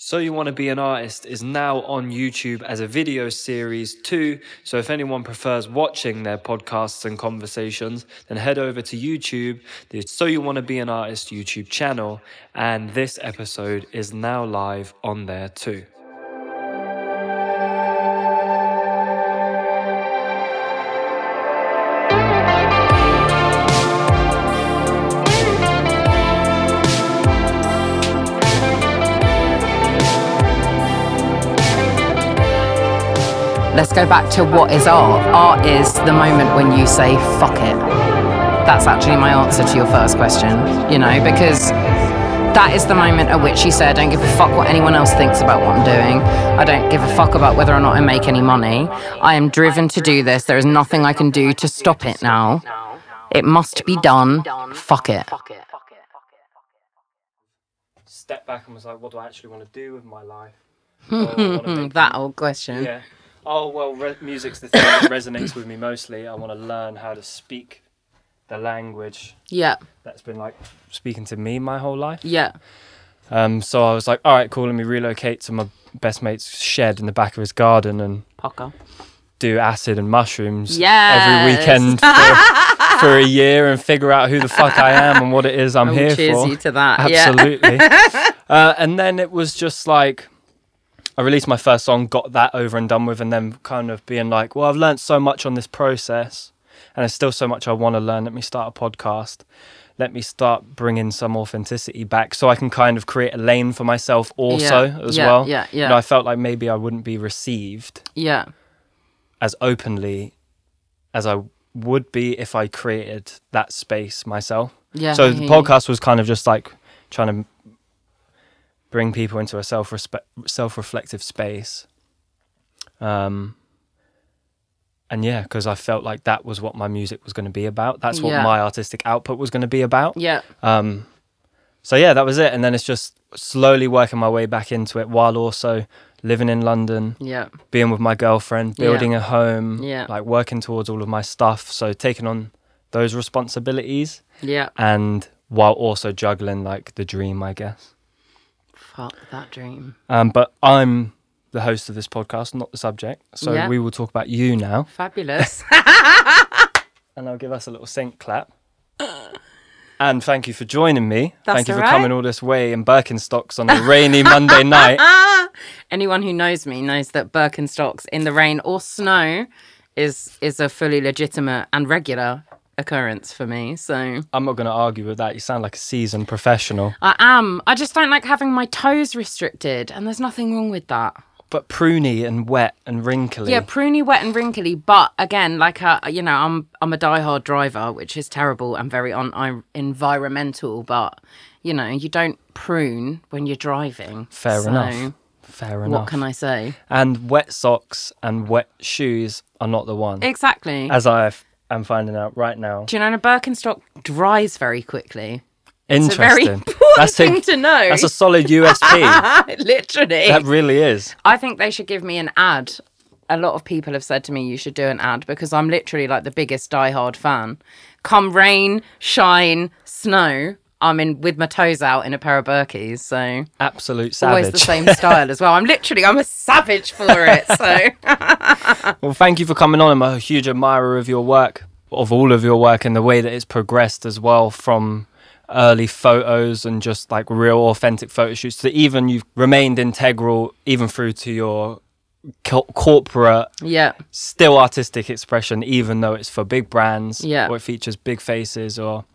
So You Want to Be an Artist is now on YouTube as a video series too. So if anyone prefers watching their podcasts and conversations, then head over to YouTube, the So You Want to Be an Artist YouTube channel, and this episode is now live on there too. Let's go back to what is art. Art is the moment when you say, fuck it. That's actually my answer to your first question, you know, because that is the moment at which you say, I don't give a fuck what anyone else thinks about what I'm doing. I don't give a fuck about whether or not I make any money. I am driven to do this. There is nothing I can do to stop it now. It must be done. Fuck it. Step back and was like, what do I actually want to do with my life? Or what I wanna make- That old question. Yeah. Oh well, re- music's the thing that resonates with me mostly. I want to learn how to speak the language Yeah. that's been like speaking to me my whole life. Yeah. Um, so I was like, all right, cool. Let me relocate to my best mate's shed in the back of his garden and Pocker. do acid and mushrooms every weekend for, for a year and figure out who the fuck I am and what it is I'm will here cheers for. you to that. Yeah. Absolutely. uh, and then it was just like I released my first song, got that over and done with, and then kind of being like, well, I've learned so much on this process, and there's still so much I want to learn. Let me start a podcast. Let me start bringing some authenticity back, so I can kind of create a lane for myself also Yeah, as yeah, well. yeah, yeah. You know, I felt like maybe I wouldn't be received Yeah. as openly as I would be if I created that space myself. Yeah. So the podcast was kind of just like trying to bring people into a self self reflective space. Um, and yeah, because I felt like that was what my music was going to be about. That's what Yeah. my artistic output was going to be about. Yeah. Um, so yeah, that was it. And then it's just slowly working my way back into it while also living in London, Yeah. being with my girlfriend, Yeah. building a home, Yeah. like working towards all of my stuff. So taking on those responsibilities Yeah. and while also juggling like the dream, I guess. That dream. Um, but I'm the host of this podcast, not the subject. So Yeah. we will talk about you now, Fabulous. and I'll give us a little sync clap. And thank you for joining me. That's thank you for right. coming all this way in Birkenstocks on a rainy Monday night. Anyone who knows me knows that Birkenstocks in the rain or snow is is a fully legitimate and regular occurrence for me. So I'm not going to argue with that. You sound like a seasoned professional. I am. I just don't like having my toes restricted, and there's nothing wrong with that. But pruny and wet and wrinkly. Yeah, pruny, wet, and wrinkly. But again, like uh, you know, I'm I'm a diehard driver, which is terrible and very on environmental. But you know, you don't prune when you're driving. Fair So, enough. Fair enough. What can I say? And wet socks and wet shoes are not the one. Exactly. as I am finding out right now. Do you know a Birkenstock dries very quickly? It's a very Interesting. important That's thing a, to know. that's a solid USP. Literally. that really is. I think they should give me an ad. A lot of people have said to me, you should do an ad because I'm literally like the biggest diehard fan. Come rain, shine, snow, I'm in with my toes out in a pair of Birkies. So Absolute savage. always the same style as well. I'm literally, I'm a savage for it. So Well, thank you for coming on. I'm a huge admirer of your work, of all of your work, and the way that it's progressed as well from early photos and just like real authentic photo shoots to even you've remained integral even through to your co- corporate yeah, still artistic expression even though it's for big brands Yeah. or it features big faces or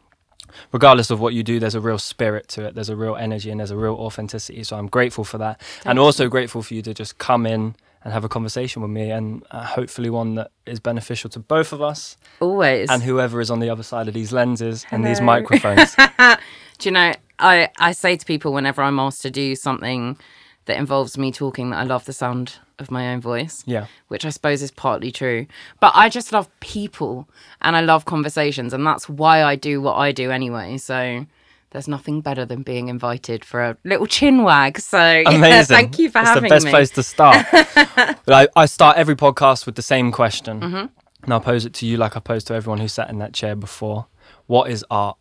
regardless of what you do there's a real spirit to it. There's a real energy and there's a real authenticity. So i'm grateful for that. And also grateful for you to just come in and have a conversation with me and uh, hopefully one that is beneficial to both of us always. and whoever is on the other side of these lenses and these microphones. Do you know, I, I say to people whenever I'm asked to do something that involves me talking that I love the sound of my own voice. yeah Which I suppose is partly true. But I just love people and I love conversations. And that's why I do what I do anyway. So there's nothing better than being invited for a little chin wag. So yeah, amazing thank you for it's having me. It's the best me. place to start but I, I start every podcast with the same question Mm-hmm. and i'll pose it to you like i posed to everyone who sat in that chair before what is art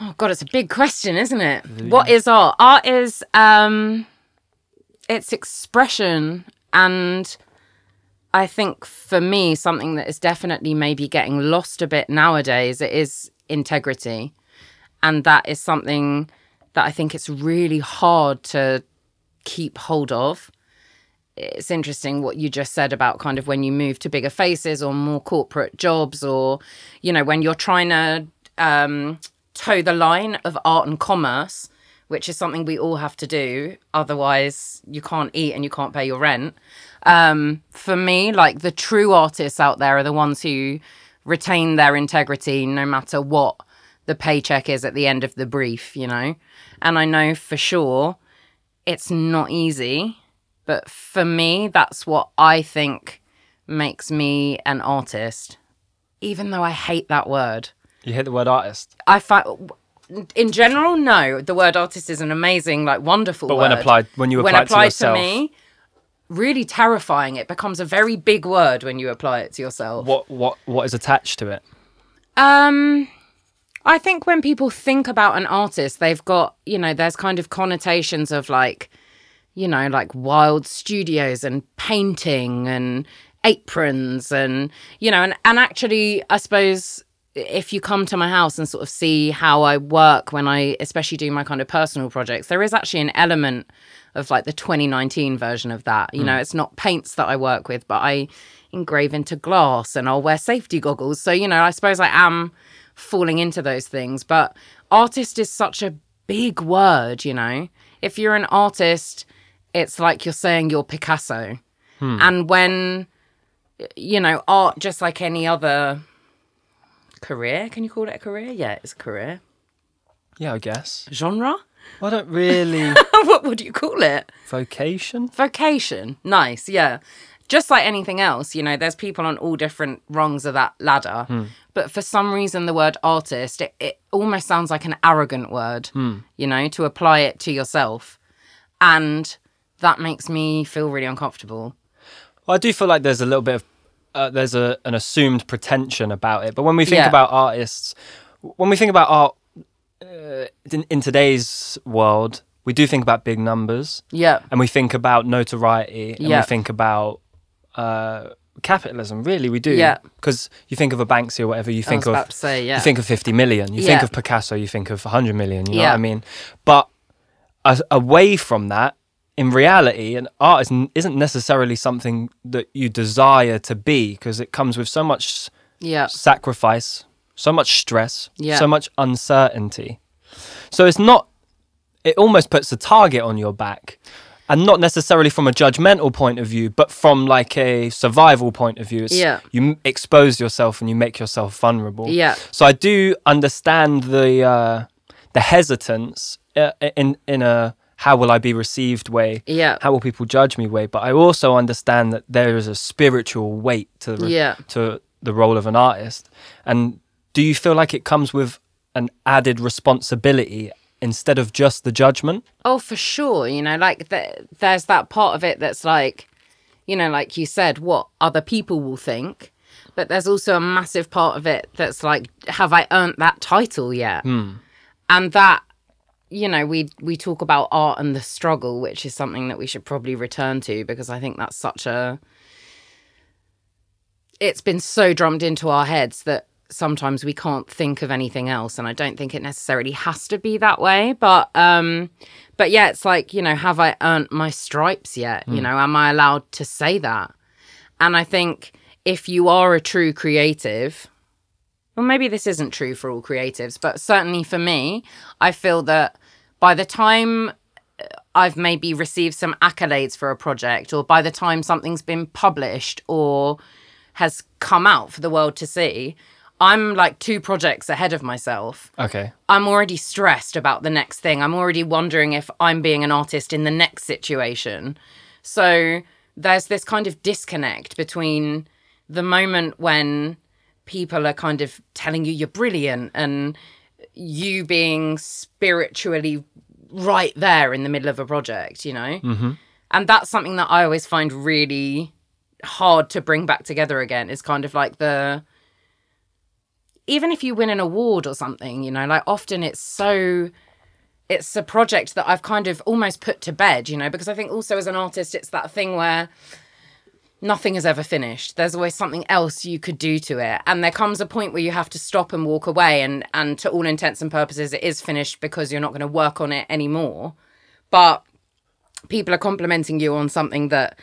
Oh God, it's a big question, isn't it? What is art? Art is um, it's expression, and I think for me, something that is definitely maybe getting lost a bit nowadays. It is integrity, and that is something that I think it's really hard to keep hold of. It's interesting what you just said about kind of when you move to bigger faces or more corporate jobs, or you know when you're trying to um, toe the line of art and commerce, which is something we all have to do. Otherwise, you can't eat and you can't pay your rent. Um, for me, like the true artists out there are the ones who retain their integrity no matter what the paycheck is at the end of the brief, you know? And I know for sure it's not easy, but for me, that's what I think makes me an artist, even though I hate that word. You hit the word artist. I find, in general, no. The word artist is an amazing, like, wonderful But word. when applied, when you when apply it to applied yourself, to me, really terrifying. It becomes a very big word when you apply it to yourself. what what what is attached to it? Um, I think when people think about an artist, they've got, you know, there's kind of connotations of like, you know, like wild studios and painting and aprons and, you know, and, and actually, I suppose if you come to my house and sort of see how I work when I especially do my kind of personal projects, there is actually an element of like the 2019 version of that. You mm. know, it's not paints that I work with, but I engrave into glass and I'll wear safety goggles. So, you know, I suppose I am falling into those things. But artist is such a big word, you know. If you're an artist, it's like you're saying you're Picasso. Hmm. And when, you know, art, just like any other career, can you call it a career? Yeah, it's a career. Yeah, I guess. Genre? I don't really what would you call it? vocation. Vocation. Nice, yeah. Just like anything else, you know, there's people on all different rungs of that ladder. Hmm. But for some reason, the word artist, it, it almost sounds like an arrogant word, hmm. you know, to apply it to yourself. And that makes me feel really uncomfortable. Well, I do feel like there's a little bit of uh, there's a an assumed pretension about it. But when we think Yeah. about artists, when we think about art uh, in, in today's world, we do think about big numbers, Yeah. and we think about notoriety, and Yeah. we think about uh, capitalism. Really, we do. Yeah. Because you think of a Banksy or whatever, you think of say, yeah. you think of 50 million you think of picasso you think of 100 million you know Yeah. what i mean but as, away from that in reality an art isn't, isn't necessarily something that you desire to be because it comes with so much yeah. sacrifice so much stress Yeah. so much uncertainty so it's not it almost puts a target on your back and not necessarily from a judgmental point of view but from like a survival point of view it's, Yeah. you expose yourself and you make yourself vulnerable Yeah. so I do understand the uh, the hesitance uh, in in a how will I be received way. Yeah. How will people judge me way? But I also understand that there is a spiritual weight to the Yeah. to the role of an artist. And do you feel like it comes with an added responsibility instead of just the judgment? Oh, for sure. You know, like th- there's that part of it that's like, you know, like you said, what other people will think. But there's also a massive part of it that's like, have I earned that title yet? Hmm. And that, you know, we we talk about art and the struggle, which is something that we should probably return to because I think that's such a. It's been so drummed into our heads that sometimes we can't think of anything else. And i don't think it necessarily has to be that way but um but yeah it's like you know have i earned my stripes yet? You know am i allowed to say that? And i think if you are a true creative well maybe this isn't true for all creatives but certainly for me i feel that by the time uh, I've maybe received some accolades for a project, or by the time something's been published or has come out for the world to see, I'm like two projects ahead of myself. Okay. I'm already stressed about the next thing. I'm already wondering if I'm being an artist in the next situation. So there's this kind of disconnect between the moment when people are kind of telling you you're brilliant and you being spiritually right there in the middle of a project, you know? Mm-hmm. And that's something that I always find really hard to bring back together again is kind of like the even if you win an award or something, you know, like often it's so it's a project that I've kind of almost put to bed, you know, because I think also as an artist it's that thing where nothing is ever finished. There's always something else you could do to it. And there comes a point where you have to stop and walk away and and to all intents and purposes it is finished because you're not going to work on it anymore. But people are complimenting you on something that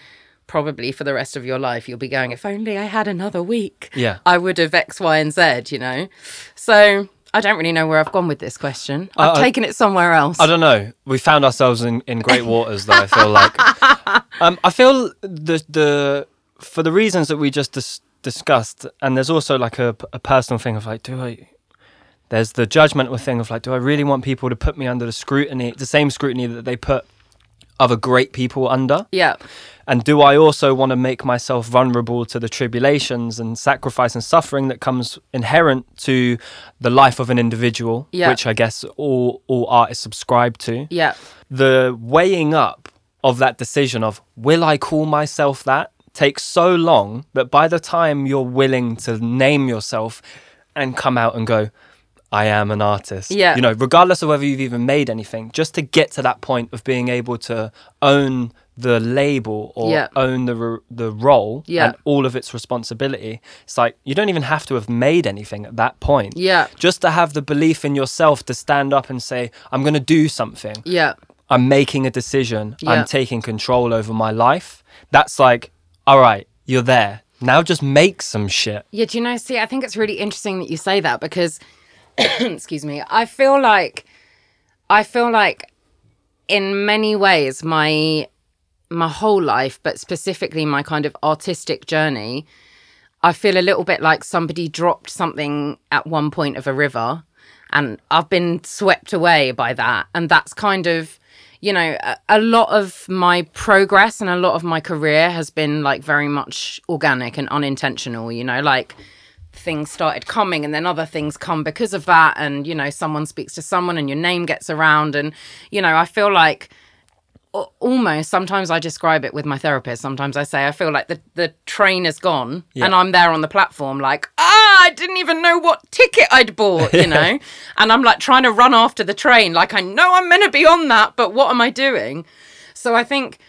probably for the rest of your life you'll be going if only I had another week. Yeah. I would have X, Y, and Z, you know. So I don't really know where I've gone with this question. I've I- taken it somewhere else. I don't know. We found ourselves in, in great waters, though. I feel like. Um, I feel the the for the reasons that we just dis- discussed, and there's also like a, a personal thing of like, do I? There's the judgmental thing of like, do I really want people to put me under the scrutiny, the same scrutiny that they put other great people under? yeah. And do I also want to make myself vulnerable to the tribulations and sacrifice and suffering that comes inherent to the life of an individual, Yeah. which I guess all all artists subscribe to? Yeah. The weighing up of that decision of will I call myself that takes so long that by the time you're willing to name yourself and come out and go, I am an artist. Yeah. You know, regardless of whether you've even made anything, just to get to that point of being able to own the label or Yeah. own the r- the role Yeah. and all of its responsibility. It's like you don't even have to have made anything at that point. Yeah. Just to have the belief in yourself to stand up and say, I'm going to do something. Yeah. I'm making a decision. Yeah. I'm taking control over my life. That's like, all right, you're there. Now just make some shit. Yeah, do you know, see, I think it's really interesting that you say that because, excuse me, I feel like, I feel like in many ways, my, my whole life, but specifically my kind of artistic journey, I feel a little bit like somebody dropped something at one point of a river and I've been swept away by that. And that's kind of, you know, a, a lot of my progress and a lot of my career has been like very much organic and unintentional, you know, like things started coming and then other things come because of that. And, you know, someone speaks to someone and your name gets around. And, you know, I feel like almost sometimes I describe it with my therapist. Sometimes I say I feel like the, the train is gone Yeah. and I'm there on the platform, like, ah, I didn't even know what ticket I'd bought, you know? and I'm like trying to run after the train, like, I know I'm meant to be on that, but what am I doing? So I think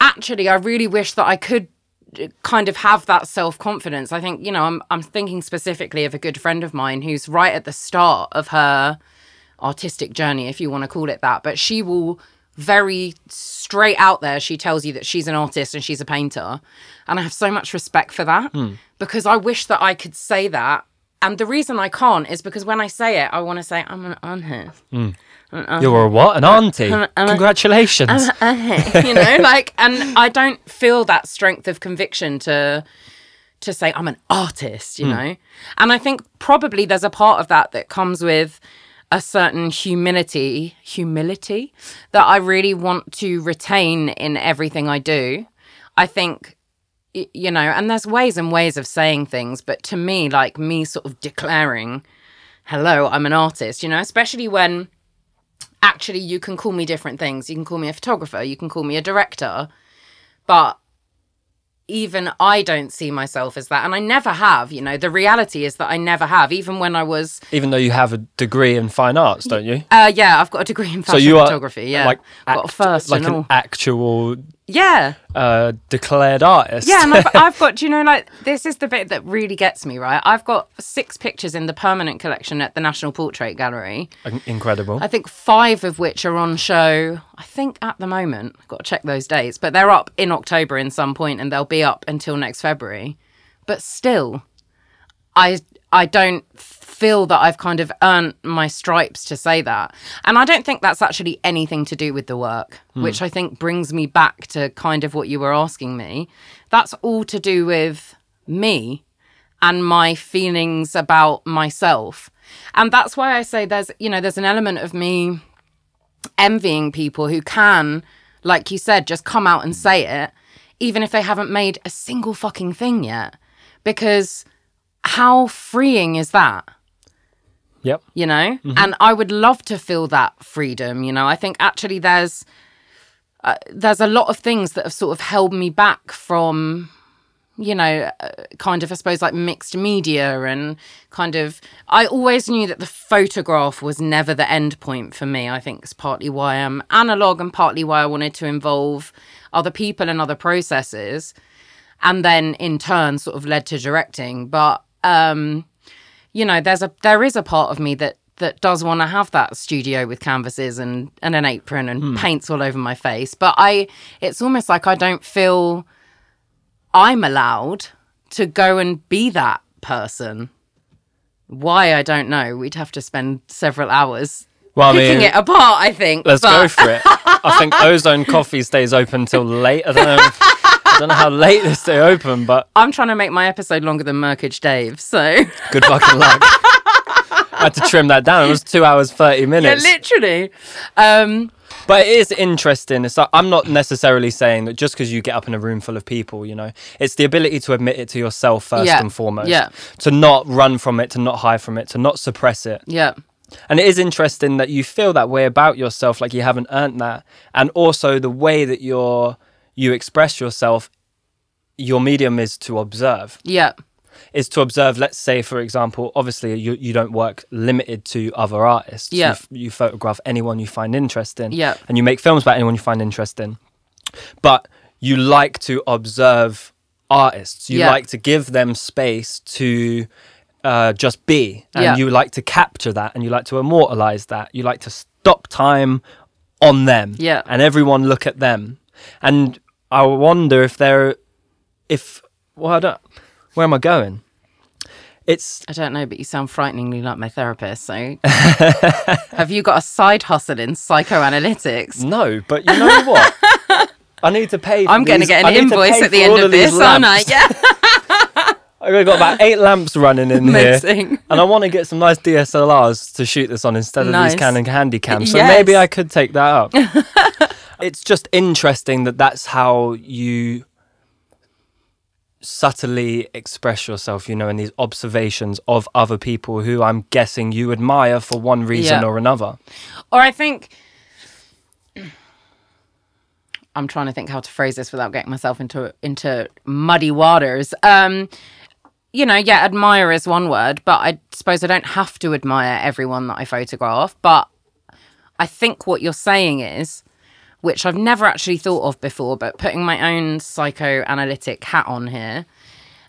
actually, I really wish that I could kind of have that self confidence. I think, you know, I'm, I'm thinking specifically of a good friend of mine who's right at the start of her artistic journey, if you want to call it that. But she will very straight out there, she tells you that she's an artist and she's a painter. And I have so much respect for that hmm. because I wish that I could say that. And the reason I can't is because when I say it, I want to say, I'm an artist. Uh-huh. You're a what? An auntie? Congratulations. you know, like, and I don't feel that strength of conviction to to say I'm an artist, you hmm. know. And I think probably there's a part of that that comes with a certain humility, humility that I really want to retain in everything I do. I think you know, and there's ways and ways of saying things, but to me like me sort of declaring hello, I'm an artist, you know, especially when actually you can call me different things. You can call me a photographer, you can call me a director, but even I don't see myself as that. And I never have, you know. The reality is that I never have. Even when I was, Even though you have a degree in fine arts, don't you? uh, yeah, I've got a degree in fashion so you are photography. Yeah, like got a first like an all. actual yeah, uh, declared artist. yeah. And I've, I've got, do you know, like this is the bit that really gets me right. I've got six pictures in the permanent collection at the National Portrait Gallery. incredible. I think five of which are on show. I think at the moment, I've got to check those dates, but they're up in October in some point, and they'll be up until next February. But still, I I don't feel that I've kind of earned my stripes to say that, and I don't think that's actually anything to do with the work, hmm. which I think brings me back to kind of what you were asking me. That's all to do with me and my feelings about myself. And that's why I say there's, you know, there's an element of me envying people who can, like you said, just come out and say it, even if they haven't made a single fucking thing yet. Because how freeing is that? Yep. you know and i would love to feel that freedom you know i think actually there's uh, there's a lot of things that have sort of held me back from you know, uh, kind of, I suppose, like mixed media and kind of. I always knew that the photograph was never the end point for me. I think it's partly why I'm analog and partly why I wanted to involve other people and other processes. And then in turn, sort of led to directing. But, um, you know, there's a there is a part of me that that does want to have that studio with canvases and, and an apron and hmm. paints all over my face. But I, it's almost like I don't feel I'm allowed to go and be that person. Why I don't know. We'd have to spend several hours Well, I picking mean, it apart. I think. let's but go for it. I think Ozone Coffee stays open till late. I don't know. I don't know how late they stay open, but I'm trying to make my episode longer than Merkage Dave. So good fucking luck. I had to trim that down. It was two hours thirty yeah, minutes. literally. Um, But it is interesting. It's like, I'm not necessarily saying that just because you get up in a room full of people, you know, it's the ability to admit it to yourself first Yeah, and foremost. yeah. To not run from it, to not hide from it, to not suppress it. yeah. And it is interesting that you feel that way about yourself, like you haven't earned that. And also the way that you're you express yourself, your medium is to observe. Yeah. Is to observe, let's say, for example, obviously you, you don't work limited to other artists. You Yeah. f- You, photograph anyone you find interesting. Yeah. And you make films about anyone you find interesting. But you like to observe artists. You Yeah. like to give them space to uh, just be. And Yeah. you like to capture that and you like to immortalize that. You like to stop time on them. Yeah. And everyone look at them. And I wonder if they're, if, well, I don't, where am I going? It's, I don't know, but you sound frighteningly like my therapist. So, have you got a side hustle in psychoanalytics? no, but you know what? I need to pay. For I'm going to these- get I an need to invoice pay at the for end of these this, aren't I? lamps. Yeah. I've got about eight lamps running in here. Amazing. And I want to get some nice DSLRs to shoot this on instead of Nice. these Canon handy cams. So Yes. maybe I could take that up. It's just interesting that that's how you subtly express yourself, you know, in these observations of other people who I'm guessing you admire for one reason Yeah. or another. Or I think I'm trying to think how to phrase this without getting myself into into muddy waters. Um, you know, yeah, admire is one word, but I suppose I don't have to admire everyone that I photograph. But I think what you're saying is, which I've never actually thought of before, but putting my own psychoanalytic hat on here,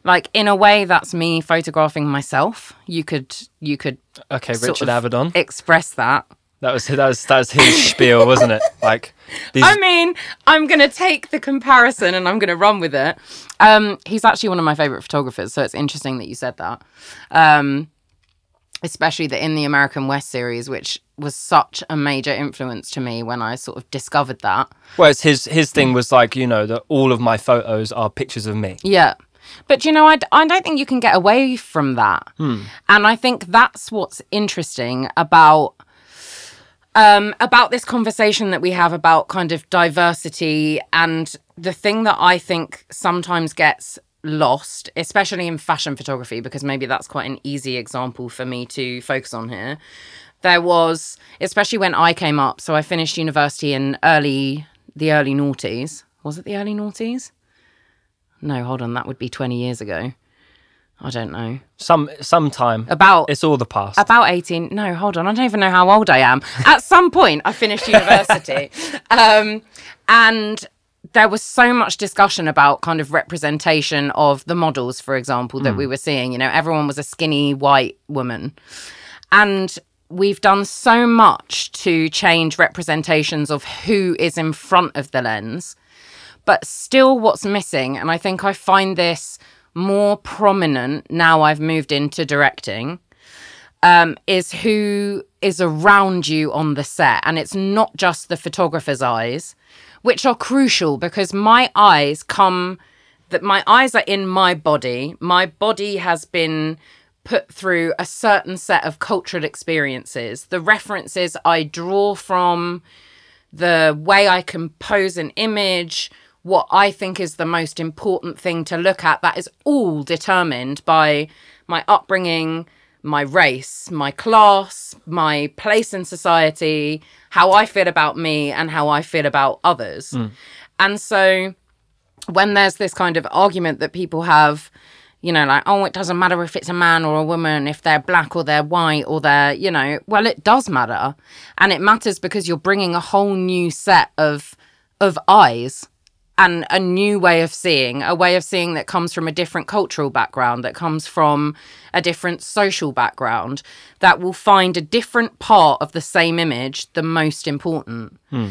like in a way, that's me photographing myself. You could you could Okay, Richard Avedon. express that. That was that was that was his spiel, wasn't it? Like these I mean, I'm going to take the comparison and I'm going to run with it. Um, he's actually one of my favorite photographers, so it's interesting that you said that. Um, especially the In the American West series, which was such a major influence to me when I sort of discovered that. Whereas his his thing was like, you know, that all of my photos are pictures of me. Yeah. But you know, I, I don't think you can get away from that. And I think that's what's interesting about um, about this conversation that we have about kind of diversity and the thing that I think sometimes gets lost, especially in fashion photography, because maybe that's quite an easy example for me to focus on here. There was, especially when I came up, so I finished university in early the early noughties. Was it the early noughties? No, hold on, that would be 20 years ago. I don't know. Some sometime About it's all the past. about 18 no hold on i don't even know how old i am at some point i finished university um, and there was so much discussion about kind of representation of the models for example that we were seeing you know everyone was a skinny white woman. And we've done so much to change representations of who is in front of the lens. But still what's missing and i think i find this more prominent now i've moved into directing um, is who is around you on the set. And it's not just the photographer's eyes, which are crucial because my eyes come, that my eyes are in my body. My body has been put through a certain set of cultural experiences. The references I draw from, the way I compose an image, what I think is the most important thing to look at, that is all determined by my upbringing, my race, my class, my place in society, how I feel about me, and how I feel about others. Mm. And so when there's this kind of argument that people have, you know, like, oh, it doesn't matter if it's a man or a woman, if they're black or they're white or they're, you know, well, it does matter. And it matters because you're bringing a whole new set of of eyes and a new way of seeing, a way of seeing that comes from a different cultural background, that comes from a different social background, that will find a different part of the same image the most important. Hmm.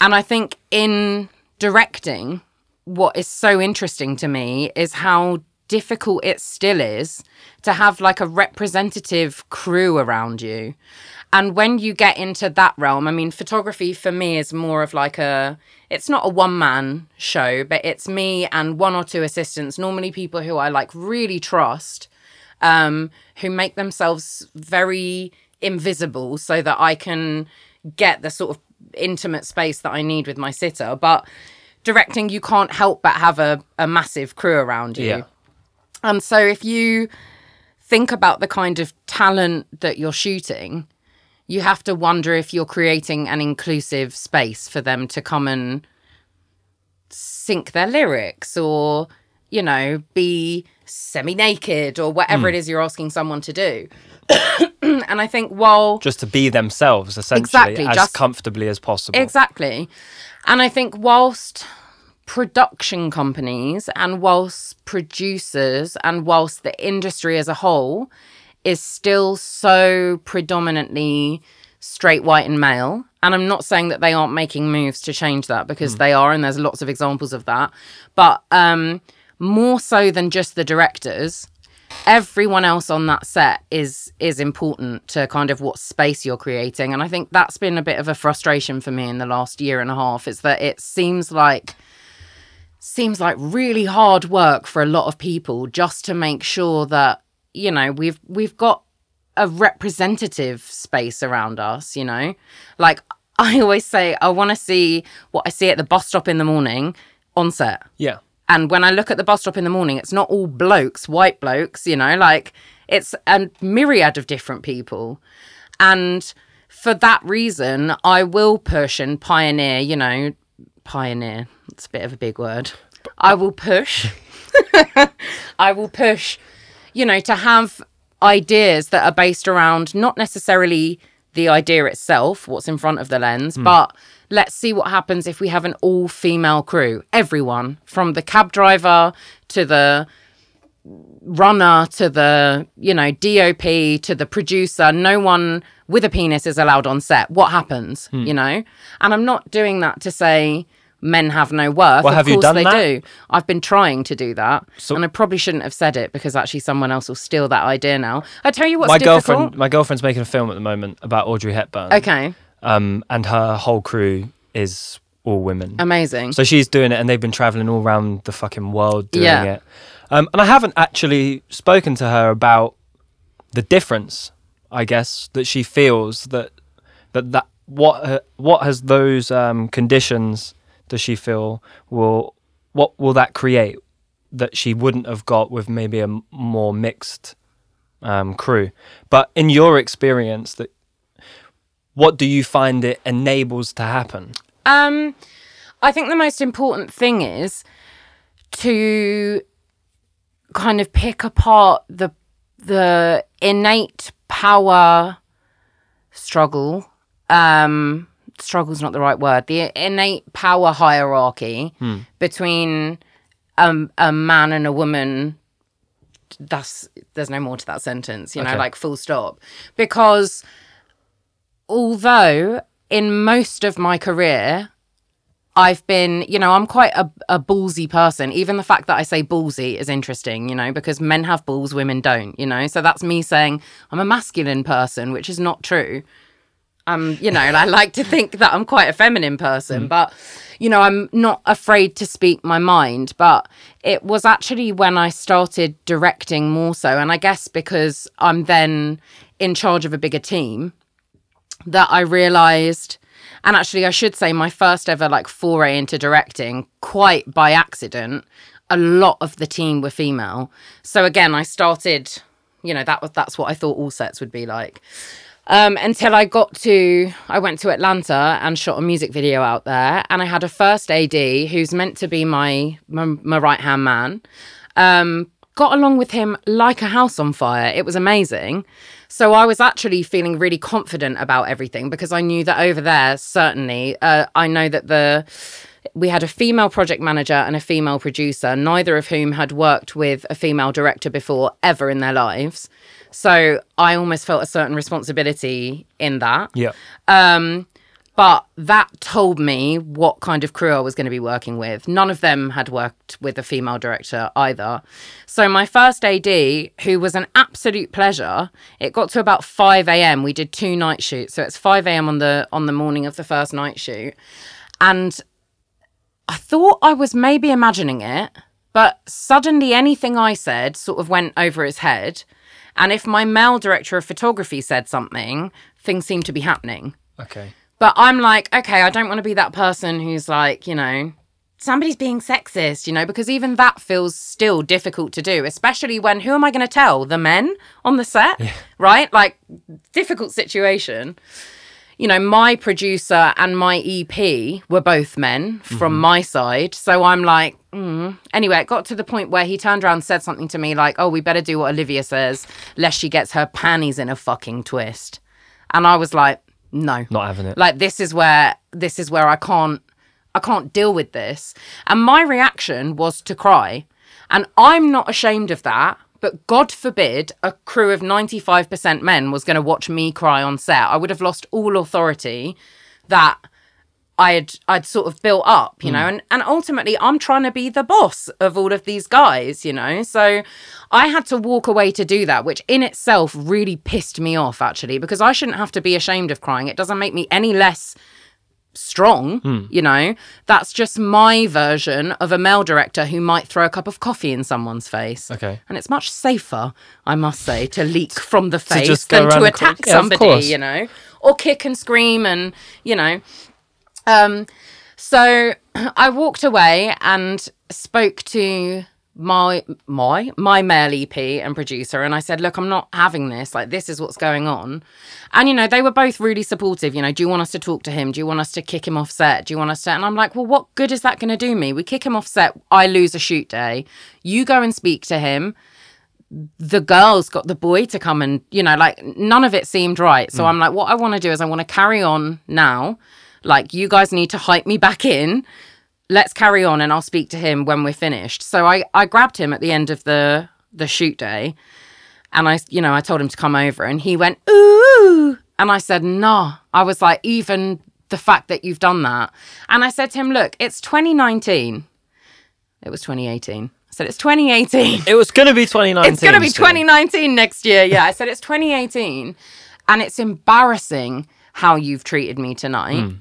And I think in directing, what is so interesting to me is how difficult it still is to have like a representative crew around you. And when you get into that realm, I mean, photography for me is more of like a, it's not a one man show, but it's me and one or two assistants, normally people who I like really trust, um, who make themselves very invisible so that I can get the sort of intimate space that I need with my sitter. But directing, you can't help but have a, a massive crew around you. Yeah. And so if you think about the kind of talent that you're shooting, you have to wonder if you're creating an inclusive space for them to come and sync their lyrics or, you know, be semi naked or whatever hmm. it is you're asking someone to do. and I think while Just to be themselves, essentially, Exactly, as just- comfortably as possible. Exactly. And I think whilst production companies and whilst producers and whilst the industry as a whole is still so predominantly straight, white, and male. And I'm not saying that they aren't making moves to change that because they are, and there's lots of examples of that. But um, more so than just the directors, everyone else on that set is is important to kind of what space you're creating and i think that's been a bit of a frustration for me in the last year and a half is that it seems like seems like really hard work for a lot of people just to make sure that you know we've we've got a representative space around us you know like i always say i want to see what i see at the bus stop in the morning on set Yeah. and when I look at the bus stop in the morning, it's not all blokes, white blokes, you know, like it's a myriad of different people. And for that reason, I will push and pioneer, you know, pioneer, it's a bit of a big word. I will push. I will push, you know, to have ideas that are based around not necessarily the idea itself, what's in front of the lens, but let's see what happens if we have an all female crew. Everyone, from the cab driver to the runner to the, you know, DOP to the producer, no one with a penis is allowed on set. What happens, Hmm. you know? And I'm not doing that to say men have no worth. Well, of have you course done they that? do. I've been trying to do that. and I probably shouldn't have said it because actually someone else will steal that idea now. I tell you what's my difficult. girlfriend, my girlfriend's making a film at the moment about Audrey Hepburn. Okay, Um, and her whole crew is all women. amazing. So she's doing it, and they've been traveling all around the fucking world doing Yeah. it. Um, and I haven't actually spoken to her about the difference. I guess that she feels that that that what what has those um, conditions does she feel will what will that create that she wouldn't have got with maybe a more mixed um, crew. But in your experience, that what do you find it enables to happen? Um, I think the most important thing is to kind of pick apart the the innate power struggle. Um, struggle's not the right word. The innate power hierarchy between um, a man and a woman. That's there's no more to that sentence, you know, Okay. like full stop. Because although in most of my career, I've been, you know, I'm quite a, a ballsy person. Even the fact that I say ballsy is interesting, you know, because men have balls, women don't, you know. So that's me saying I'm a masculine person, which is not true. Um, you know, I like to think that I'm quite a feminine person, but you know, I'm not afraid to speak my mind. But it was actually when I started directing more so, and I guess because I'm then in charge of a bigger team, that I realized, and actually, I should say, my first ever like foray into directing, quite by accident, a lot of the team were female. So again, I started, you know, that was that's what I thought all sets would be like. Um, until I got to, I went to Atlanta and shot a music video out there, and I had a first AD who's meant to be my my, my right hand man. Um, got along with him like a house on fire. It was amazing. So I was actually feeling really confident about everything because I knew that over there, certainly, uh, I know that the we had a female project manager and a female producer, neither of whom had worked with a female director before ever in their lives. So I almost felt a certain responsibility in that. Yeah. Um, but that told me what kind of crew I was going to be working with. None of them had worked with a female director either. So my first AD, who was an absolute pleasure, it got to about 5 a.m. We did two night shoots. So it's 5 a.m. on the on the morning of the first night shoot. And I thought I was maybe imagining it, but suddenly anything I said sort of went over his head. And if my male director of photography said something, things seemed to be happening. Okay. But I'm like, okay, I don't want to be that person who's like, you know, somebody's being sexist, you know, because even that feels still difficult to do, especially when who am I going to tell? The men on the set, right? Like, difficult situation. You know, my producer and my EP were both men from my side. So I'm like, mm. anyway, it got to the point where he turned around and said something to me like, oh, we better do what Olivia says, lest she gets her panties in a fucking twist. And I was like, no. Not having it. Like this is where this is where I can't I can't deal with this. And my reaction was to cry. And I'm not ashamed of that. But God forbid a crew of 95% men was going to watch me cry on set. I would have lost all authority that I had I'd sort of built up, you hmm. know, and, and ultimately I'm trying to be the boss of all of these guys, you know. So I had to walk away to do that, which in itself really pissed me off actually, because I shouldn't have to be ashamed of crying. It doesn't make me any less strong, you know. That's just my version of a male director who might throw a cup of coffee in someone's face. Okay. And it's much safer, I must say, to leak from the face go than to attack Yeah, somebody, you know, or kick and scream and, you know. Um, so I walked away and spoke to my my my male EP and producer and I said, "Look, I'm not having this. Like this is what's going on." And you know, they were both really supportive, you know, "Do you want us to talk to him? Do you want us to kick him off set? Do you want us to?" And I'm like, "Well, what good is that going to do me? We kick him off set, I lose a shoot day. You go and speak to him." the girls got the boy to come and you know like none of it seemed right so mm. i'm like what i want to do is i want to carry on now like you guys need to hype me back in let's carry on and i'll speak to him when we're finished so i i grabbed him at the end of the the shoot day and i you know i told him to come over and he went ooh and i said no i was like even the fact that you've done that and i said to him look it's 2019 it was 2018 i said it's 2018 It was going to be 2019. it's going to be still. 2019 next year. Yeah, I said it's 2018. And it's embarrassing how you've treated me tonight. Hmm.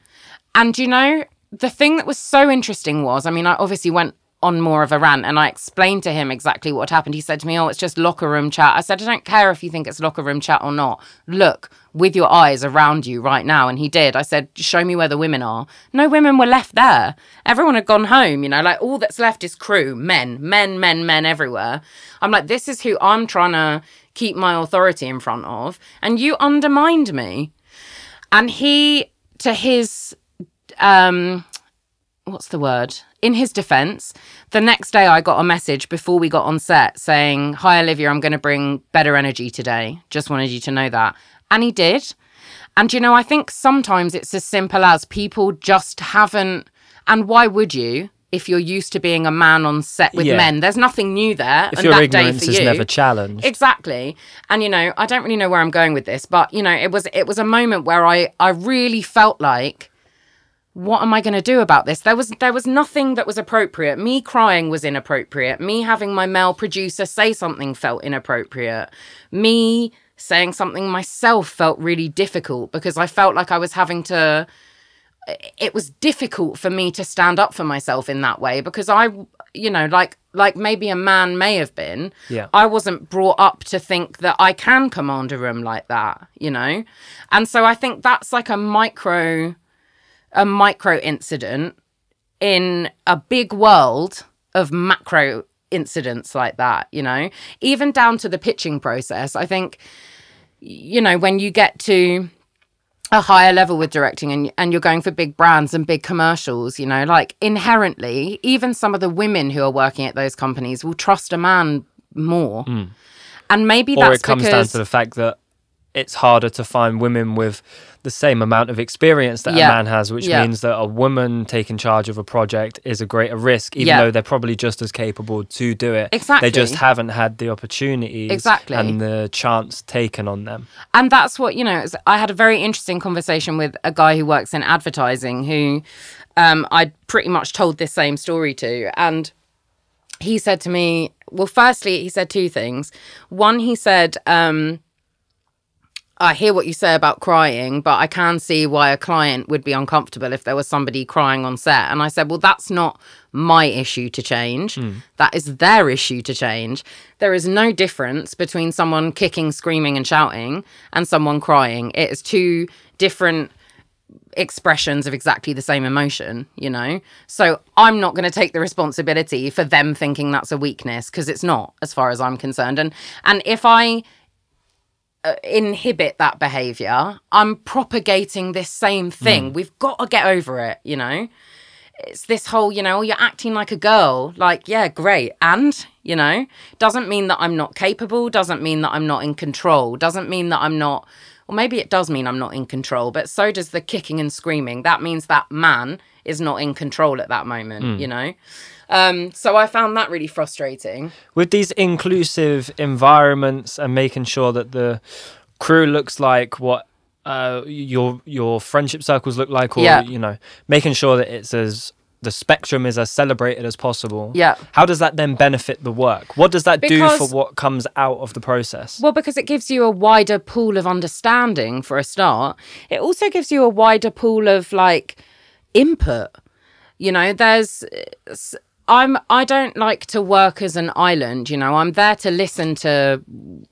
And you know, the thing that was so interesting was I mean, I obviously went on more of a rant and I explained to him exactly what happened. He said to me, Oh, it's just locker room chat. I said, I don't care if you think it's locker room chat or not. Look with your eyes around you right now. And he did. I said, Show me where the women are. No women were left there. Everyone had gone home, you know, like all that's left is crew, men, men, men, men everywhere. I'm like, This is who I'm trying to keep my authority in front of. And you undermined me. And he, to his, um, what's the word? In his defense, the next day I got a message before we got on set saying, Hi, Olivia, I'm going to bring better energy today. Just wanted you to know that. And he did. And, you know, I think sometimes it's as simple as people just haven't. And why would you? If you're used to being a man on set with Yeah. men, there's nothing new there. If and your that day ignorance for is you, never challenged. Exactly. And you know, I don't really know where I'm going with this, but you know, it was it was a moment where I I really felt like what am I going to do about this? There was there was nothing that was appropriate. Me crying was inappropriate. Me having my male producer say something felt inappropriate. Me saying something myself felt really difficult because I felt like I was having to it was difficult for me to stand up for myself in that way because I, you know, like like maybe a man may have been. Yeah. I wasn't brought up to think that I can command a room like that, you know, and so I think that's like a micro, a micro incident in a big world of macro incidents like that, you know, even down to the pitching process. I think you know, when you get to a higher level with directing and and you're going for big brands and big commercials, you know, like inherently, even some of the women who are working at those companies will trust a man more. Hmm. And maybe or that's it comes because down to the fact that it's harder to find women with the same amount of experience that Yeah. a man has, which Yeah. means that a woman taking charge of a project is a greater risk, even Yeah. though they're probably just as capable to do it. Exactly. They just haven't had the opportunities Exactly. and the chance taken on them. and that's what you know i had a very interesting conversation with a guy who works in advertising who um, i pretty much told this same story to and he said to me well firstly he said two things one he said um, I hear what you say about crying, but I can see why a client would be uncomfortable if there was somebody crying on set. And I said, Well, that's not my issue to change. Hmm. That is their issue to change. There is no difference between someone kicking, screaming, and shouting and someone crying. It is two different expressions of exactly the same emotion, you know? So I'm not going to take the responsibility for them thinking that's a weakness because it's not as far as I'm concerned. And and if I Uh, inhibit that behavior, I'm propagating this same thing. Mm. We've got to get over it, you know? It's this whole, you know, you're acting like a girl. Like, yeah, great. And, you know, doesn't mean that I'm not capable, doesn't mean that I'm not in control, doesn't mean that I'm not, or maybe it does mean I'm not in control, but so does the kicking and screaming. That means that man is not in control at that moment, mm. you know? Um, so I found that really frustrating. with these inclusive environments and making sure that the crew looks like what uh, your your friendship circles look like, or Yeah. you know, making sure that it's as the spectrum is as celebrated as possible. Yeah. How does that then benefit the work? What does that do for what comes out of the process? Well, because it gives you a wider pool of understanding for a start. It also gives you a wider pool of like input. You know, there's I'm I don't like to work as an island, you know. I'm there to listen to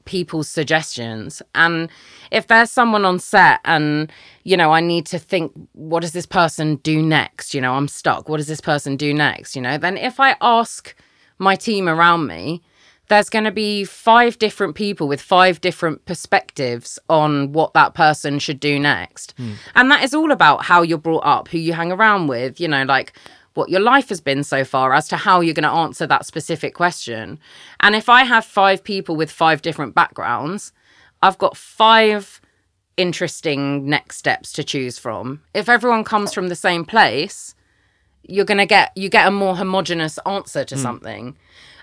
people's suggestions and if there's someone on set and you know, I need to think what does this person do next? You know, I'm stuck. What does this person do next? You know, then if I ask my team around me, there's going to be five different people with five different perspectives on what that person should do next. Hmm. And that is all about how you're brought up, who you hang around with, you know, like what your life has been so far as to how you're going to answer that specific question. And if I have five people with five different backgrounds, I've got five interesting next steps to choose from. If everyone comes from the same place, you're going to get you get a more homogenous answer to hmm. something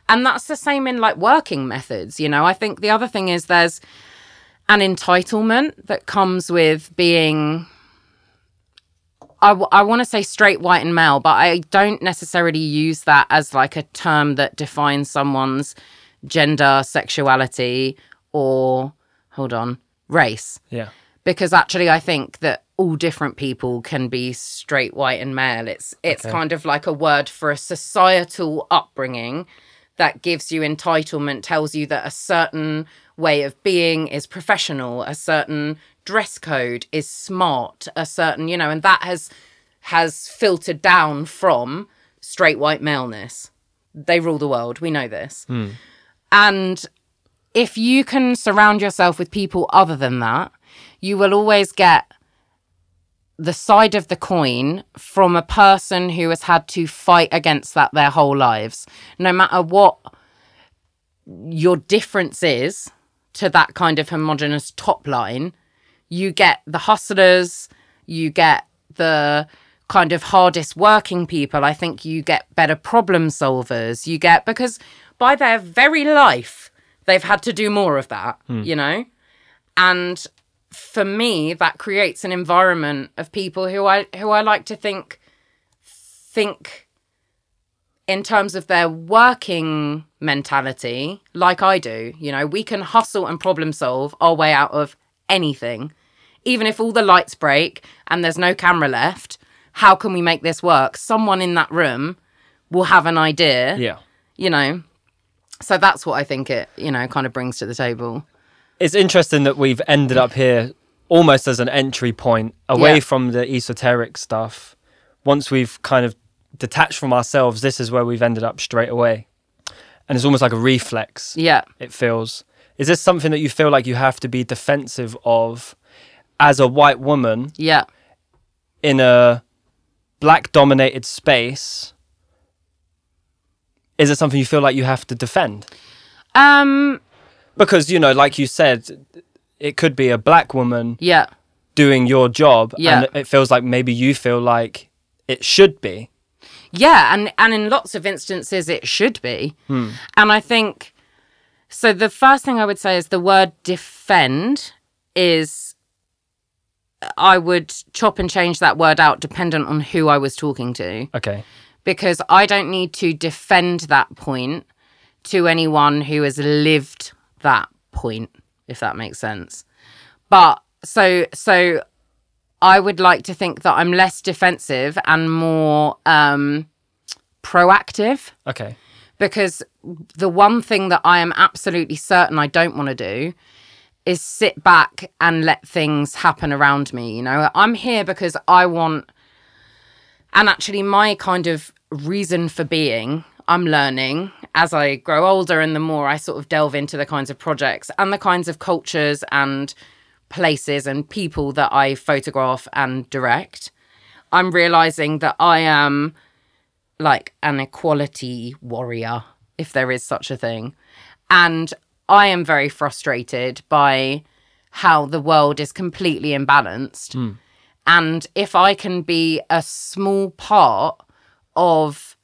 and that's the same in like working methods you know i think the other thing is there's an entitlement that comes with being I, w- I want to say straight white and male but i don't necessarily use that as like a term that defines someone's gender sexuality or hold on race yeah. because actually I think that all different people can be straight, white, and male. It's it's Okay. kind of like a word for a societal upbringing that gives you entitlement, tells you that a certain way of being is professional, a certain dress code is smart, a certain, you know, and that has has filtered down from straight white maleness. They rule the world. We know this. Hmm. And if you can surround yourself with people other than that, you will always get the side of the coin from a person who has had to fight against that their whole lives. No matter what your difference is to that kind of homogenous top line, you get the hustlers, you get the kind of hardest working people. I think you get better problem solvers. You get because by their very life, they've had to do more of that, hmm. you know? And for me, that creates an environment of people who I who I like to think think in terms of their working mentality, like I do. You know, we can hustle and problem solve our way out of anything. Even if all the lights break and there's no camera left, how can we make this work? Someone in that room will have an idea, Yeah. you know. So that's what I think it, you know, kind of brings to the table. It's interesting that we've ended up here almost as an entry point away Yeah. from the esoteric stuff. Once we've kind of detached from ourselves, this is where we've ended up straight away. And it's almost like a reflex. Yeah. It feels. is this something that you feel like you have to be defensive of as a white woman Yeah. in a black dominated space? Is it something you feel like you have to defend? Um. Because, you know, like you said, it could be a black woman Yeah. doing your job Yeah. and it feels like maybe you feel like it should be. Yeah, and and in lots of instances it should be. And I think so the first thing I would say is the word defend is I would chop and change that word out dependent on who I was talking to Okay. because I don't need to defend that point to anyone who has lived that point if that makes sense. But so so I would like to think that I'm less defensive and more um, proactive Okay. because the one thing that I am absolutely certain I don't want to do is sit back and let things happen around me. You know, I'm here because I want, and actually, my kind of reason for being, I'm learning as I grow older and the more I sort of delve into the kinds of projects and the kinds of cultures and places and people that I photograph and direct. I'm realizing that I am like an equality warrior, if there is such a thing. And I am very frustrated by how the world is completely imbalanced. And if I can be a small part of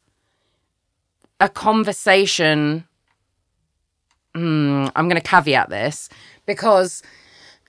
a conversation, hmm, I'm going to caveat this because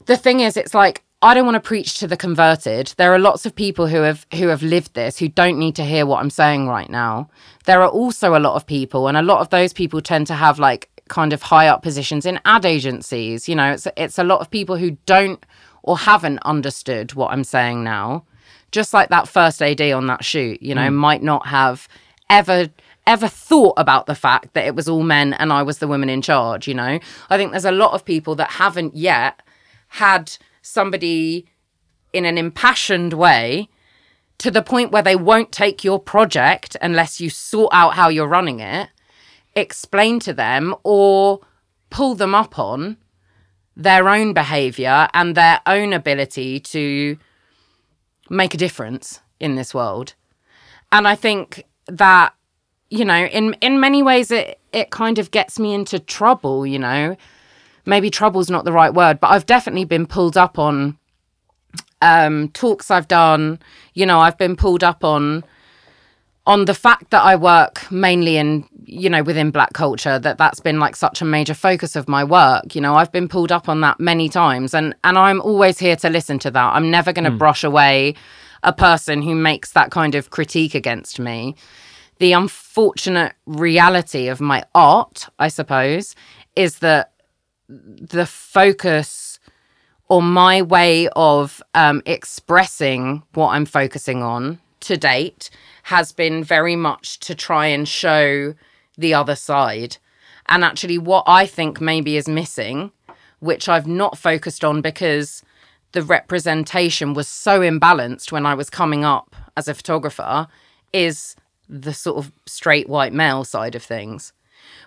the thing is, it's like I don't want to preach to the converted. There are lots of people who have who have lived this who don't need to hear what I'm saying right now. There are also a lot of people, and a lot of those people tend to have like kind of high up positions in ad agencies. You know, it's it's a lot of people who don't or haven't understood what I'm saying now. Just like that first AD on that shoot, you know, mm. might not have ever ever thought about the fact that it was all men and I was the woman in charge, you know. I think there's a lot of people that haven't yet had somebody in an impassioned way to the point where they won't take your project unless you sort out how you're running it, explain to them or pull them up on their own behavior and their own ability to make a difference in this world. And I think that you know, in in many ways it it kind of gets me into trouble, you know. Maybe trouble's not the right word, but I've definitely been pulled up on um talks I've done, you know, I've been pulled up on on the fact that I work mainly in you know within black culture that that's been like such a major focus of my work. You know I've been pulled up on that many times and and I'm always here to listen to that. I'm never going to brush away a person who makes that kind of critique against me. The unfortunate reality of my art I suppose is that the focus or my way of um, expressing what I'm focusing on to date has been very much to try and show the other side. And actually, what I think maybe is missing, which I've not focused on because the representation was so imbalanced when I was coming up as a photographer, is the sort of straight white male side of things.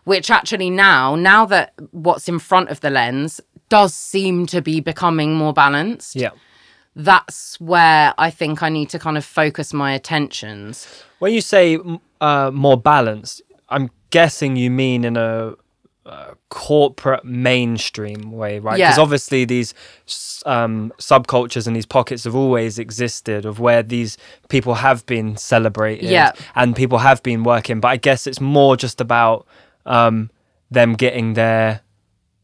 Which actually now, now that what's in front of the lens does seem to be becoming more balanced, Yeah. That's where I think I need to kind of focus my attentions. When you say uh, more balanced, I'm guessing you mean in a uh, corporate mainstream way, right? Because Yeah. obviously these um, subcultures and these pockets have always existed of where these people have been celebrated Yeah. and people have been working. But I guess it's more just about um, them getting their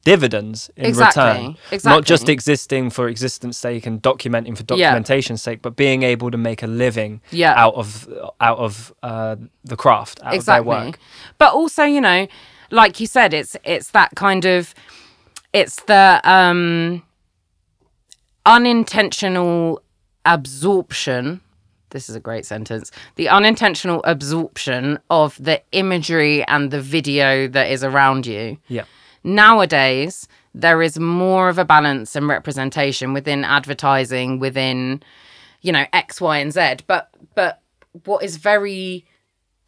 dividends in Exactly, return. exactly. Not just existing for existence sake and documenting for Yeah. sake, but being able to make a living Yeah. out of out of uh, the craft, out of their work. But also, you know, like you said, it's it's that kind of it's the um unintentional absorption. This is a great sentence. The unintentional absorption of the imagery and the video that is around you. Yeah. Nowadays there is more of a balance and representation within advertising within you know x y and z but but what is very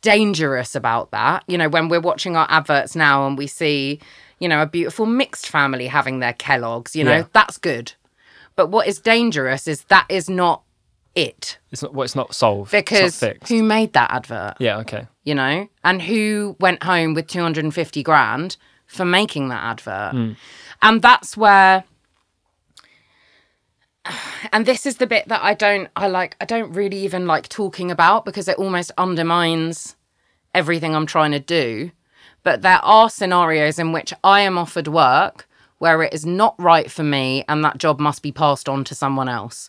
dangerous about that you know when we're watching our adverts now and we see you know, a beautiful mixed family having their Kellogg's, you know, Yeah. that's good. But what is dangerous is that is not it. It's not. Well, it's not solved. Because not who made that advert? yeah. Okay. you know, and who went home with 250 grand for making that advert. Hmm. And that's where and this is the bit that I don't I like I don't really even like talking about because it almost undermines everything I'm trying to do. But there are scenarios in which I am offered work where it is not right for me and that job must be passed on to someone else.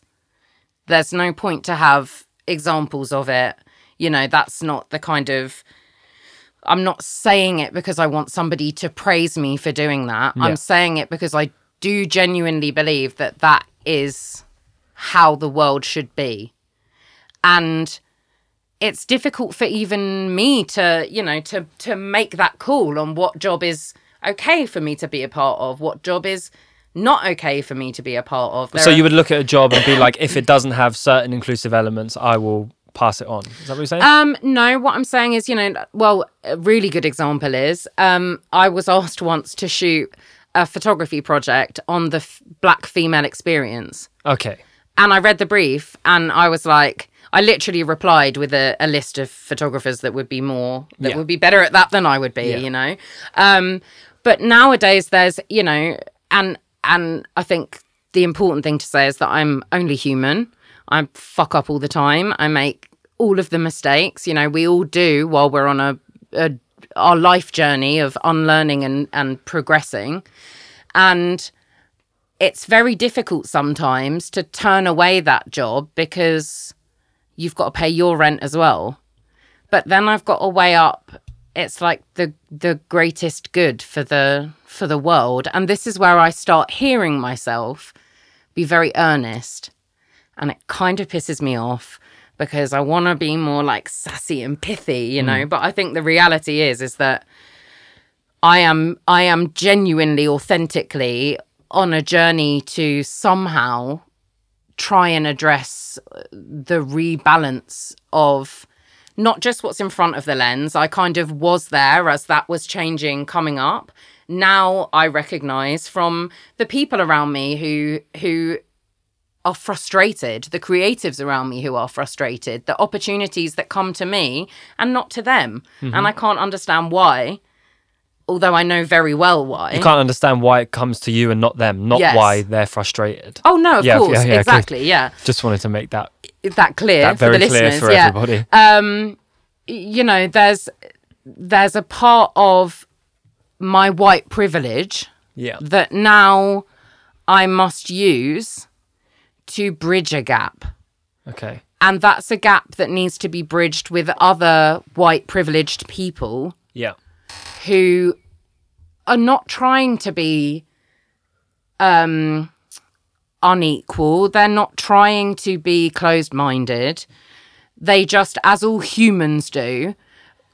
There's no point to have examples of it. You know, that's not the kind of I'm not saying it because I want somebody to praise me for doing that. Yeah. I'm saying it because I do genuinely believe that that is how the world should be. And it's difficult for even me to, you know, to to make that call on what job is okay for me to be a part of, what job is not okay for me to be a part of. There So are- you would look at a job and be like, if it doesn't have certain inclusive elements, I will pass it on. Is that what you're saying? Um, no, what I'm saying is, you know, well, a really good example is um, I was asked once to shoot a photography project on the f- black female experience. okay. And I read the brief and I was like, I literally replied with a, a list of photographers that would be more, that Yeah. would be better at that than I would be, Yeah. you know? Um, but nowadays there's, you know, and, and I think the important thing to say is that I'm only human. I fuck up all the time. I make all of the mistakes, you know, we all do while we're on a, a our life journey of unlearning and, and progressing. And it's very difficult sometimes to turn away that job because you've got to pay your rent as well. But then I've got to weigh up it's like the the greatest good for the for the world and this is where I start hearing myself be very earnest and it kind of pisses me off because I want to be more like sassy and pithy, you know, mm. but I think the reality is is that I am I am genuinely authentically on a journey to somehow try and address uh, the rebalance of not just what's in front of the lens. I kind of was there as that was changing coming up. Now I recognize from the people around me who who are frustrated, the creatives around me who are frustrated, the opportunities that come to me and not to them. And I can't understand why, although I know very well why. You can't understand why it comes to you and not them, not Yes. why they're frustrated. Oh no, of Yeah, course, yeah, yeah, exactly, yeah. Just wanted to make that That clear that for very the clear listeners. for yeah. everybody. um you know there's there's a part of my white privilege yeah. that now I must use to bridge a gap. Okay. And that's a gap that needs to be bridged with other white privileged people Yeah. who are not trying to be um unequal. They're not trying to be closed minded. They just, as all humans do,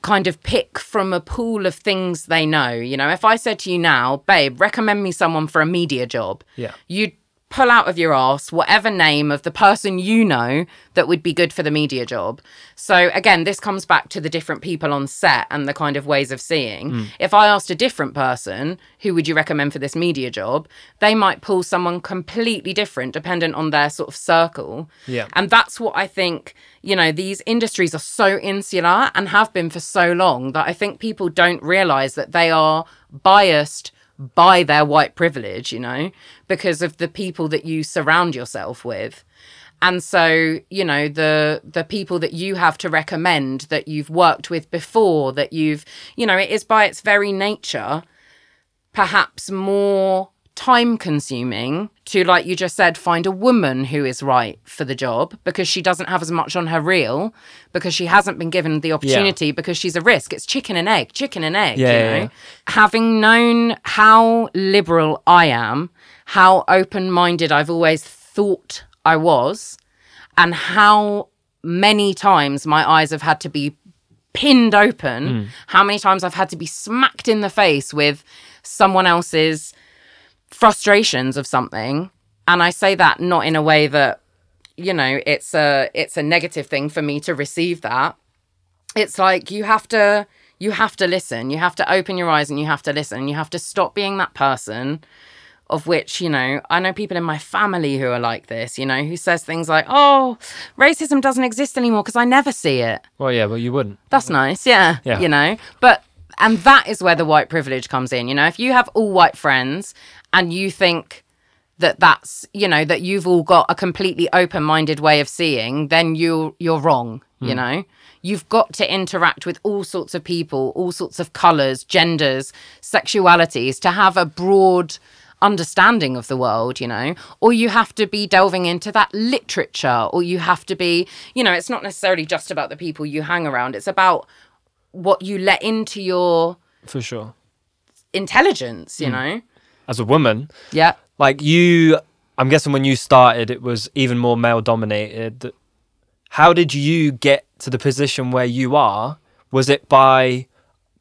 kind of pick from a pool of things they know. You know, if I said to you now, babe, recommend me someone for a media job, Yeah. you'd pull out of your ass whatever name of the person you know that would be good for the media job. So again, this comes back to the different people on set and the kind of ways of seeing. Mm. If I asked a different person, who would you recommend for this media job? They might pull someone completely different dependent on their sort of circle. Yeah. And that's what I think, you know, these industries are so insular and have been for so long that I think people don't realize that they are biased by their white privilege, you know, because of the people that you surround yourself with. And so, you know, the the people that you have to recommend that you've worked with before, that you've, you know, it is by its very nature perhaps more time consuming to like you just said find a woman who is right for the job because she doesn't have as much on her reel because she hasn't been given the opportunity because she's a risk. It's chicken and egg chicken and egg Yeah, you know? yeah. having known how liberal i am how open-minded i've always thought i was and how many times my eyes have had to be pinned open, hmm. how many times I've had to be smacked in the face with someone else's frustrations of something. And I say that not in a way that, you know, it's a it's a negative thing for me to receive that. It's like you have to You have to listen. You have to open your eyes and you have to listen. You have to stop being that person of which, you know, I know people in my family who are like this, you know, who says things like, oh, racism doesn't exist anymore because I never see it. Well, yeah, but you wouldn't. That's nice. Yeah. Yeah. You know, but, and that is where the white privilege comes in. You know, if you have all white friends and you think that that's, you know, that you've all got a completely open minded way of seeing, then you you're wrong, you hmm. know? You've got to interact with all sorts of people, all sorts of colors, genders, sexualities to have a broad understanding of the world, you know, or you have to be delving into that literature, or you have to be, you know, it's not necessarily just about the people you hang around, it's about what you let into your For sure. intelligence, you hmm. know? As a woman, Yeah. like you, I'm guessing when you started, it was even more male dominated. How did you get to the position where you are? Was it by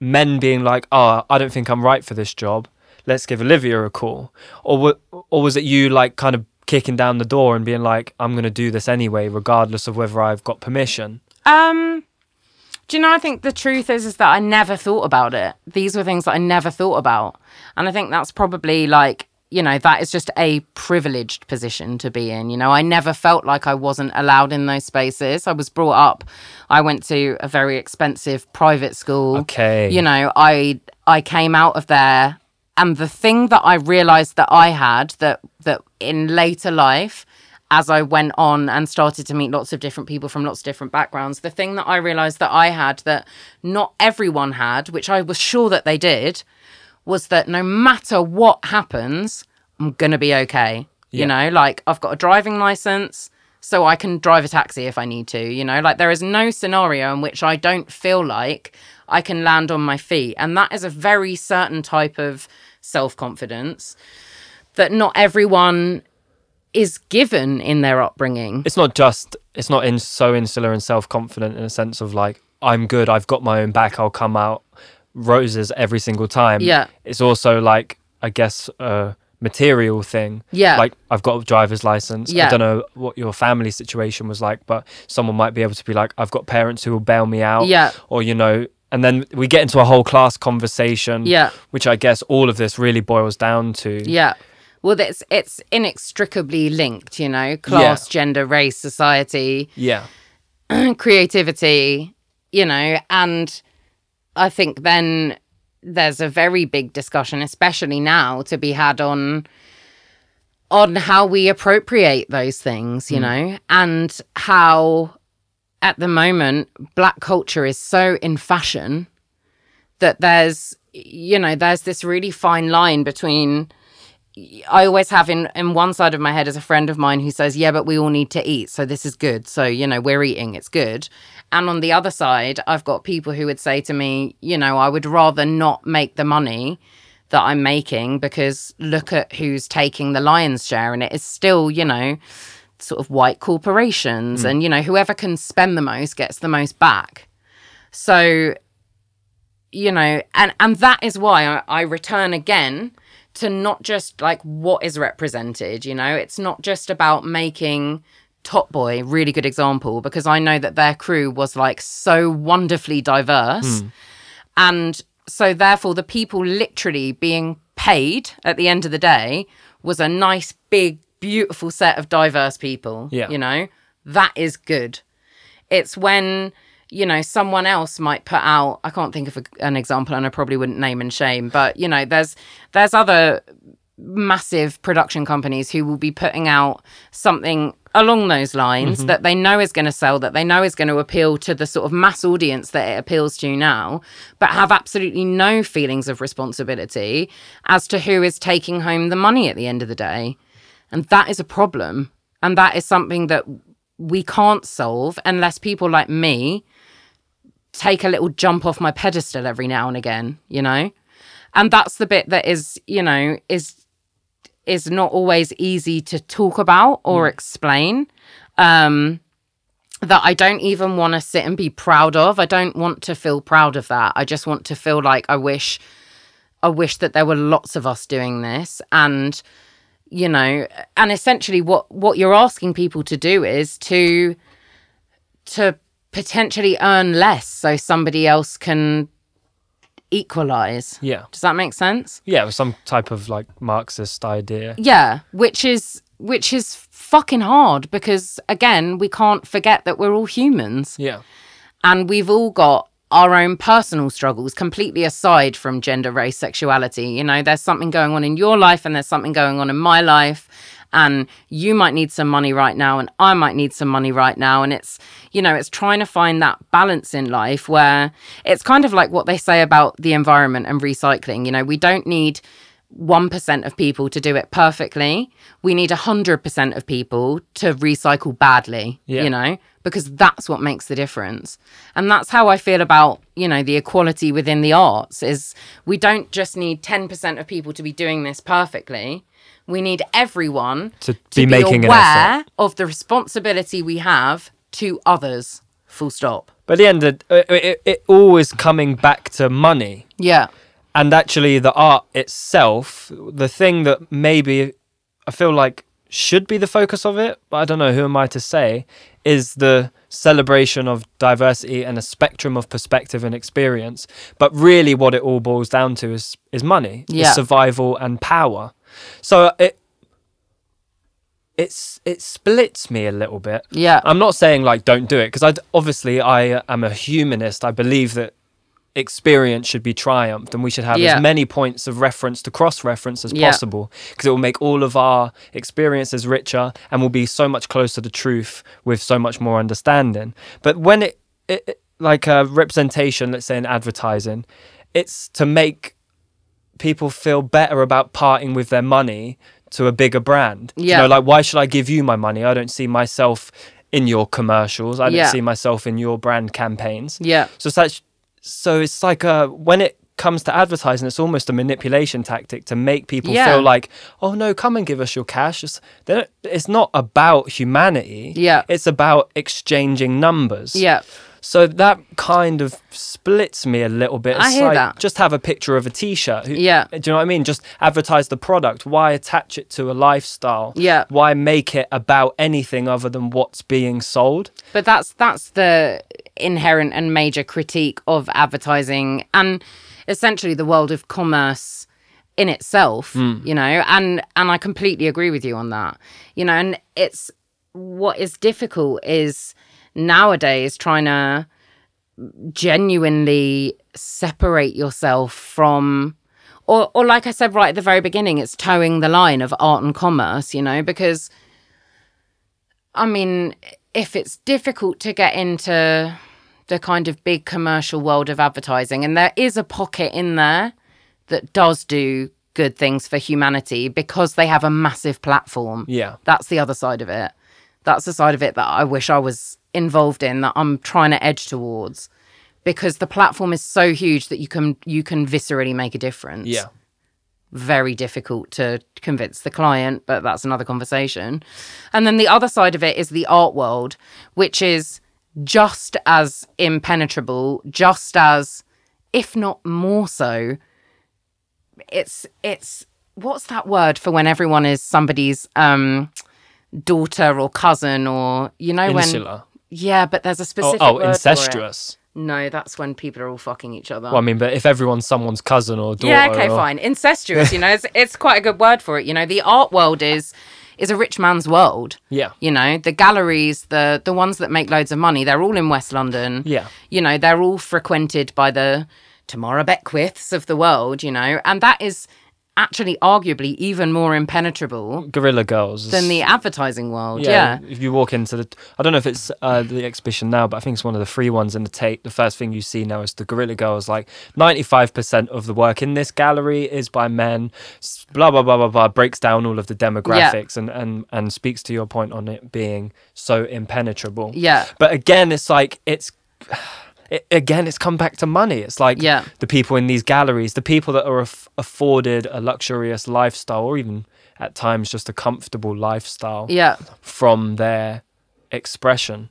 men being like, "Oh, I don't think I'm right for this job. Let's give Olivia a call," or or was it you like kind of kicking down the door and being like, "I'm going to do this anyway, regardless of whether I've got permission"? Um, do you know? I think the truth is is that I never thought about it. These were things that I never thought about, and I think that's probably like you know that is just a privileged position to be in. You know, I never felt like I wasn't allowed in those spaces. I was brought up. I went to a very expensive private school. Okay. You know, I I came out of there, and the thing that I realized that I had that that in later life as I went on and started to meet lots of different people from lots of different backgrounds, the thing that I realized that I had that not everyone had, which I was sure that they did, was that no matter what happens, I'm going to be okay. Yeah. You know, like I've got a driving license, so I can drive a taxi if I need to. You know, like there is no scenario in which I don't feel like I can land on my feet. And that is a very certain type of self confidence that not everyone is given in their upbringing. it's not just it's not in so insular and self-confident in a sense of like i'm good i've got my own back i'll come out roses every single time Yeah. it's also like i guess a material thing Yeah. like i've got a driver's license Yeah. i don't know what your family situation was like but someone might be able to be like i've got parents who will bail me out Yeah. or you know and then we get into a whole class conversation Yeah. which i guess all of this really boils down to Yeah. Well, it's it's inextricably linked, you know, class, gender, race, society, yeah. creativity, you know, and I think then there's a very big discussion, especially now, to be had on on how we appropriate those things, you mm. know, and how at the moment black culture is so in fashion that there's you know there's this really fine line between I always have in in one side of my head is a friend of mine who says, "Yeah, but we all need to eat, so this is good. So you know, we're eating, it's good." And on the other side, I've got people who would say to me, "You know, I would rather not make the money that I'm making because look at who's taking the lion's share, and it is still, you know." sort of white corporations hmm. and you know whoever can spend the most gets the most back so you know and and that is why I, I return again to not just like what is represented you know? It's not just about making top boy really good example because i know that their crew was like so wonderfully diverse. Hmm. And so therefore the people literally being paid at the end of the day was a nice big beautiful set of diverse people Yeah. you know? That is good. It's when you know someone else might put out i can't think of a, an example and i probably wouldn't name and shame but you know there's there's other massive production companies who will be putting out something along those lines mm-hmm. that they know is going to sell that they know is going to appeal to the sort of mass audience that it appeals to now but have absolutely no feelings of responsibility as to who is taking home the money at the end of the day. And that is a problem. And that is something that we can't solve unless people like me take a little jump off my pedestal every now and again, you know? And that's the bit that is, you know, is is not always easy to talk about or explain. Um that I don't even want to sit and be proud of. I don't want to feel proud of that. I just want to feel like I wish I wish that there were lots of us doing this and you know and essentially what what you're asking people to do is to to potentially earn less so somebody else can equalize. Yeah. Does that make sense? Yeah, some type of like Marxist idea. Yeah, which is which is fucking hard because again, we can't forget that we're all humans Yeah. and we've all got our own personal struggles completely aside from gender, race, sexuality. You know, there's something going on in your life and there's something going on in my life. And you might need some money right now, and I might need some money right now. And it's, you know, it's trying to find that balance in life where it's kind of like what they say about the environment and recycling. You know, we don't need 1% of people to do it perfectly. We need 100% of people to recycle badly, Yeah. you know, because that's what makes the difference. And that's how I feel about, you know, the equality within the arts is we don't just need 10% of people to be doing this perfectly. We need everyone To be making aware of the responsibility we have to others. Full stop. But at the end, uh, it, it, it, it always coming back to money. Yeah. and actually the art itself the thing that maybe i feel like should be the focus of it but i don't know who am i to say is the celebration of diversity and a spectrum of perspective and experience but really what it all boils down to is is money is survival and power so it it's it splits me a little bit Yeah. i'm not saying like don't do it because i obviously i am a humanist i believe that experience should be triumphed and we should have Yeah. as many points of reference to cross reference as Yeah. possible because it will make all of our experiences richer and we'll be so much closer to truth with so much more understanding but when it it- like a representation let's say in advertising it's to make people feel better about parting with their money to a bigger brand Yeah. you know like why should i give you my money i don't see myself in your commercials i don't Yeah. see myself in your brand campaigns Yeah. so it's like, so it's like uh, when it comes to advertising, it's almost a manipulation tactic to make people Yeah. feel like, oh no, come and give us your cash. It's, it's not about humanity. Yeah. it's about exchanging numbers. Yeah. So that kind of splits me a little bit. I hear like, that. Just have a picture of a T-shirt. Who- Yeah. Do you know what I mean? Just advertise the product. Why attach it to a lifestyle? Yeah. Why make it about anything other than what's being sold? But that's that's the inherent and major critique of advertising and essentially the world of commerce in itself, hmm. you know, and and I completely agree with you on that. You know, and it's what is difficult is nowadays trying to genuinely separate yourself from or or like I said right at the very beginning, it's toeing the line of art and commerce, you know, because I mean, if it's difficult to get into the kind of big commercial world of advertising, and there is a pocket in there that does do good things for humanity because they have a massive platform. Yeah. That's the other side of it. That's the side of it that I wish I was involved in, that I'm trying to edge towards. Because the platform is so huge that you can you can viscerally make a difference Yeah. very difficult to convince the client, but that's another conversation. And then the other side of it is the art world, which is just as impenetrable, just as, if not more so. It's it's what's that word for when everyone is somebody's um daughter or cousin or you know when Insular. Yeah, but there's a Oh, oh specific oh word for it. incestuous. No, that's when people are all fucking each other. Well, I mean, but if everyone's someone's cousin or daughter, Yeah, okay, or- fine. Incestuous, you know, it's, it's quite a good word for it. You know, the art world is is a rich man's world. Yeah. You know, the galleries, the the ones that make loads of money, they're all in West London. Yeah. You know, they're all frequented by the Tamara Beckwiths of the world, you know, and that is actually arguably even more impenetrable Guerrilla Girls. than the advertising world. Yeah. If you walk into the, I don't know if it's uh, the exhibition now, but I think it's one of the free ones in the Tate. The first thing you see now is the Guerrilla Girls. Like ninety-five percent of the work in this gallery is by men. Blah blah blah blah blah. Breaks down all of the demographics and and and speaks to your point on it being so impenetrable. Yeah. But again, it's like it's. It, again, it's come back to money. It's like Yeah. the people in these galleries, the people that are aff- afforded a luxurious lifestyle, or even at times just a comfortable lifestyle Yeah. from their expression.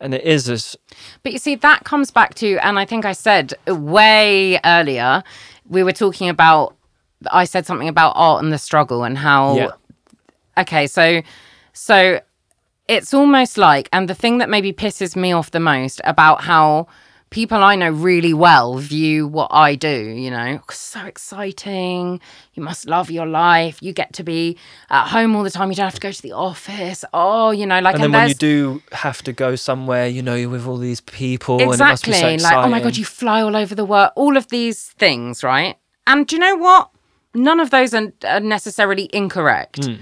And it is this, But you see, that comes back to, and I think I said way earlier, we were talking about, I said something about art and the struggle and how, yeah, okay, so, so it's almost like, and the thing that maybe pisses me off the most about how people I know really well view what I do, you know, so exciting. You must love your life. You get to be at home all the time. You don't have to go to the office. Oh, you know, like And then when you do have to go somewhere, you know, you're with all these people and it must exactly be so exciting. like oh my god you fly all over the world all of these things right and do you know what none of those are, necessarily incorrect Hmm.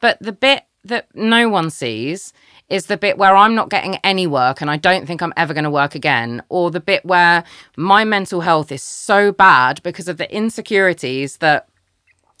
but the bit that no one sees is the bit where i'm not getting any work and i don't think i'm ever going to work again or the bit where my mental health is so bad because of the insecurities that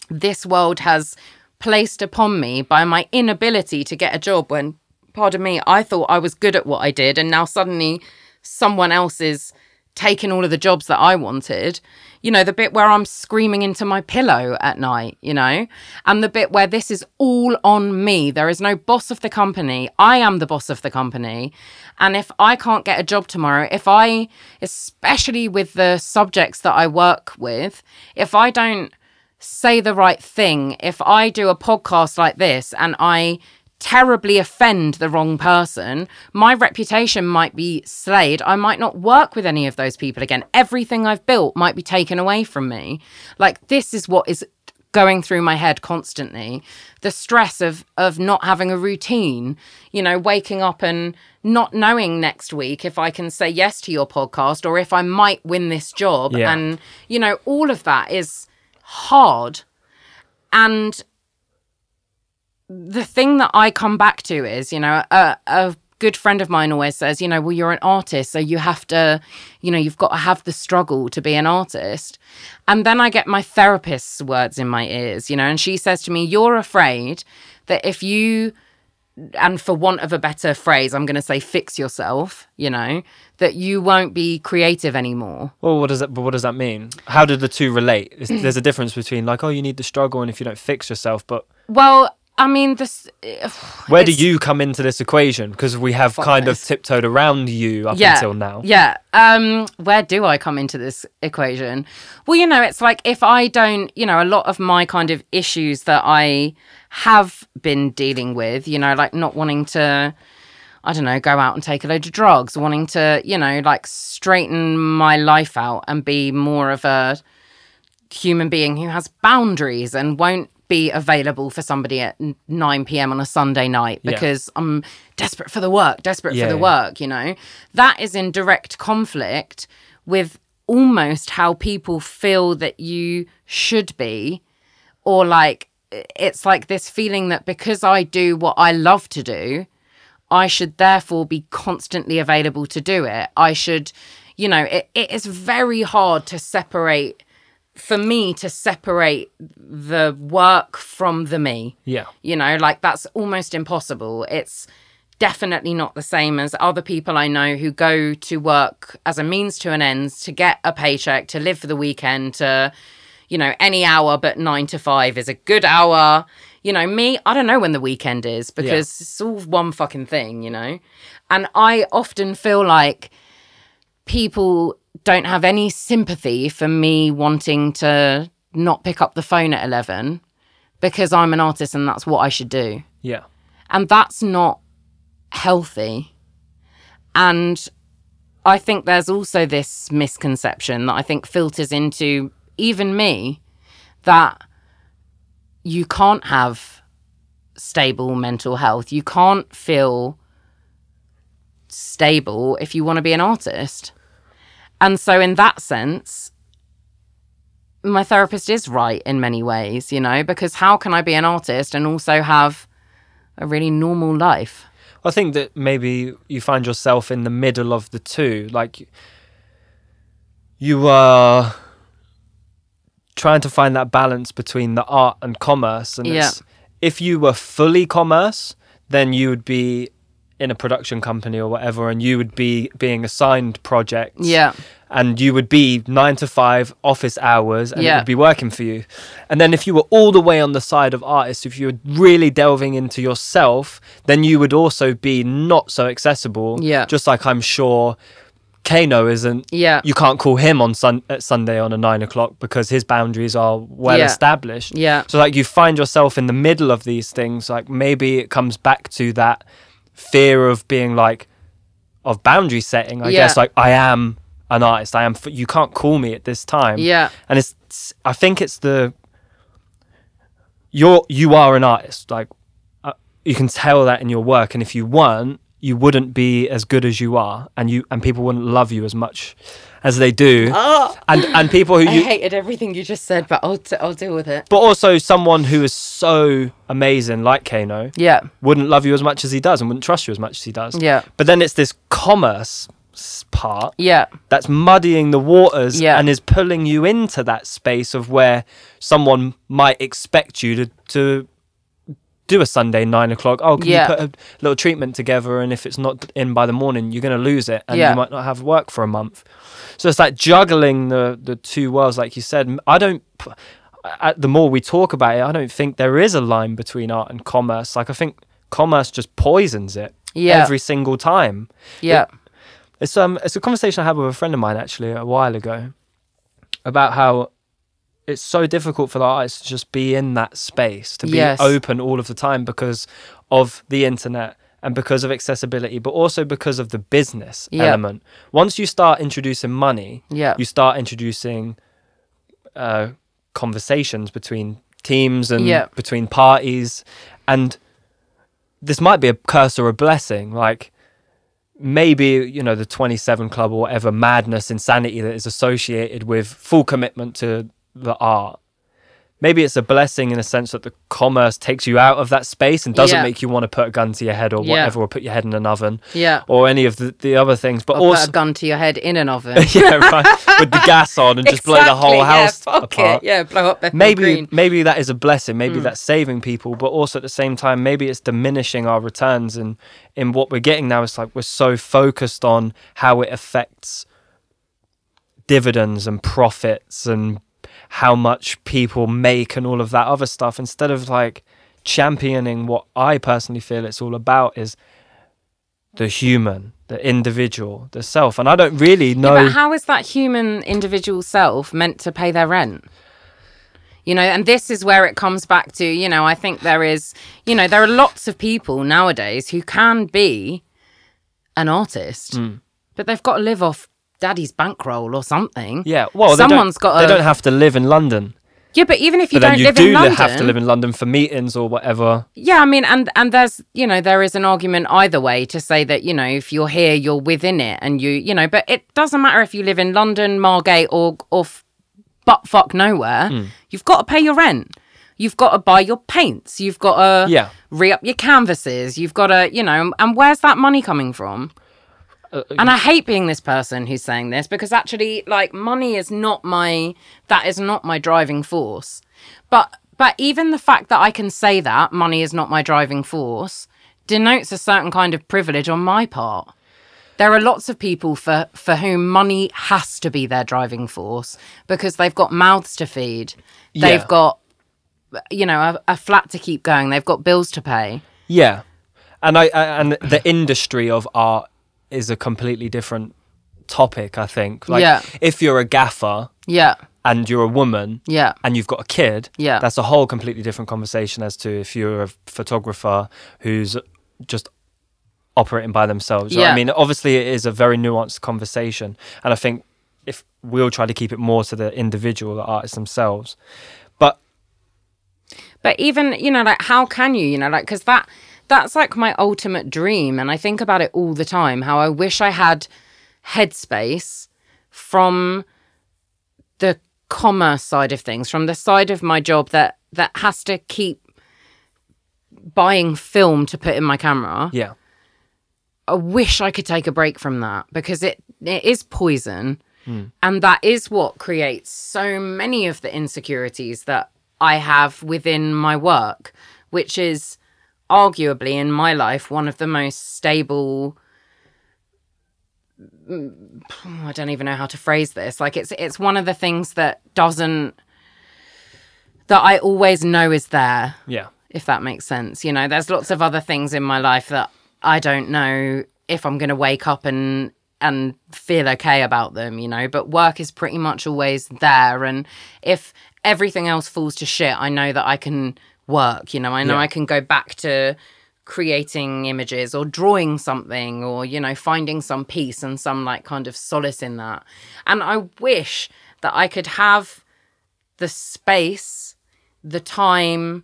this world has placed upon me by my inability to get a job when pardon me i thought i was good at what i did and now suddenly someone else is taking all of the jobs that i wanted you know the bit where i'm screaming into my pillow at night you know and the bit where this is all on me. There is no boss of the company. I am the boss of the company. And if i can't get a job tomorrow if i especially with the subjects that i work with if i don't say the right thing, if I do a podcast like this and I terribly offend the wrong person, my reputation might be slayed. I might not work with any of those people again. Everything I've built might be taken away from me. Like this is what is going through my head constantly. The stress of of not having a routine, you know, waking up and not knowing next week if I can say yes to your podcast or if I might win this job Yeah. and you know, all of that is hard. And the thing that I come back to is, you know, a, a good friend of mine always says, you know, well, you're an artist, so you have to, you know, you've got to have the struggle to be an artist. And then I get my therapist's words in my ears, you know, and she says to me, you're afraid that if you, and for want of a better phrase, I'm going to say fix yourself, you know, that you won't be creative anymore. Well, what does that? But what does that mean? How do the two relate? There's a difference between like, oh, you need the struggle, and if you don't fix yourself. But Well, I mean, this. where do you come into this equation? Because we have kind of tiptoed around you up yeah, until now. Yeah. Um, where do I come into this equation? Well, you know, it's like if I don't, you know, a lot of my kind of issues that I have been dealing with, you know, like not wanting to, I don't know, go out and take a load of drugs, wanting to, you know, like straighten my life out and be more of a human being who has boundaries and won't be available for somebody at 9 p.m. on a Sunday night Yeah. because I'm desperate for the work, desperate Yeah, for the yeah. work, you know. That is in direct conflict with almost how people feel that you should be or like it's like this feeling that because I do what I love to do, I should therefore be constantly available to do it. I should, you know, it, it is very hard to separate, for me to separate the work from the me. Yeah. You know, like that's almost impossible. It's definitely not the same as other people I know who go to work as a means to an end to get a paycheck, to live for the weekend, to, you know, any hour but nine to five is a good hour. You know, me, I don't know when the weekend is because it's all one fucking thing, you know? And I often feel like people don't have any sympathy for me wanting to not pick up the phone at 11 because I'm an artist and that's what I should do. Yeah. And that's not healthy. And I think there's also this misconception that I think filters into even me that you can't have stable mental health. You can't feel stable if you want to be an artist. And so, in that sense, my therapist is right in many ways, you know, because how can I be an artist and also have a really normal life? I think that maybe you find yourself in the middle of the two. Like you are trying to find that balance between the art and commerce. And Yeah. if you were fully commerce, then you would be in a production company or whatever, and you would be being assigned projects. Yeah. And you would be nine to five office hours and it Yeah. would be working for you. And then if you were all the way on the side of artists, if you were really delving into yourself, then you would also be not so accessible. Yeah. Just like I'm sure Kano isn't. Yeah. You can't call him on sun- at Sunday on a nine o'clock because his boundaries are well Yeah. established. Yeah. So like you find yourself in the middle of these things. Like maybe it comes back to that fear of being like of boundary setting. I Yeah. guess like I am an artist. I am. f- You can't call me at this time. Yeah. And it's. I think it's the. You're you are an artist. Like, uh, you can tell that in your work, and if you weren't, you wouldn't be as good as you are, and you and people wouldn't love you as much as they do. Oh. And and people who I you hated everything you just said, but I'll, t- I'll deal with it. but also someone who is so amazing like Kano Yeah. wouldn't love you as much as he does and wouldn't trust you as much as he does. Yeah. But then it's this commerce part Yeah. that's muddying the waters Yeah. and is pulling you into that space of where someone might expect you to, to do a Sunday nine o'clock. Oh, can Yeah. you put a little treatment together? And if it's not in by the morning, you're going to lose it and Yeah. you might not have work for a month. So it's like juggling the, the two worlds, like you said. I don't. At the more we talk about it, I don't think there is a line between art and commerce. Like I think commerce just poisons it Yeah. every single time. Yeah. It's um it's a conversation I had with a friend of mine actually a while ago about how it's so difficult for the artists to just be in that space, to be Yes. open all of the time because of the internet and because of accessibility, but also because of the business Yeah. element. Once you start introducing money, Yeah. you start introducing uh, conversations between teams and Yeah. between parties, and this might be a curse or a blessing. Like maybe you know the 27 club or whatever madness insanity that is associated with full commitment to the art maybe it's a blessing in a sense that the commerce takes you out of that space and doesn't Yeah. make you want to put a gun to your head or Yeah. whatever or put your head in an oven Yeah. or any of the, the other things but Or also put a gun to your head in an oven. yeah right with the gas on and just blow the whole house yeah, apart It. Yeah, blow up Bethnal maybe Green. maybe that is a blessing maybe hmm. that's saving people but also at the same time maybe it's diminishing our returns and in what we're getting now it's like we're so focused on how it affects dividends and profits and how much people make and all of that other stuff instead of like championing what i personally feel it's all about is the human the individual the self and i don't really know Yeah, but how is that human individual self meant to pay their rent? You know, and this is where it comes back to, you know, I think there is, you know, there are lots of people nowadays who can be an artist, Hmm. but they've got to live off daddy's bankroll or something. yeah well someone's got they don't have to live in london yeah, but even if you but don't you live do in London, have to live in London for meetings or whatever. Yeah, I mean, and and there's you know there is an argument either way to say that you know if you're here you're within it and you you know, but it doesn't matter if you live in London, Margate, or or f- butt fuck nowhere. Hmm. You've got to pay your rent. You've got to buy your paints. You've got to Yeah. re up your canvases. You've got to you know, and where's that money coming from? Uh, and I hate being this person who's saying this because actually, like, money is not my that is not my driving force. But but even the fact that I can say that money is not my driving force denotes a certain kind of privilege on my part. There are lots of people for for whom money has to be their driving force because they've got mouths to feed. They've got you know a, a flat to keep going. They've got bills to pay. Yeah, and I, I and the industry of art is a completely different topic. I think. Like, Yeah. if you're a gaffer Yeah, and you're a woman yeah, and you've got a kid, Yeah. that's a whole completely different conversation as to if you're a photographer who's just operating by themselves. You know Yeah. I mean, obviously, it is a very nuanced conversation, and I think if we'll try to keep it more to the individual, the artists themselves, but But even, you know, like how can you, you know, like cuz that that's like my ultimate dream and I think about it all the time how I wish I had headspace from the commerce side of things, from the side of my job that that has to keep buying film to put in my camera. yeah, I wish I could take a break from that because it it is poison, and that is what creates so many of the insecurities that I have within my work, which is arguably in my life one of the most stable. I don't even know how to phrase this. Like it's it's one of the things that doesn't that I always know is there yeah, if that makes sense. You know, there's lots of other things in my life that I don't know if I'm going to wake up and and feel okay about them, you know, but work is pretty much always there and if everything else falls to shit, I know that I can work, you know. I know Yeah. I can go back to creating images or drawing something or you know finding some peace and some like kind of solace in that and i wish that i could have the space the time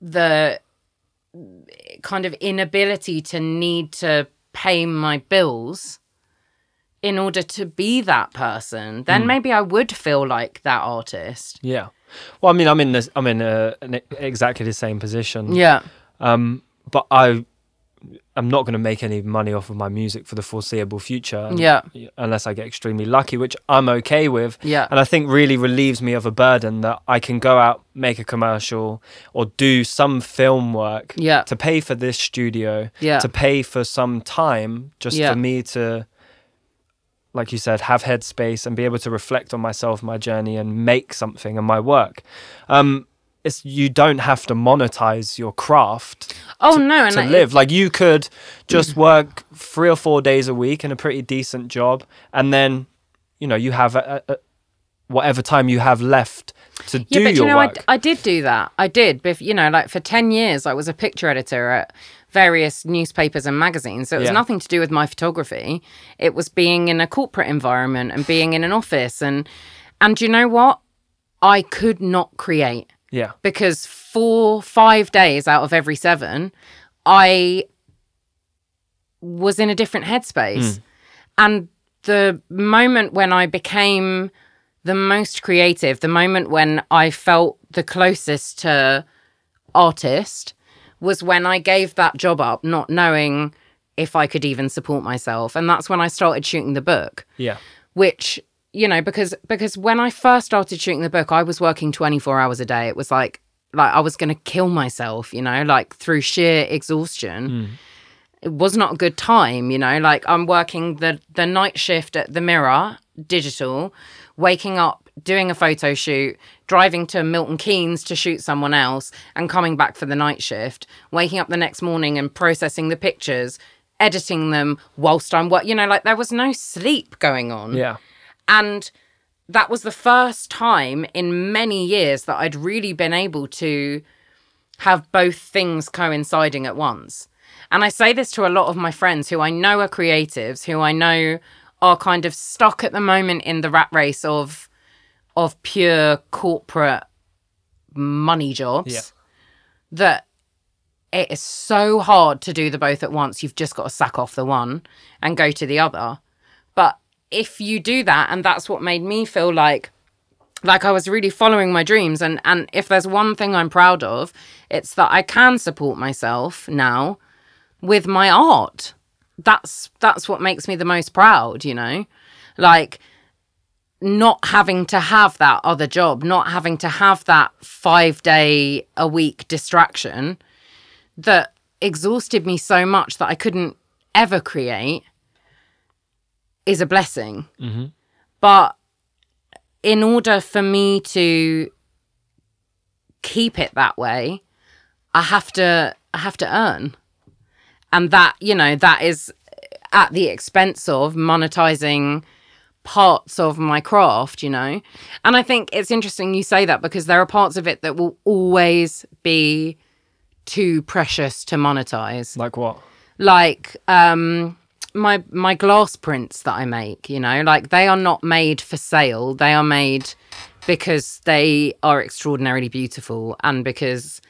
the kind of inability to need to pay my bills in order to be that person then hmm. maybe i would feel like that artist Yeah. Well, I mean, I'm in this. I'm in a, an, exactly the same position. yeah Um, but I, I'm not going to make any money off of my music for the foreseeable future. Yeah. Unless I get extremely lucky, which I'm okay with. Yeah. And I think really relieves me of a burden that I can go out, make a commercial, or do some film work. Yeah. To pay for this studio. Yeah. To pay for some time just Yeah. for me to. Like you said, have headspace and be able to reflect on myself, my journey, and make something and my work. Um, it's you don't have to monetize your craft oh no and to I- live. Like you could just work three or four days a week in a pretty decent job, and then you know you have a, a, whatever time you have left to Yeah, do but your you know, I, work. d- I did do that. I did. Bef- you know, like for 10 years, I was a picture editor at various newspapers and magazines. So it was Yeah. nothing to do with my photography. It was being in a corporate environment and being in an office. And, and you know what? I could not create yeah, because four, five days out of every seven, I was in a different headspace. Hmm. And the moment when I became the most creative, the moment when I felt the closest to artist, was when I gave that job up, not knowing if I could even support myself. And that's when I started shooting the book. Yeah, which you know because because when i first started shooting the book i was working 24 hours a day. It was like like i was going to kill myself you know like through sheer exhaustion. Hmm. It was not a good time you know like i'm working the the night shift at the mirror digital waking up doing a photo shoot driving to milton keynes to shoot someone else and coming back for the night shift waking up the next morning and processing the pictures editing them whilst i'm what you know like there was no sleep going on yeah, and that was the first time in many years that I'd really been able to have both things coinciding at once. And I say this to a lot of my friends who I know are creatives, who I know are kind of stuck at the moment in the rat race of of pure corporate money jobs. Yeah. That it is so hard to do the both at once. You've just got to sack off the one and go to the other. But if you do that, and that's what made me feel like like I was really following my dreams and and if there's one thing I'm proud of, it's that I can support myself now with my art. That's that's what makes me the most proud, you know? Like not having to have that other job, not having to have that 5 day a week distraction that exhausted me so much that I couldn't ever create is a blessing. Mm-hmm. But in order for me to keep it that way, I have to I have to earn. And that, you know, that is at the expense of monetizing parts of my craft, you know. And I think it's interesting you say that because there are parts of it that will always be too precious to monetize like what? like um my my glass prints that I make, you know, like they are not made for sale. They are made because they are extraordinarily beautiful and because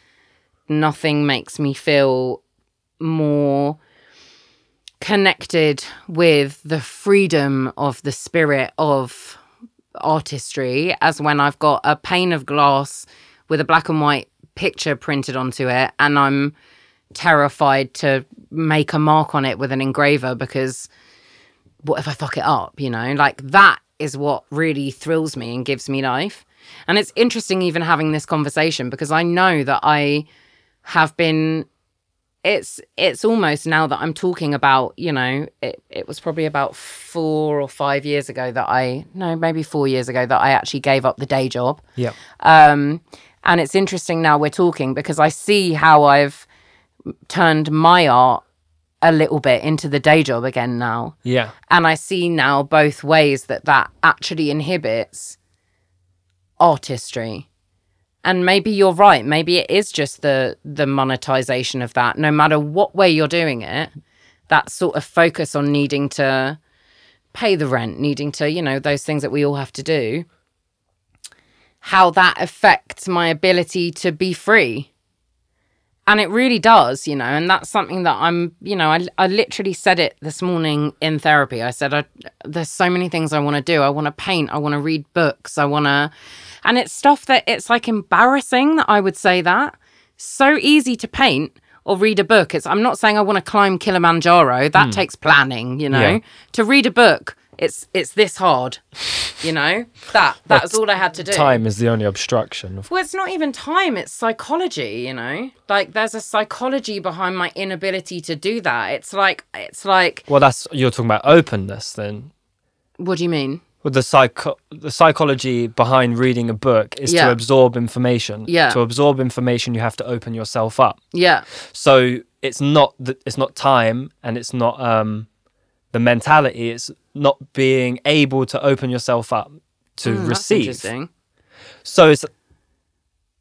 nothing makes me feel more connected with the freedom of the spirit of artistry as when I've got a pane of glass with a black and white picture printed onto it and I'm terrified to make a mark on it with an engraver because what if I fuck it up, you know? Like that is what really thrills me and gives me life. And it's interesting even having this conversation because I know that I have been it's it's almost now that I'm talking about, you know, it, it was probably about four or five years ago that I no, maybe four years ago that I actually gave up the day job. Yeah, Um, and it's interesting now we're talking because I see how I've turned my art a little bit into the day job again now. yeah, And I see now both ways that that actually inhibits artistry And maybe you're right. Maybe it is just the the monetization of that. No matter what way you're doing it, that sort of focus on needing to pay the rent, needing to, you know, those things that we all have to do. How that affects my ability to be free and it really does you know and that's something that i'm you know i, I literally said it this morning in therapy. I said I, there's so many things i want to do. I want to paint. I want to read books. I want to and it's stuff that it's like embarrassing that i would say that. So easy to paint or read a book. It's i'm not saying i want to climb kilimanjaro. That hmm. takes planning you know? Yeah. to read a book it's it's this hard you know that that was all i had to do Time is the only obstruction. Well, it's not even time, it's psychology, you know? Like there's a psychology behind my inability to do that. It's like it's like well, that's you're talking about openness then. what do you mean? Well, the psycho- the psychology behind reading a book is Yeah. to absorb information. Yeah. To absorb information, you have to open yourself up. Yeah. So it's not that it's not time and it's not um the mentality. It's not being able to open yourself up to Mm, receive. So it's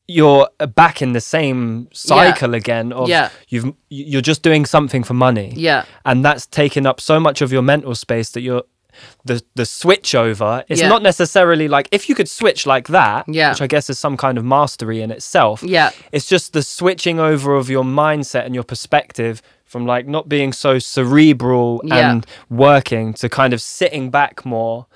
you're back in the same cycle again of Yeah. you've you're just doing something for money. Yeah. And that's taking up so much of your mental space that you're the the switch over is Yeah. not necessarily like if you could switch like that, Yeah. which I guess is some kind of mastery in itself. Yeah. It's just the switching over of your mindset and your perspective from like not being so cerebral Yeah. and working to kind of sitting back more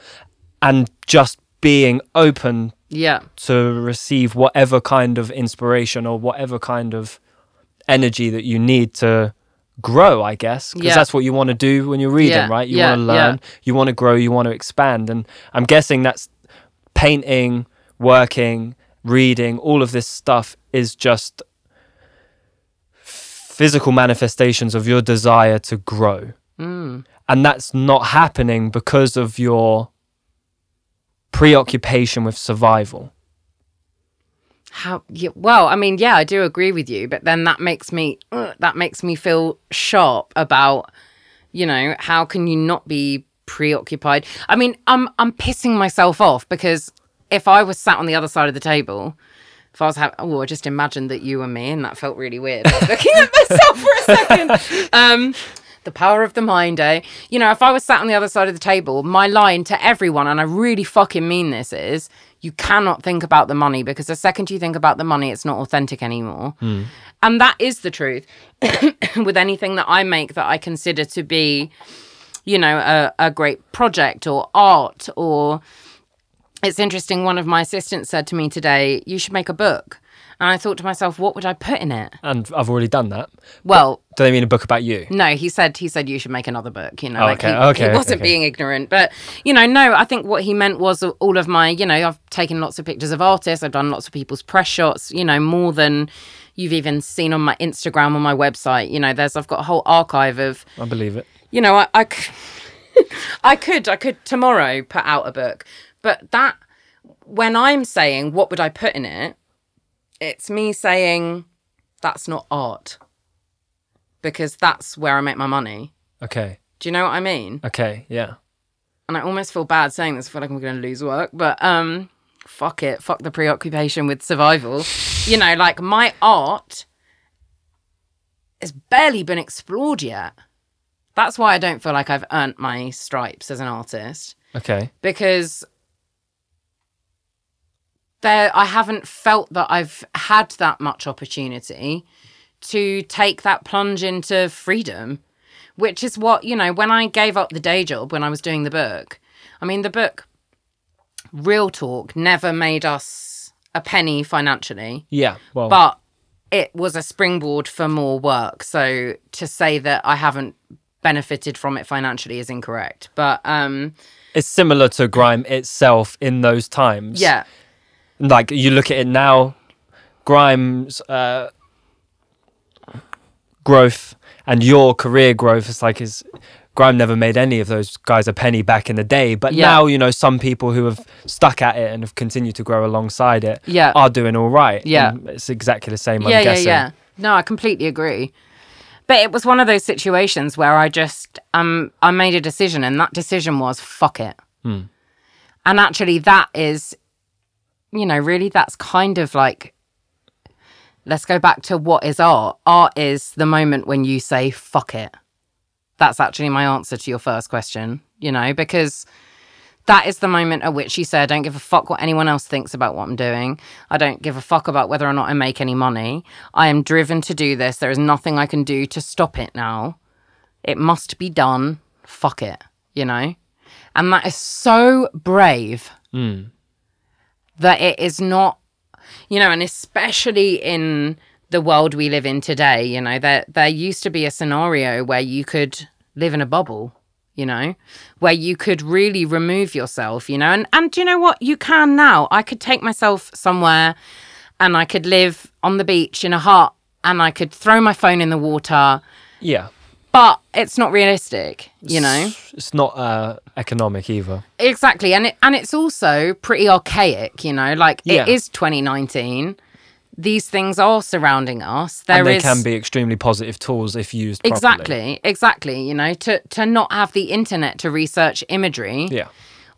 and just being open Yeah. to receive whatever kind of inspiration or whatever kind of energy that you need to grow, I guess, because Yeah. that's what you want to do when you're reading, Yeah, right? You want to learn, you want to grow, you want to expand. And I'm guessing that's painting, working, reading, all of this stuff is just physical manifestations of your desire to grow. Mm. And that's not happening because of your preoccupation with survival. How yeah, well, I mean, yeah, I do agree with you, but then that makes me ugh, that makes me feel sharp about you know, how can you not be preoccupied? I mean, I'm I'm pissing myself off because if I was sat on the other side of the table, if I was having, oh, I just imagined that you were me, and that felt really weird. Looking at myself for a second. Um, the power of the mind, eh? You know, if I was sat on the other side of the table, my line to everyone, and I really fucking mean this, is you cannot think about the money because the second you think about the money, it's not authentic anymore. And that is the truth with anything that I make that I consider to be, you know, a, a great project or art or it's interesting. One of my assistants said to me today, You should make a book. And I thought to myself, What would I put in it? And I've already done that. Well, Do they mean a book about you? no, he said he said you should make another book. You know, Oh, like okay, he, okay, he wasn't okay. being ignorant, but you know, no, I think what he meant was all of my, you know, I've taken lots of pictures of artists, I've done lots of people's press shots, you know, more than you've even seen on my Instagram or my website. You know, there's I've got a whole archive of I believe it. you know, I, I could, I could tomorrow put out a book, but that when I'm saying what would I put in it, it's me saying that's not art because that's where I make my money. Okay. Do you know what I mean? Okay. Yeah. And I almost feel bad saying this. I feel like I'm going to lose work, but um, fuck it, fuck the preoccupation with survival. you know, like my art has barely been explored yet. That's why I don't feel like I've earned my stripes as an artist Okay. because there I haven't felt that I've had that much opportunity to take that plunge into freedom, which is what, you know, when I gave up the day job when I was doing the book, I mean, the book, real talk, never made us a penny financially, Yeah. Well. but it was a springboard for more work. So to say that I haven't benefited from it financially is incorrect. But um it's similar to grime itself in those times. yeah. Like you look at it now, grime's uh, growth and your career growth. It's like is grime never made any of those guys a penny back in the day, but Yeah. now you know some people who have stuck at it and have continued to grow alongside it. Yeah. are doing all right. Yeah. And it's exactly the same. yeah, I'm yeah, guessing. yeah. No, I completely agree. But it was one of those situations where I just um I made a decision and that decision was fuck it. Hmm. And actually that is you know, really that's kind of like let's go back to what is art. Art is the moment when you say fuck it. That's actually my answer to your first question, you know, because that is the moment at which you say, I don't give a fuck what anyone else thinks about what I'm doing. I don't give a fuck about whether or not I make any money. I am driven to do this. There is nothing I can do to stop it now. It must be done. Fuck it, you know? And that is so brave hmm. That it is not, you know, and especially in the world we live in today, you know, there, there used to be a scenario where you could live in a bubble you know, where you could really remove yourself, you know. And and do you know what? You can now. I could take myself somewhere and I could live on the beach in a hut and I could throw my phone in the water, Yeah. But it's not realistic, you know. It's, not uh, economic either. Exactly. And it and it's also pretty archaic, you know, like Yeah. it is 2019. These things are surrounding us. There and they is- can be extremely positive tools if used properly. Exactly, exactly. You know, to to not have the internet to research imagery. Yeah.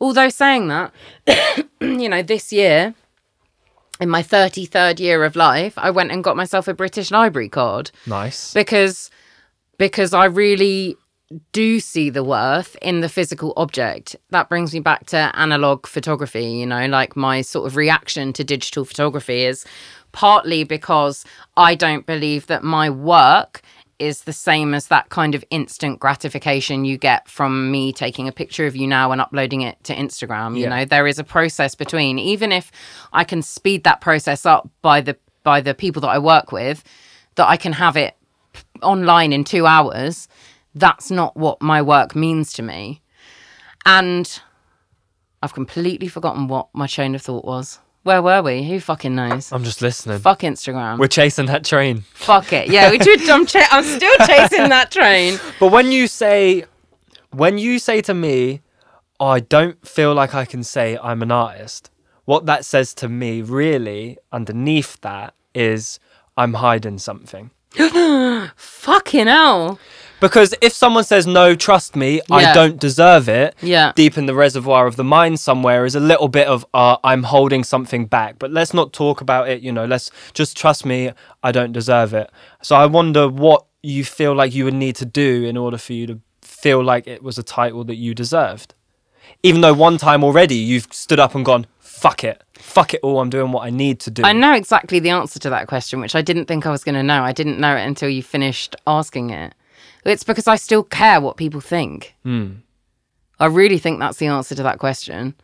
Although saying that, you know, this year, in my 33rd year of life, I went and got myself a British Library card Nice. because because I really do see the worth in the physical object. That brings me back to analog photography, you know, like my sort of reaction to digital photography is partly because I don't believe that my work is the same as that kind of instant gratification you get from me taking a picture of you now and uploading it to Instagram. You know, there is a process between even if I can speed that process up by the by the people that I work with, that I can have it online in two hours, that's not what my work means to me. And I've completely forgotten what my chain of thought was. Where were we? Who fucking knows? I'm just listening. Fuck Instagram. We're chasing that train. Fuck it. Yeah, we did. I'm, cha- I'm still chasing that train. But when you say, when you say to me, oh, I don't feel like I can say I'm an artist, what that says to me really underneath that is I'm hiding something. Fucking hell. Because if someone says, no, trust me, I don't deserve it, Yeah. deep in the reservoir of the mind somewhere is a little bit of, uh, I'm holding something back. But let's not talk about it, you know, let's just trust me, I don't deserve it. So I wonder what you feel like you would need to do in order for you to feel like it was a title that you deserved. Even though one time already you've stood up and gone, fuck it, fuck it all, I'm doing what I need to do. I know exactly the answer to that question, which I didn't think I was going to know. I didn't know it until you finished asking it. It's because I still care what people think. I really think that's the answer to that question.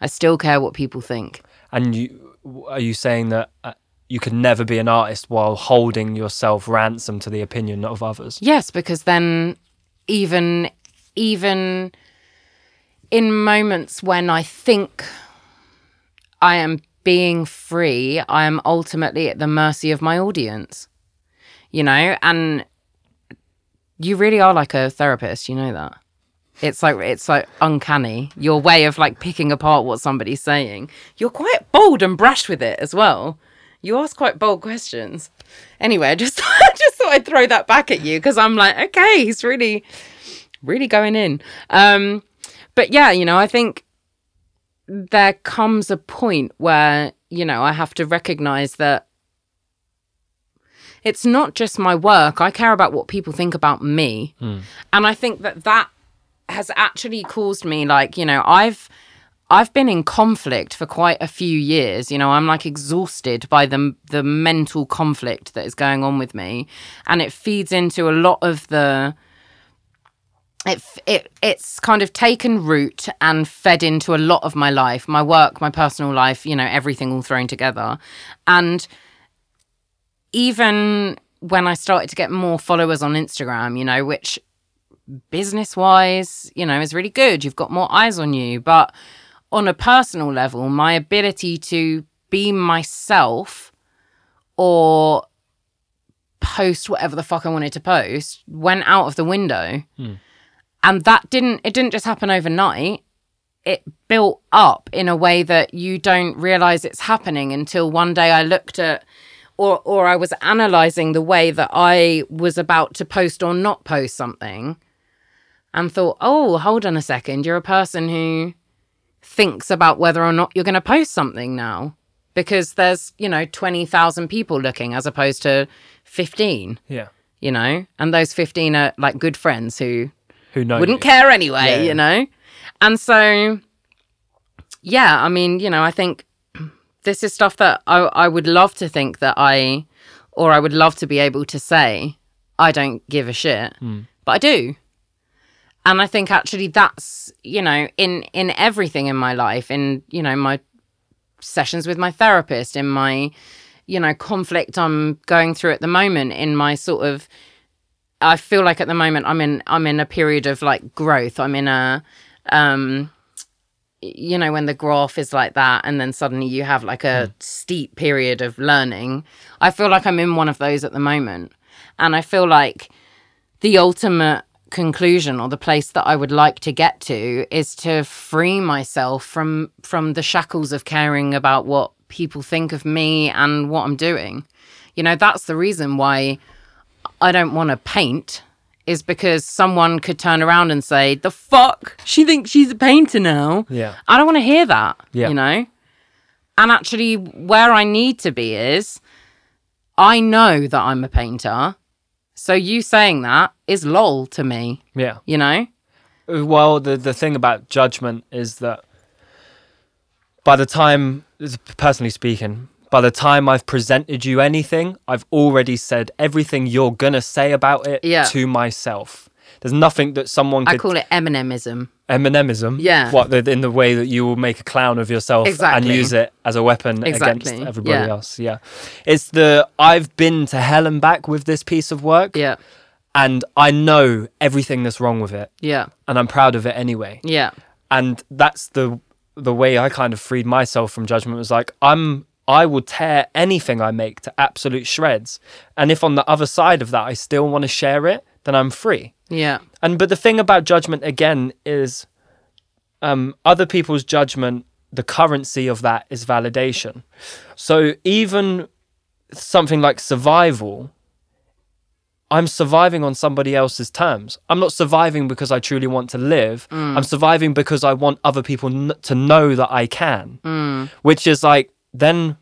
I still care what people think. And you are you saying that uh, you can never be an artist while holding yourself ransom to the opinion of others? Yes, because then even even in moments when I think I am being free, I am ultimately at the mercy of my audience. You know, and you really are like a therapist, you know that. It's like it's like uncanny. Your way of like picking apart what somebody's saying. You're quite bold and brash with it as well. You ask quite bold questions. Anyway, I just I just thought I'd throw that back at you because I'm like, okay, he's really, really going in. Um, but yeah, you know, I think there comes a point where you know I have to recognize that it's not just my work. I care about what people think about me, hmm. and I think that that has actually caused me like you know I've I've been in conflict for quite a few years. You know, I'm like exhausted by the the mental conflict that is going on with me, and it feeds into a lot of the. It, it it's kind of taken root and fed into a lot of my life, my work, my personal life, you know, everything all thrown together. And even when I started to get more followers on Instagram, you know, which business wise, you know, is really good. You've got more eyes on you. But on a personal level, my ability to be myself or post whatever the fuck I wanted to post went out of the window. Hmm. And that didn't, it didn't just happen overnight. It built up in a way that you don't realize it's happening until one day I looked at or or I was analyzing the way that I was about to post or not post something and thought, "Oh, hold on a second. You're a person who thinks about whether or not you're going to post something now." because there's, you know, 20,000 people looking as opposed to 15, Yeah. you know? And those 15 are like good friends who Who knows? wouldn't care anyway, Yeah. you know? And so, yeah, I mean, you know, I think this is stuff that I, I would love to think that I, or I would love to be able to say, I don't give a shit, hmm. but I do. And I think actually that's, you know, in, in everything in my life, in, you know, my sessions with my therapist, in my, you know, conflict I'm going through at the moment, in my sort of I feel like at the moment I'm in I'm in a period of like growth. I'm in a um you know when the graph is like that and then suddenly you have like a steep period of learning. I feel like I'm in one of those at the moment. And I feel like the ultimate conclusion or the place that I would like to get to is to free myself from from the shackles of caring about what people think of me and what I'm doing. You know, that's the reason why I don't want to paint is because someone could turn around and say, "The fuck? She thinks she's a painter now." Yeah. I don't want to hear that. Yeah. You know? And actually where I need to be is I know that I'm a painter. So you saying that is lol to me, Yeah. you know? Well, the the thing about judgment is that by the time, personally speaking, by the time I've presented you anything, I've already said everything you're gonna say about it Yeah. to myself. There's nothing that someone I could call it Eminemism. Eminemism. Yeah. What in the way that you will make a clown of yourself and use it as a weapon Exactly. against everybody Yeah. else. Yeah. It's the I've been to hell and back with this piece of work Yeah. and I know everything that's wrong with it Yeah. and I'm proud of it anyway. Yeah. And that's the the way I kind of freed myself from judgment was like I'm I will tear anything I make to absolute shreds. And if on the other side of that I still want to share it, then I'm free. Yeah. And but the thing about judgment again is um, other people's judgment, the currency of that is validation. So even something like survival, I'm surviving on somebody else's terms. I'm not surviving because I truly want to live. I'm surviving because I want other people n- to know that I can, which is like then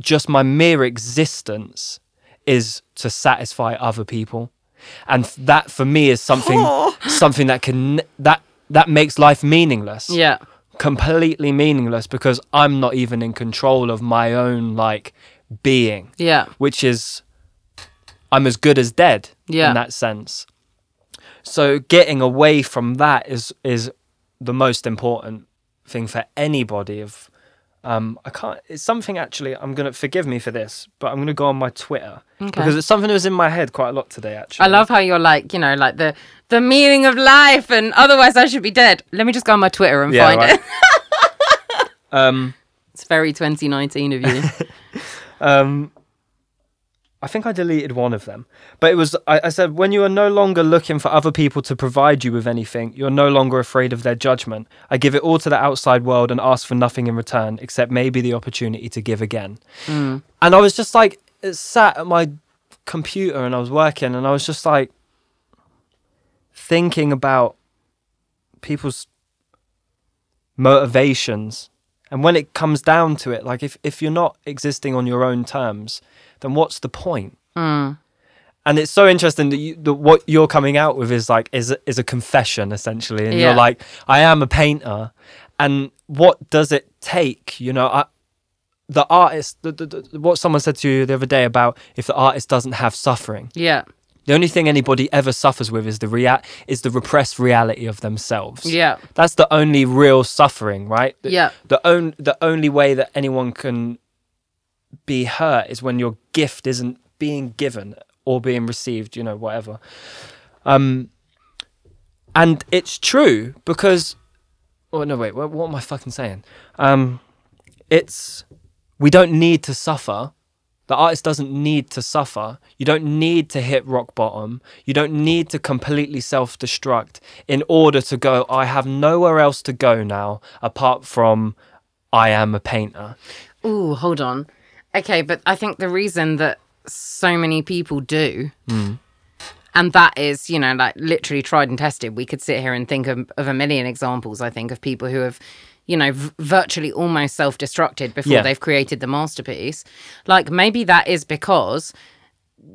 just my mere existence is to satisfy other people and that for me is something something that can that that makes life meaningless Yeah. completely meaningless because i'm not even in control of my own like being Yeah. which is i'm as good as dead Yeah. in that sense so getting away from that is is the most important thing for anybody of um i can't it's something actually i'm gonna forgive me for this but i'm gonna go on my twitter because it's something that was in my head quite a lot today actually I love how you're like, you know, like the the meaning of life and otherwise I should be dead. Let me just go on my Twitter and Yeah, find right. it. um It's very 2019 of you. Um, I think I deleted one of them, but it was I, I said when you are no longer looking for other people to provide you with anything, you're no longer afraid of their judgment. I give it all to the outside world and ask for nothing in return, except maybe the opportunity to give again. Hmm. And I was just like sat at my computer and I was working, and I was just like thinking about people's motivations and when it comes down to it, like if, if you're not existing on your own terms, then what's the point? Hmm. And it's so interesting that, you, that what you're coming out with is like is a- is a confession essentially, and Yeah. you're like, I am a painter, and what does it take? You know, I, the artist, the, the, the, what someone said to you the other day about if the artist doesn't have suffering, yeah. the only thing anybody ever suffers with is the rea- is the repressed reality of themselves. Yeah. That's the only real suffering, right? The, Yeah. The on- the only way that anyone can be hurt is when your gift isn't being given or being received, you know, whatever. Um and it's true because oh no wait, what, what am I fucking saying? Um it's we don't need to suffer the artist doesn't need to suffer. You don't need to hit rock bottom. You don't need to completely self destruct in order to go, I have nowhere else to go now apart from I am a painter. Ooh, hold on. Okay, but I think the reason that so many people do, and that is, you know, like literally tried and tested. We could sit here and think of, of a million examples. I think of people who have, you know, v- virtually almost self destructed before Yeah. they've created the masterpiece. Like maybe that is because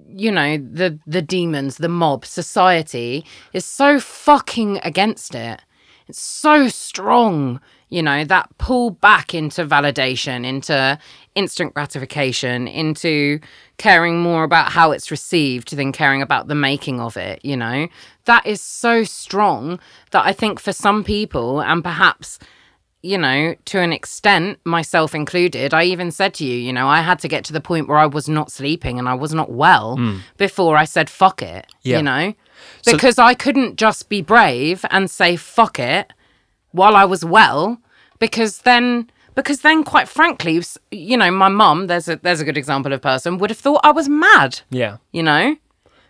you know the the demons the mob society is so fucking against it it's so strong you know that pull back into validation into instant gratification into caring more about how it's received than caring about the making of it you know? That is so strong that i think for some people and perhaps you know, to an extent, myself included, I even said to you, you know, I had to get to the point where I was not sleeping and I was not well hmm. before I said, fuck it, Yeah. you know, So- because I couldn't just be brave and say, fuck it while I was well, because then. Because then, quite frankly, you know, my mum, there's a there's a good example of person would have thought I was mad Yeah. you know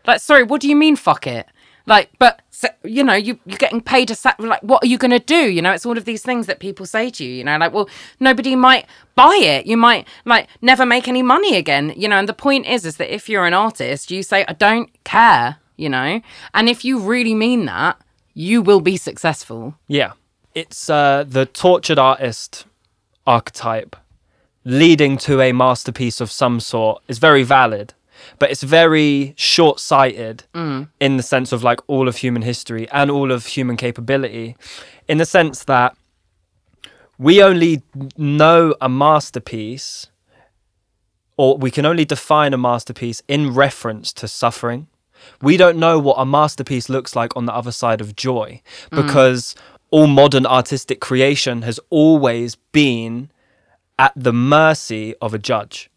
like sorry what do you mean fuck it like but so, you know you, you're getting paid to sa- like what are you going to do you know it's all of these things that people say to you you know like well nobody might buy it you might like never make any money again you know and the point is is that if you're an artist you say i don't care you know and if you really mean that you will be successful Yeah. It's uh, the tortured artist archetype leading to a masterpiece of some sort. Is very valid, but it's very short sighted in the sense of like all of human history and all of human capability, in the sense that we only know a masterpiece or we can only define a masterpiece in reference to suffering. We don't know what a masterpiece looks like on the other side of joy because all modern artistic creation has always been at the mercy of a judge.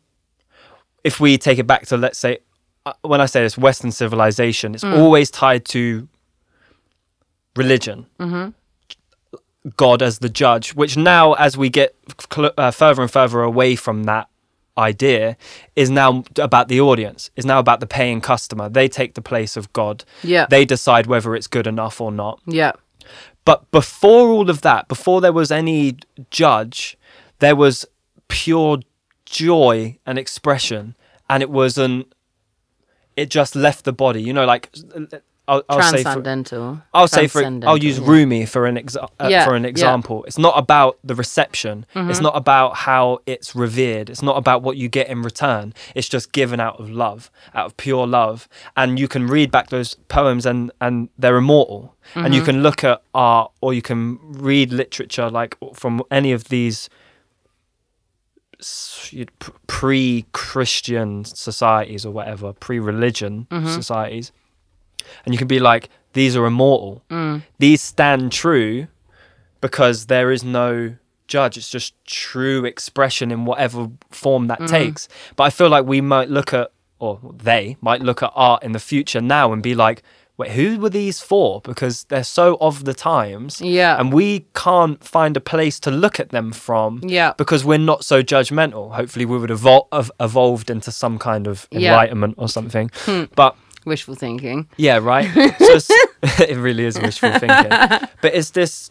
If we take it back to, let's say, uh, when I say this, Western civilization, it's always tied to religion. God as the judge, which now, as we get cl- uh, further and further away from that idea, is now about the audience, is now about the paying customer. They take the place of God. Yeah. They decide whether it's good enough or not. yeah But before all of that, before there was any judge, there was pure joy and expression, and it was an. It just left the body, you know. Like I'll, I'll say, for, transcendental I'll say for I'll use Transcendental, yeah. Rumi for an exa- uh, Yeah, for an yeah. example. It's not about the reception. Mm-hmm. It's not about how it's revered. It's not about what you get in return. It's just given out of love, out of pure love. And you can read back those poems and and they're immortal. And Mm-hmm. you can look at art or you can read literature like from any of these s- you- p- pre-Christian societies or whatever, pre-religion Mm-hmm. societies and you can be like these are immortal. Mm. These stand true because there is no judge. It's just true expression in whatever form that mm. takes. But i feel like we might look at or they might look at art in the future now and be like wait who were these for? Because they're so of the times. Yeah. and we can't find a place to look at them from Yeah. because we're not so judgmental. Hopefully we would evol- have evolved into some kind of Yeah. enlightenment or something. Hmm. But wishful thinking yeah, right. So it really is wishful thinking. But it's this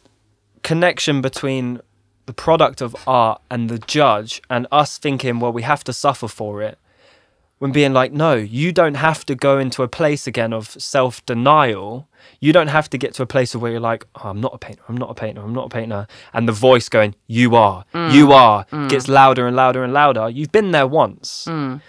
connection between the product of art and the judge and us thinking, well, we have to suffer for it. When being like, no, you don't have to go into a place again of self denial. You don't have to get to a place of where you're like, oh, I'm not a painter, I'm not a painter, I'm not a painter. And the voice going, you are, you mm. are, mm. gets louder and louder and louder. You've been there once mm.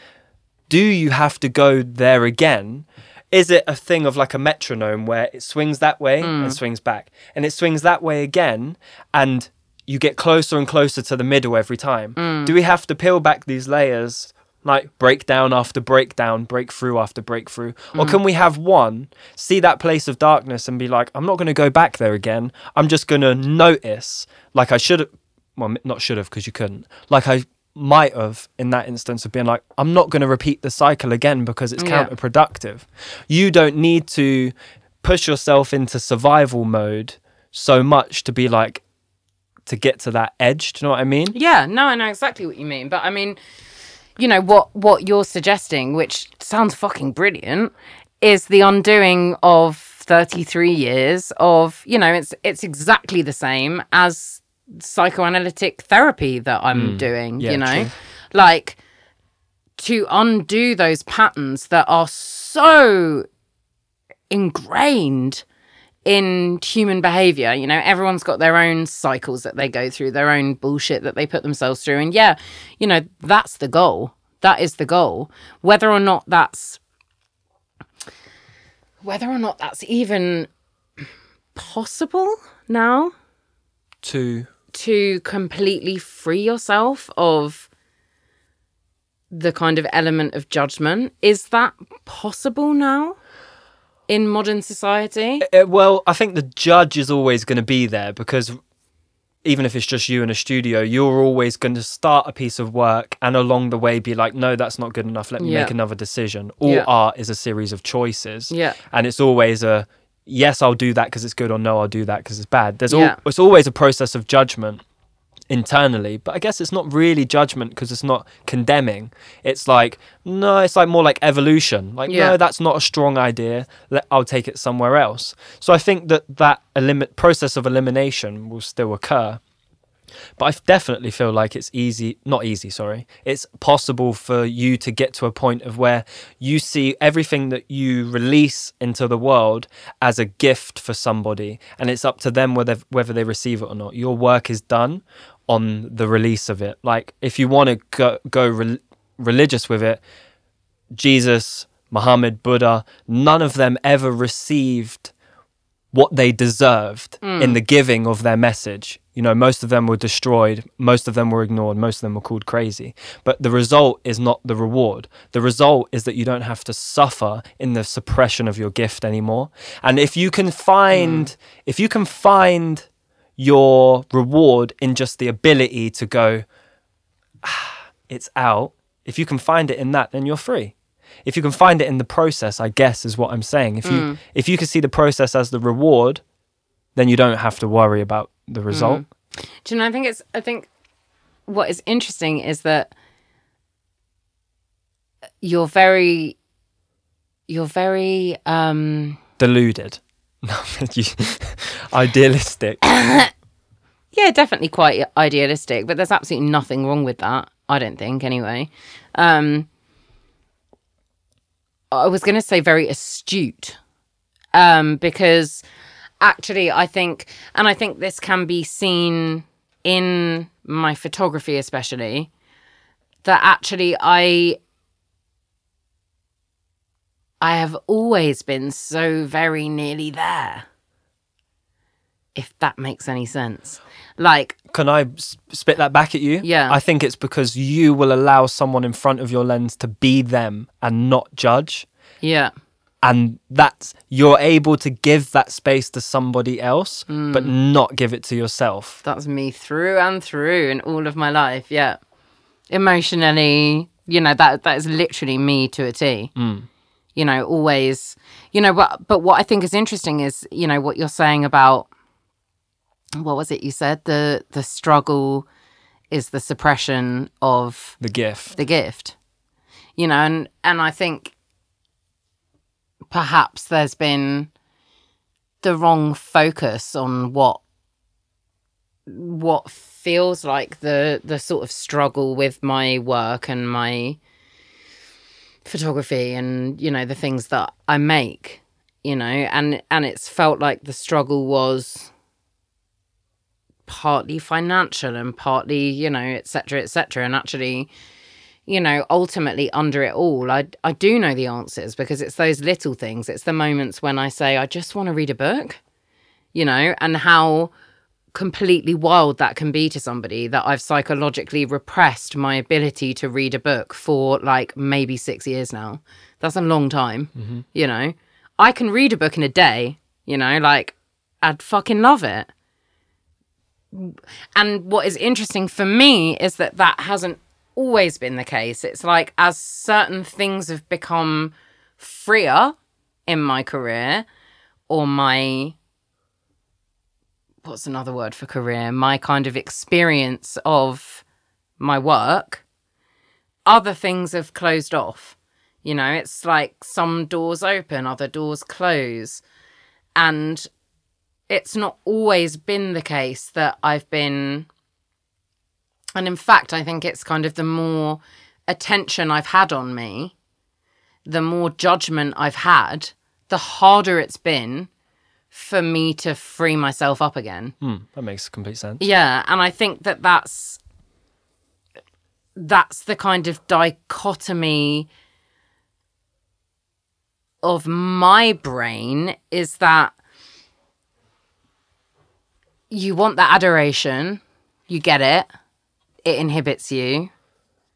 Do you have to go there again? Is it a thing of like a metronome where it swings that way and mm. swings back and it swings that way again and you get closer and closer to the middle every time? Mm. Do we have to peel back these layers like breakdown after breakdown, breakthrough after breakthrough? Or mm. can we have one, see that place of darkness and be like, I'm not going to go back there again. I'm just going to notice like I should have, well, not should have because you couldn't, like I might have in that instance of being like, I'm not going to repeat the cycle again because it's Yeah. counterproductive. You don't need to push yourself into survival mode so much to be like, to get to that edge. Do you know what I mean? Yeah, no, I know exactly what you mean. But I mean, you know what what you're suggesting, which sounds fucking brilliant, is the undoing of 33 years of you know it's it's exactly the same as psychoanalytic therapy that I'm mm. doing. yeah, you know, true. like to undo those patterns that are so ingrained in human behavior. You know, everyone's got their own cycles that they go through, their own bullshit that they put themselves through. And yeah, you know, that's the goal. That is the goal. Whether or not that's whether or not that's even possible now To to completely free yourself of the kind of element of judgment is that possible now in modern society Uh, well, I think the judge is always going to be there because even if it's just you in a studio, you're always going to start a piece of work and along the way be like, no, that's not good enough. Let me Yeah. make another decision. All Yeah. art is a series of choices. Yeah. And it's always a yes, I'll do that because it's good, or no, I'll do that because it's bad. There's Yeah. all, it's always a process of judgment internally, but I guess it's not really judgment because it's not condemning. It's like, no, it's like more like evolution. Like, Yeah. no, that's not a strong idea. Let, I'll take it somewhere else. So I think that that elim- process of elimination will still occur. But I definitely feel like it's easy, not easy, sorry. It's possible for you to get to a point of where you see everything that you release into the world as a gift for somebody, and it's up to them whether whether they receive it or not. Your work is done on the release of it. Like if you want to go go re- religious with it, Jesus, Muhammad, Buddha, none of them ever received what they deserved in the giving of their message. You know, most of them were destroyed, most of them were ignored, most of them were called crazy. But the result is not the reward. The result is that you don't have to suffer in the suppression of your gift anymore. And if you can find if you can find your reward in just the ability to go "Ah, it's out, if you can find it in that, then you're free if you can find it in the process i guess is what i'm saying. If you if you can see the process as the reward then you don't have to worry about the result. Do you know i think it's i think what is interesting is that you're very you're very um deluded. Idealistic. Yeah definitely quite idealistic but there's absolutely nothing wrong with that i don't think anyway. Um i was going to say very astute um because actually i think and i think this can be seen in my photography especially that actually i i have always been so very nearly there if that makes any sense. Like can I spit that back at you? Yeah. i think it's because you will allow someone in front of your lens to be them and not judge. Yeah. And that's you're able to give that space to somebody else but mm. not give it to yourself. That's me through and through in all of my life yeah. Emotionally you know that that is literally me to a t. Mm. You know always you know but but what i think is interesting is you know what you're saying about what was it you said? The the struggle is the suppression of the gift. the gift. You know and and i think perhaps there's been the wrong focus on what what feels like the the sort of struggle with my work and my photography and you know the things that I make you know and and it's felt like the struggle was partly financial and partly you know etc etc and actually you know ultimately under it all I I do know the answers because it's those little things. It's the moments when I say I just want to read a book you know and how completely wild that can be to somebody that I've psychologically repressed my ability to read a book for like maybe 6 years now. That's a long time mm-hmm. you know? I can read a book in a day you know like I'd fucking love it and what is interesting for me is that that hasn't always been the case. It's like as certain things have become freer in my career or my what's another word for career? My kind of experience of my work, other things have closed off. You know, it's like some doors open, other doors close. And it's not always been the case that I've been. And in fact, I think it's kind of the more attention I've had on me, the more judgment I've had, the harder it's been for me to free myself up again. Hmm, that makes complete sense. Yeah, and I think that that's that's the kind of dichotomy of my brain is that you want that adoration, you get it, it inhibits you.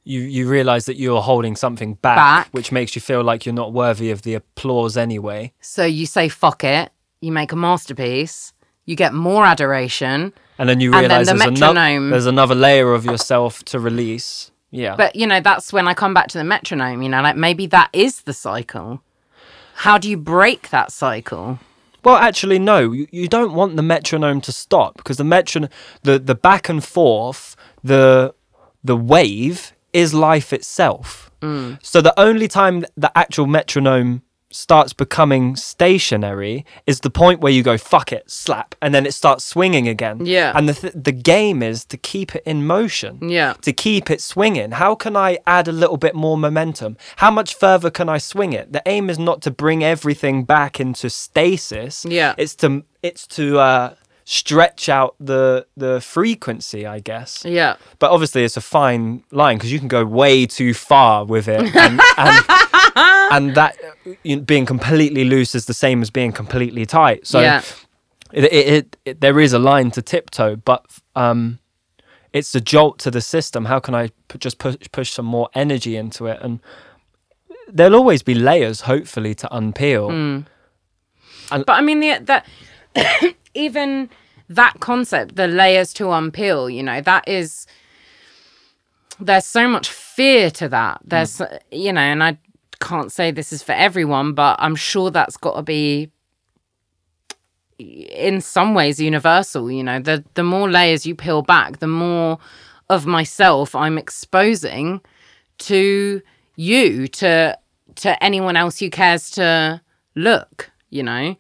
You you realize that you're holding something back, Back. which makes you feel like you're not worthy of the applause anyway. So you say fuck it, you make a masterpiece, you get more adoration, And then you And then realize the there's, ano- metronome- there's another layer of yourself to release. Yeah. But you know, that's when I come back to the metronome, you know, like maybe that is the cycle. How do you break that cycle? Well, actually, no. You, you don't want the metronome to stop because the metron, the the back and forth, the the wave is life itself. Mm. So the only time the actual metronome starts becoming stationary is the point where you go fuck it, slap, and then it starts swinging again. Yeah. And the th- the game is to keep it in motion. Yeah. To keep it swinging. How can I add a little bit more momentum? How much further can I swing it? The aim is not to bring everything back into stasis. Yeah. It's to it's to uh, stretch out the the frequency, I guess. Yeah. But obviously, it's a fine line because you can go way too far with it, and, and, and that you know, being completely loose is the same as being completely tight. So yeah. it, it, it, it there is a line to tiptoe, but um, it's a jolt to the system. How can I p- just push push some more energy into it? And there'll always be layers, hopefully, to unpeel. But I mean, the, that even that concept, the layers to unpeel, you know, that is there's so much fear to that. There's, you know, and I can't say this is for everyone, but I'm sure that's got to be in some ways universal. You know, the the more layers you peel back, the more of myself I'm exposing to you, to to anyone else who cares to look. You know,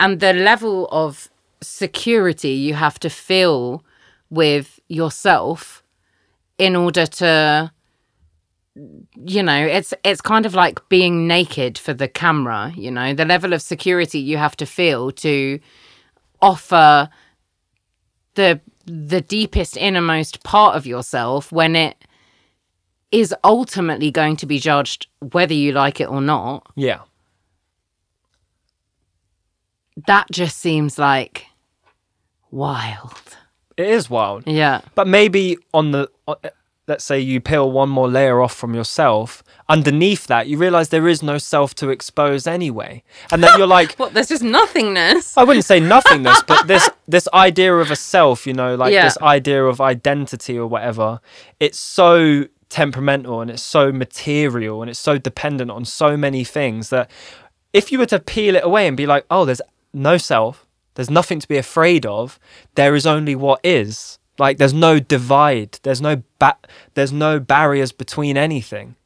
and the level of security you have to feel with yourself in order to you know it's it's kind of like being naked for the camera you know the level of security you have to feel to offer the the deepest innermost part of yourself when it is ultimately going to be judged whether you like it or not. Yeah, that just seems like wild. It is wild. yeah. But maybe on the, let's say you peel one more layer off from yourself, underneath that, you realize there is no self to expose anyway. And then you're like, what there's just nothingness I wouldn't say nothingness, but this this idea of a self, you know, like Yeah. this idea of identity or whatever, it's so temperamental and it's so material and it's so dependent on so many things that if you were to peel it away and be like, oh, there's no self, there's nothing to be afraid of, there is only what is. Like there's no divide, there's no ba- there's no barriers between anything.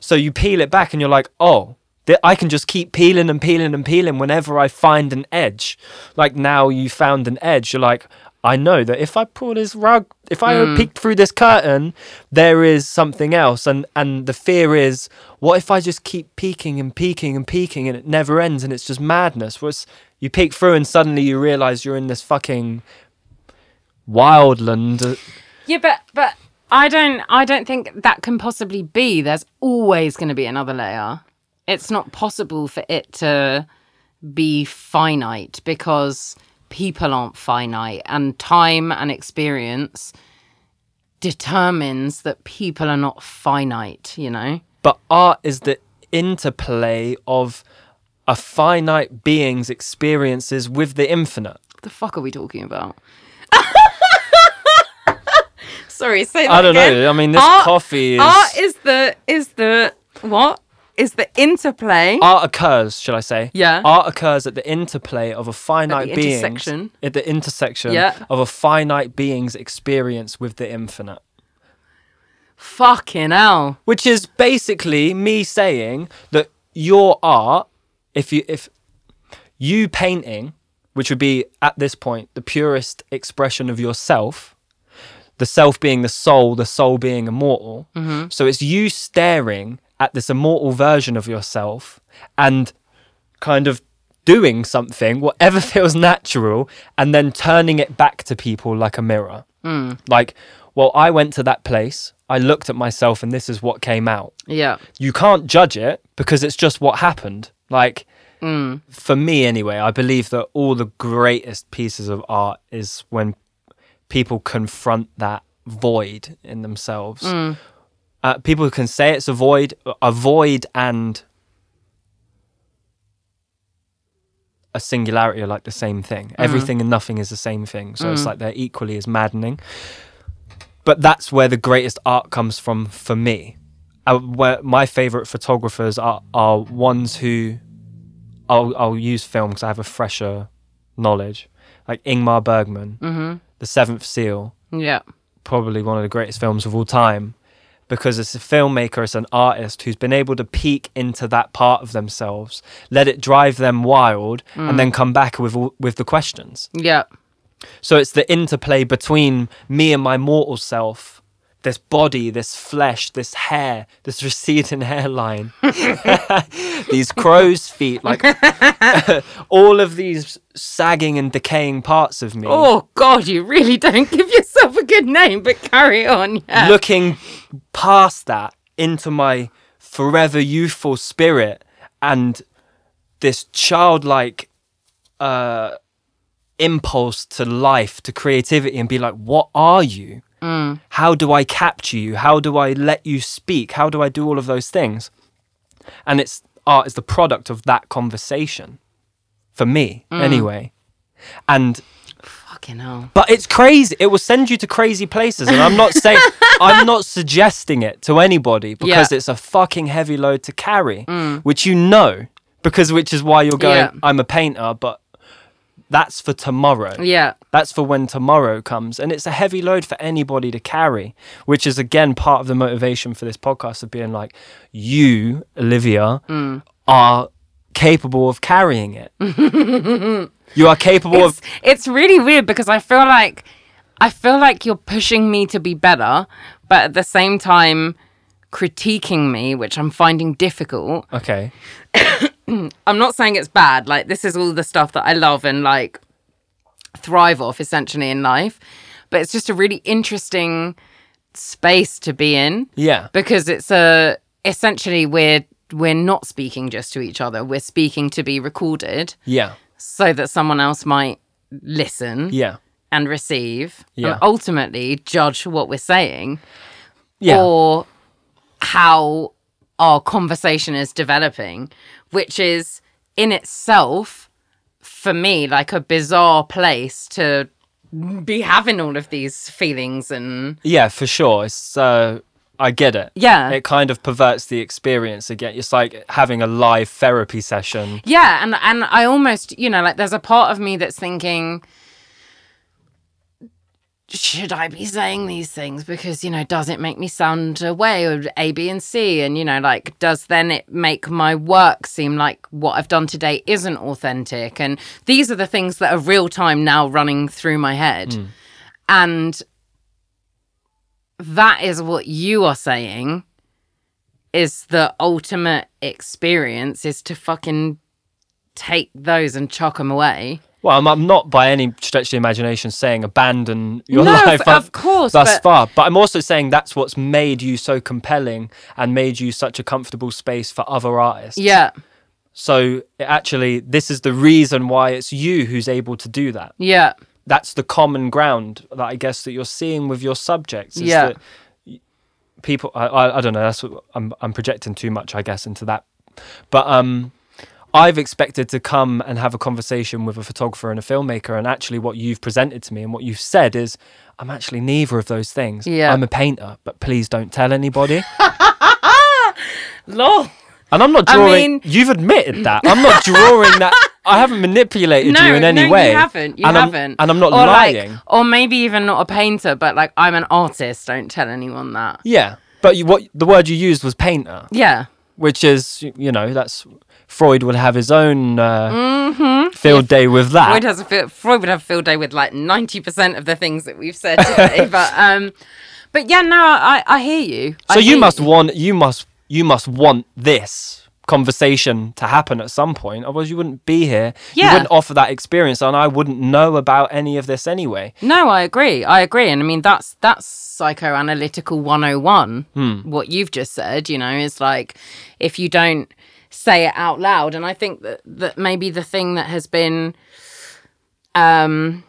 So you peel it back and you're like, oh, th- I can just keep peeling and peeling and peeling whenever I find an edge. Like now you found an edge. You're like, I know that if I pull this rug, if I hmm. peek through this curtain, there is something else. And, and the fear is, what if I just keep peeking and peeking and peeking and it never ends and it's just madness? Whereas you peek through and suddenly you realize you're in this fucking wildland. Yeah, but but I don't I don't think that can possibly be. There's always going to be another layer. It's not possible for it to be finite because people aren't finite and time and experience determines that people are not finite, you know? but art is the interplay of a finite being's experiences with the infinite. What the fuck are we talking about? Sorry, say that I don't again. know. I mean, this Art- coffee is Art is the is the what? Is the interplay art occurs, should I say? Yeah. Art occurs at the interplay of a finite being intersection. at the intersection Yeah. of a finite being's experience with the infinite. fucking hell? Which is basically me saying that your art, if you if you painting, which would be at this point the purest expression of yourself, the self being the soul, the soul being immortal. Mm-hmm. So it's you staring at this immortal version of yourself and kind of doing something, whatever feels natural, and then turning it back to people like a mirror. Mm. Like, well, I went to that place, I looked at myself, and this is what came out. Yeah. You can't judge it because it's just what happened. Like, mm. for me anyway, I believe that all the greatest pieces of art is when people confront that void in themselves. Uh, people can say it's a void, a void and a singularity are like the same thing. Everything and nothing is the same thing. So it's like they're equally as maddening. But that's where the greatest art comes from for me. Uh, where my favorite photographers are, are ones who I'll, I'll use film because I have a fresher knowledge. Like Ingmar Bergman, The Seventh Seal, Yeah. probably one of the greatest films of all time because it's a filmmaker, it's an artist who's been able to peek into that part of themselves, let it drive them wild, and then mm. come back with all- with the questions. Yeah. So it's the interplay between me and my mortal self, this body, this flesh, this hair, this receding hairline, these crow's feet, like all of these sagging and decaying parts of me. Oh God, you really don't give yourself a good name, but carry on. Yeah. looking past that into my forever youthful spirit and this childlike uh, impulse to life, to creativity, and be like, what are you? Mm. How do I capture you? How do I let you speak? How do I do all of those things? And it's art is the product of that conversation for me, mm. anyway. And Fucking hell. but it's crazy. It will send you to crazy places, and I'm not saying I'm not suggesting it to anybody because Yeah. it's a fucking heavy load to carry, mm. which you know because which is why you're going. Yeah. I'm a painter, but that's for tomorrow. Yeah. That's for when tomorrow comes, and it's a heavy load for anybody to carry. Which is again part of the motivation for this podcast of being like, you, Olivia, Mm. are capable of carrying it. you are capable It's, of it's really weird because I feel like I feel like you're pushing me to be better, but at the same time critiquing me, which I'm finding difficult. okay. I'm not saying it's bad. Like this is all the stuff that I love and like thrive off essentially in life. But it's just a really interesting space to be in Yeah. because it's a essentially we're we're not speaking just to each other. We're speaking to be recorded Yeah. so that someone else might listen Yeah. and receive Yeah. and ultimately judge what we're saying Yeah. or how our conversation is developing, which is in itself, for me, like a bizarre place to be having all of these feelings and yeah, for sure. It's uh I get it. Yeah. It kind of perverts the experience again. It's like having a live therapy session. yeah and and i almost you know like there's a part of me that's thinking should i be saying these things? Because you know does it make me sound away or a b and c? And you know like does then it make my work seem like what i've done today isn't authentic? And these are the things that are real time now running through my head. Hmm. And that is what you are saying is the ultimate experience is to fucking take those and chuck them away. Well, I'm, I'm not by any stretch of the imagination saying abandon your No, life of- of course, thus but- far, but I'm also saying that's what's made you so compelling and made you such a comfortable space for other artists. Yeah, So actually, this is the reason why it's you who's able to do that. yeah, That's the common ground that I guess that you're seeing with your subjects. Is Yeah. That people, I, I, I don't know. That's what, I'm I'm projecting too much, I guess, into that. But um, I've expected to come and have a conversation with a photographer and a filmmaker, and actually, what you've presented to me and what you've said is, I'm actually neither of those things. Yeah. I'm a painter, but please don't tell anybody. lol. And I'm not I drawing. mean- you've admitted that. I'm not drawing that. I haven't manipulated No, you in any way. no, way. you haven't. You and haven't. I'm, and I'm not or lying. Like, or maybe even not a painter, but like I'm an artist. Don't tell anyone that. yeah, but you, what the word you used was painter, Yeah, which is you know that's Freud would have his own uh, field day with that. Mm-hmm. Freud has a field, Freud would have a field day with like ninety percent of the things that we've said today. but um, but yeah, no, I I hear you. So hear you must want you must you must want this conversation to happen at some point. Otherwise, you wouldn't be here. You wouldn't offer that experience, and I wouldn't know about any of this anyway. No, I agree. I agree. And I mean that's that's psychoanalytical 101. What you've just said, you know, is like if you don't say it out loud. And I think that that maybe the thing that has been um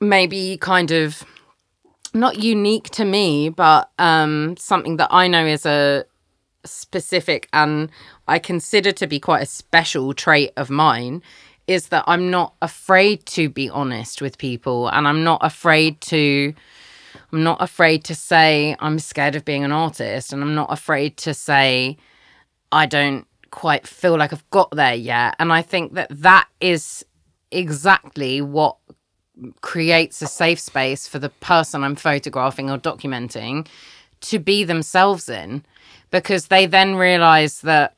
maybe kind of not unique to me, but um something that I know is a specific and I consider to be quite a special trait of mine is that I'm not afraid to be honest with people and I'm not afraid to I'm not afraid to say I'm scared of being an artist and I'm not afraid to say I don't quite feel like I've got there yet. And I think that that is exactly what creates a safe space for the person I'm photographing or documenting to be themselves in because they then realize that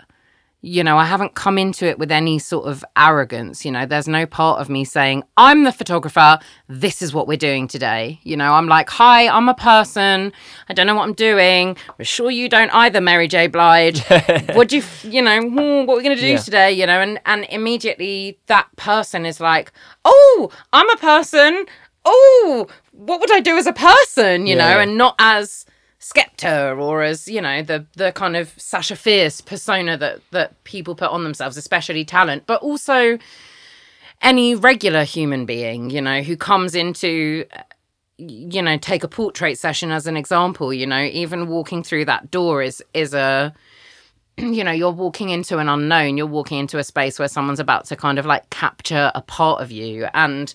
you know, I haven't come into it with any sort of arrogance. You know, there's no part of me saying, I'm the photographer. This is what we're doing today. You know, I'm like, hi, I'm a person. I don't know what I'm doing. We're sure you don't either, Mary J. Blige. what do you, you know, hmm, what are we going to do Yeah. today? You know, and, and immediately that person is like, oh, I'm a person. Oh, what would I do as a person? You Yeah, know, and not as Skepta or as you know the the kind of Sasha Fierce persona that that people put on themselves, especially talent, but also any regular human being, you know, who comes into uh, you know take a portrait session as an example you know even walking through that door is is a you know you're walking into an unknown you're walking into a space where someone's about to kind of like capture a part of you. And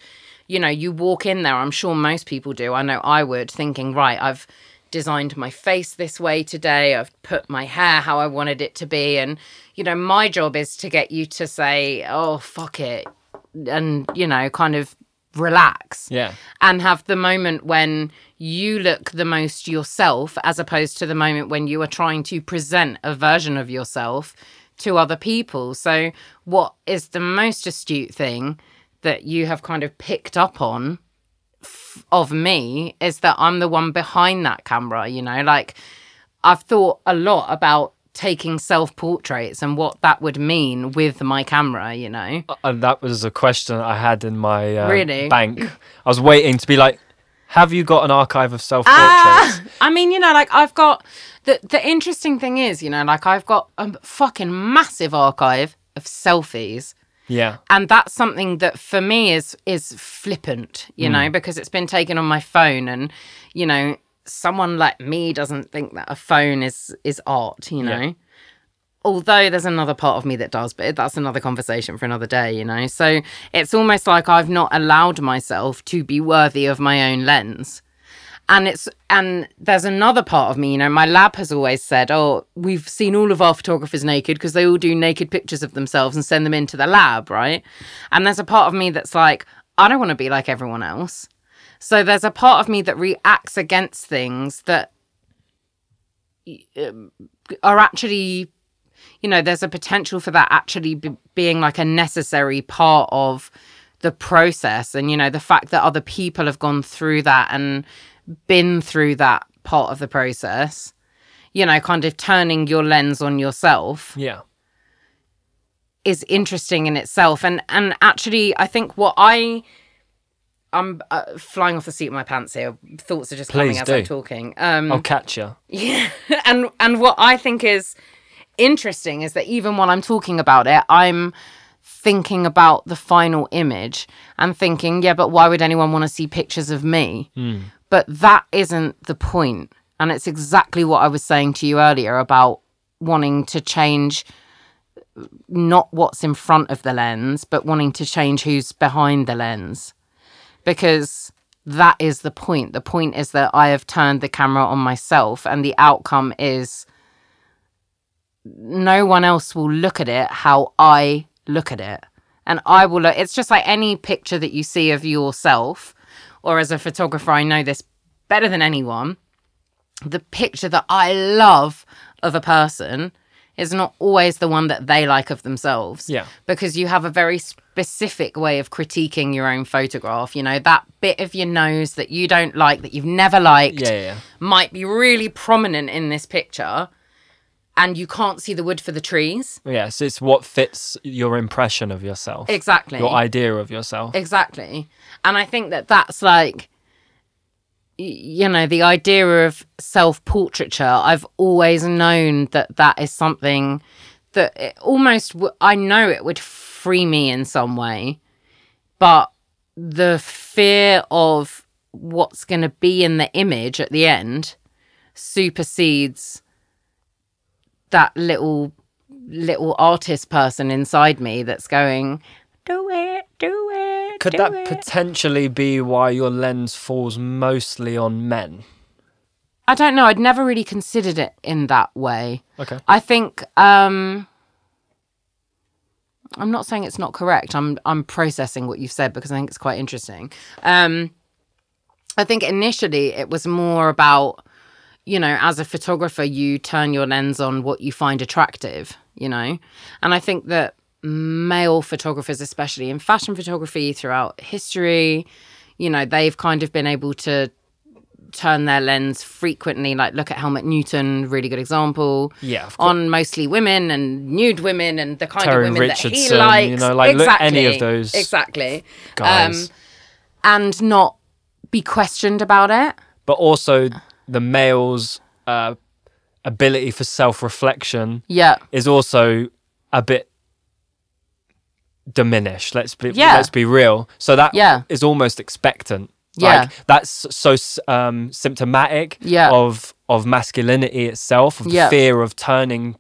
you know you walk in there i'm sure most people do i know i would thinking right i've designed my face this way today i've put my hair how i wanted it to be and you know my job is to get you to say oh fuck it and you know kind of relax Yeah. and have the moment when you look the most yourself as opposed to the moment when you are trying to present a version of yourself to other people. So, what is the most astute thing that you have kind of picked up on of me is that I'm the one behind that camera, you know, like I've thought a lot about taking self portraits and what that would mean with my camera, you know. And that was a question I had in my uh, Really? bank. I was waiting to be like, have you got an archive of self portraits? Ah, I mean, you know, like I've got the the interesting thing is, you know, like I've got a fucking massive archive of selfies. Yeah. And that's something that for me is is flippant, you know, hmm. because it's been taken on my phone and, you know, someone like me doesn't think that a phone is is art, you know. Yeah. Although there's another part of me that does, but that's another conversation for another day, you know. So it's almost like I've not allowed myself to be worthy of my own lens and it's and there's another part of me you know my lab has always said oh we've seen all of our photographers naked because they all do naked pictures of themselves and send them into the lab right? And there's a part of me that's like i don't want to be like everyone else. So there's a part of me that reacts against things that um, are actually you know there's a potential for that actually be, being like a necessary part of the process and you know the fact that other people have gone through that and been through that part of the process you know kind of turning your lens on yourself Yeah. is interesting in itself and and actually i think what i i'm uh, flying off the seat of my pants here thoughts are just coming Please as do. i'm talking um I'll catch you. yeah. And and what I think is interesting is that even while I'm talking about it, I'm thinking about the final image and thinking, yeah, but why would anyone want to see pictures of me? But that isn't the point. And it's exactly what I was saying to you earlier about wanting to change not what's in front of the lens, but wanting to change who's behind the lens. Because that is the point. The point is that I have turned the camera on myself, and the outcome is no one else will look at it how I look at it. And I will look, it's just like any picture that you see of yourself, or as a photographer, I know this better than anyone. The picture that I love of a person is not always the one that they like of themselves Yeah. because you have a very specific way of critiquing your own photograph. You know, that bit of your nose that you don't like, that you've never liked, Yeah, yeah, yeah. might be really prominent in this picture. and you can't see the wood for the trees. Yes, it's what fits your impression of yourself, Exactly. your idea of yourself. Exactly. And I think that that's like, you know, the idea of self portraiture. I've always known that that is something that almost, I know it would free me in some way. But the fear of what's going to be in the image at the end supersedes that little little artist person inside me that's going do it do it Could that it." potentially be why your lens falls mostly on men? i don't know i'd never really considered it in that way Okay. i think um i'm not saying it's not correct i'm i'm processing what you've said because i think it's quite interesting um i think initially it was more about you know as a photographer you turn your lens on what you find attractive you know and i think that male photographers especially in fashion photography throughout history you know they've kind of been able to turn their lens frequently like look at helmut newton really good example Yeah, on mostly women and nude women and the kind of women that he likes you know, like, look, any of those exactly. guys. um, and not be questioned about it. But also the male's uh, ability for self-reflection yeah. is also a bit diminished. Let's be Yeah. let's be real. So that Yeah. is almost expectant. Yeah. Like that's so um, symptomatic Yeah. of of masculinity itself, of Yeah. the fear of turning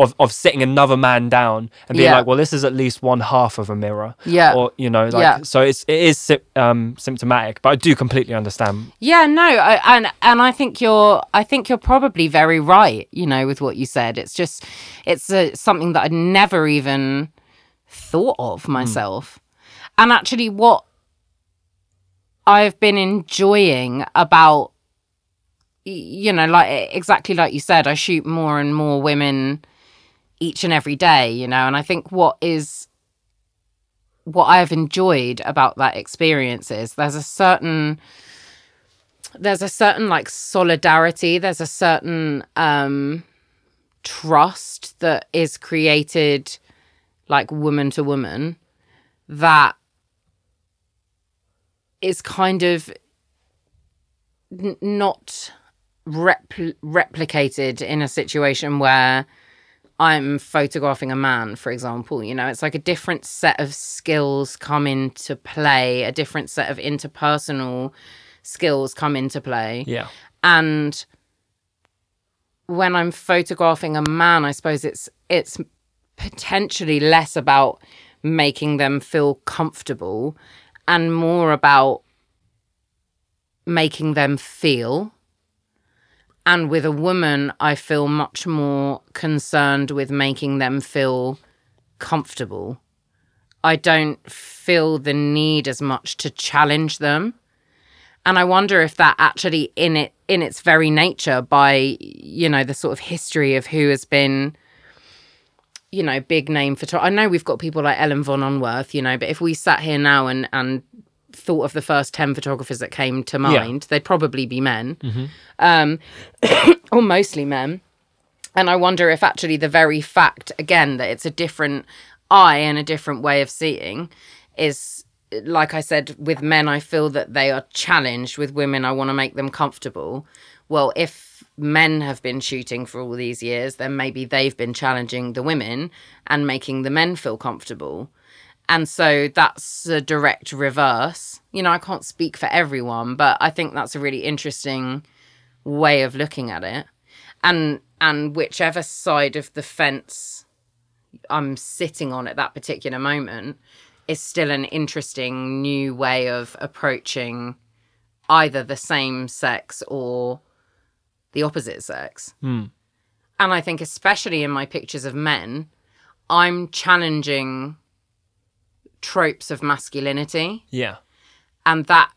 of, of sitting another man down and being Yeah. like, well, this is at least one half of a mirror. Yeah. Or you know, like Yeah. so it's it is um, symptomatic, but I do completely understand. Yeah, no, I, and and I think you're I think you're probably very right. You know, with what you said, it's just it's uh something that I'd never even thought of myself. And actually, what I've been enjoying about you know, like exactly like you said, I shoot more and more women each and every day. You know, and I think what is what I've enjoyed about that experience is there's a certain there's a certain like solidarity there's a certain um trust that is created like woman to woman that is kind of n- not repl- replicated in a situation where I'm photographing a man, for example. You know, it's like a different set of skills come into play, a different set of interpersonal skills come into play. Yeah. And when I'm photographing a man, I suppose it's it's potentially less about making them feel comfortable and more about making them feel and with a woman, I feel much more concerned with making them feel comfortable. I don't feel the need as much to challenge them. And I wonder if that actually in it in its very nature by you know the sort of history of who has been you know big name photographer. I know we've got people like Ellen von Unwerth, you know, but if we sat here now and and thought of the first 10 photographers that came to mind, they'd probably be men um, or mostly men. And I wonder if actually the very fact, again, that it's a different eye and a different way of seeing is, like I said, with men, I feel that they are challenged. With women, I want to make them comfortable. Well, if men have been shooting for all these years, then maybe they've been challenging the women and making the men feel comfortable. And so that's a direct reverse. You know, I can't speak for everyone, but I think that's a really interesting way of looking at it. And and whichever side of the fence I'm sitting on at that particular moment is still an interesting new way of approaching either the same sex or the opposite sex. And I think especially in my pictures of men, I'm challenging tropes of masculinity Yeah. and that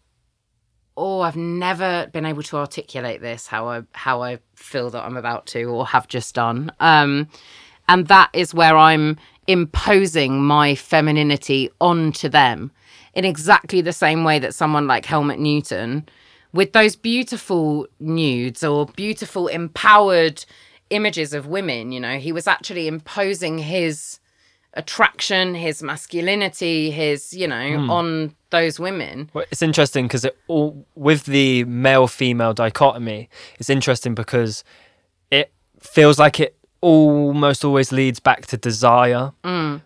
oh i've never been able to articulate this how i how i feel that i'm about to or have just done um and that is where i'm imposing my femininity onto them in exactly the same way that someone like helmut newton with those beautiful nudes or beautiful empowered images of women. You know, he was actually imposing his attraction, his masculinity, his you know Hmm. on those women. Well, it's interesting because it all with the male female dichotomy. It's interesting because it feels like it almost always leads back to desire,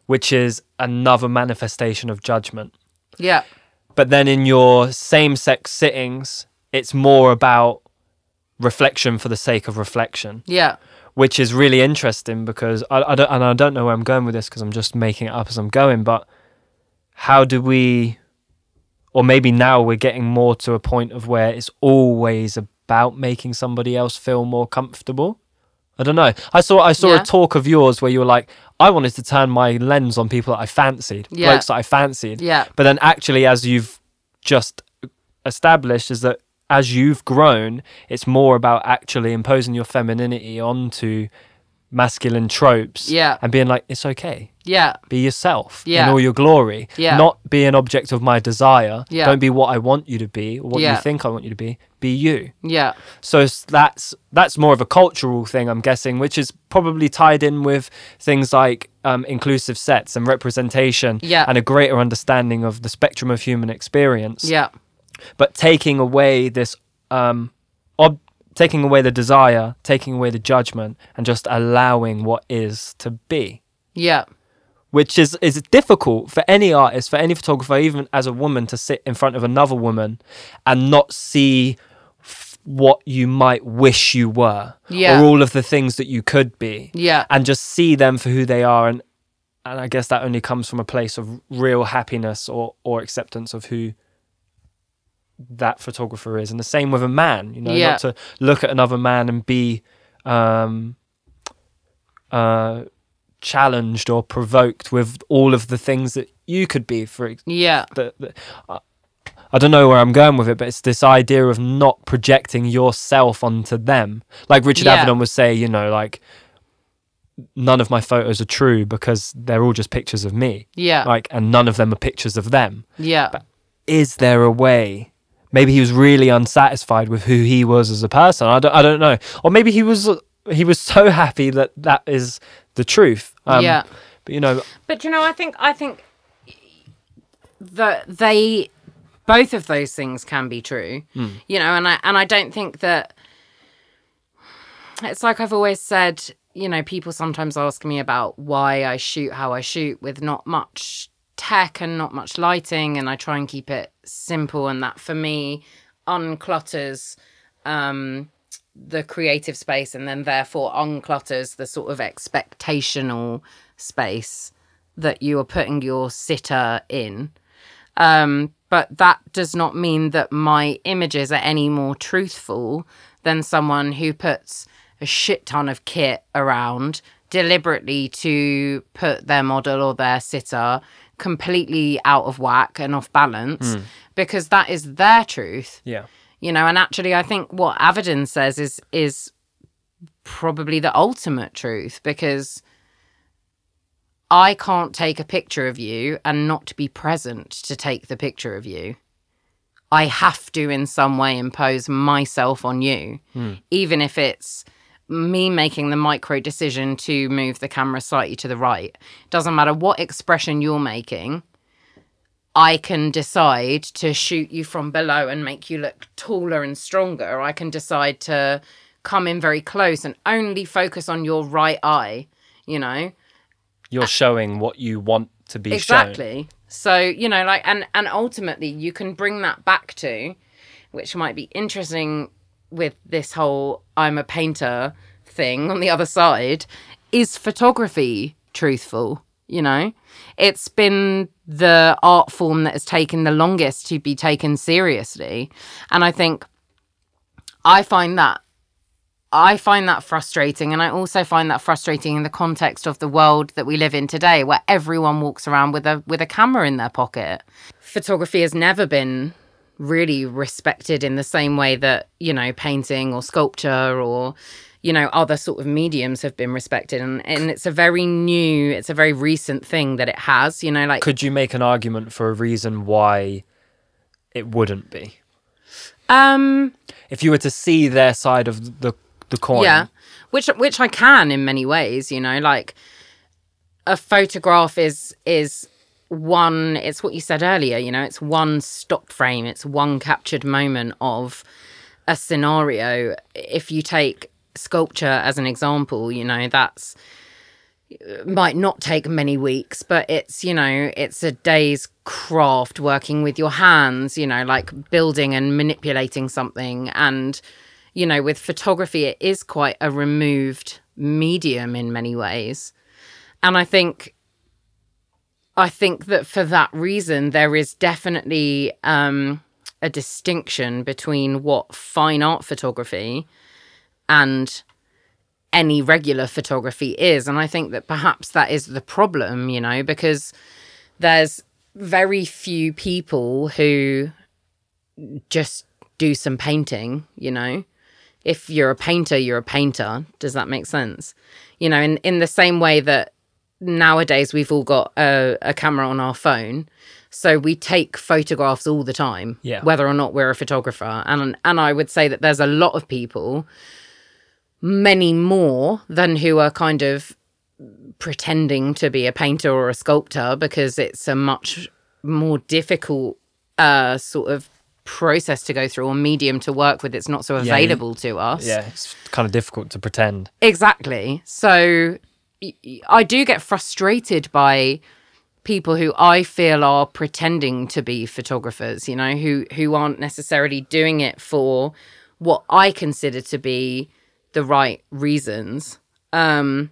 which is another manifestation of judgment. Yeah, But then in your same sex sittings, it's more about reflection for the sake of reflection, yeah, which is really interesting because I, I don't and I don't know where I'm going with this because I'm just making it up as I'm going. But how do we, or maybe now we're getting more to a point of where it's always about making somebody else feel more comfortable. I don't know. I saw I saw Yeah. a talk of yours where you were like, I wanted to turn my lens on people that I fancied, Yeah. blokes that I fancied. yeah, But then actually, as you've just established, is that as you've grown, it's more about actually imposing your femininity onto masculine tropes Yeah. and being like, it's okay. yeah, Be yourself yeah. in all your glory. Yeah. Not be an object of my desire. Yeah. Don't be what I want you to be or what Yeah. you think I want you to be. Be you. yeah, So that's that's more of a cultural thing, I'm guessing, which is probably tied in with things like um, inclusive sets and representation, Yeah. and a greater understanding of the spectrum of human experience. yeah, But taking away this, um, ob- taking away the desire, taking away the judgment, and just allowing what is to be. yeah, Which is, is difficult for any artist, for any photographer, even as a woman, to sit in front of another woman and not see f- what you might wish you were, Yeah. or all of the things that you could be, yeah, and just see them for who they are. And and I guess that only comes from a place of real happiness or or acceptance of who that photographer is. And the same with a man, you know, Yeah. not to look at another man and be um, uh, challenged or provoked with all of the things that you could be. For ex- yeah, the, the, uh, I don't know where I'm going with it, but it's this idea of not projecting yourself onto them. Like Richard Yeah. Avedon would say, you know, like none of my photos are true because they're all just pictures of me. yeah, Like, and none of them are pictures of them. yeah, But Is there a way? Maybe he was really unsatisfied with who he was as a person. I don't, I don't know. Or maybe he was he was so happy that that is the truth. Um, yeah. But you know, But you know, I think I think that they both of those things can be true. You know, and I and I don't think that it's like I've always said, you know, people sometimes ask me about why I shoot how I shoot with not much tech and not much lighting and I try and keep it simple and that for me unclutters um the creative space and then therefore unclutters the sort of expectational space that you are putting your sitter in. Um, but that does not mean that my images are any more truthful than someone who puts a shit ton of kit around deliberately to put their model or their sitter completely out of whack and off balance hmm. because that is their truth. Yeah, you know and actually i think what avedon says is is probably the ultimate truth because i can't take a picture of you and not be present to take the picture of you. I have to in some way impose myself on you hmm. even if it's me making the micro decision to move the camera slightly to the right doesn't matter what expression you're making I can decide to shoot you from below and make you look taller and stronger. I can decide to come in very close and only focus on your right eye, you know? you're showing what you want to be shown. Exactly. So, you know, like and and ultimately you can bring that back to which might be interesting with this whole I'm a painter thing on the other side is photography truthful, you know? It's been the art form that has taken the longest to be taken seriously. And I think I find that I find that frustrating, and I also find that frustrating in the context of the world that we live in today, where everyone walks around with a with a camera in their pocket. Photography has never been really respected in the same way that you know painting or sculpture or you know other sort of mediums have been respected, and and it's a very new, it's a very recent thing that it has. You know, like Could you make an argument for a reason why it wouldn't be? um If you were to see their side of the the coin, Yeah. which which I can in many ways. You know, like a photograph is is one. It's what you said earlier. You know, it's one stop frame. It's one captured moment of a scenario. If you take sculpture as an example, you know that's might not take many weeks, but it's, you know, it's a day's craft working with your hands, you know, like building and manipulating something. And, you know, with photography, it is quite a removed medium in many ways. And I think, I think that for that reason, there is definitely um, a distinction between what fine art photography and any regular photography is. And I think that perhaps that is the problem, you know, because there's very few people who just do some painting, you know. If you're a painter, you're a painter. Does that make sense? You know, in, in the same way that nowadays we've all got a, a camera on our phone. So we take photographs all the time, Yeah. whether or not we're a photographer. And and I would say that there's a lot of people many more than who are kind of pretending to be a painter or a sculptor because it's a much more difficult uh, sort of process to go through or medium to work with. It's not so you- available to us. Yeah, it's kind of difficult to pretend. Exactly. So I do get frustrated by people who I feel are pretending to be photographers, you know, who who aren't necessarily doing it for what I consider to be the right reasons. Um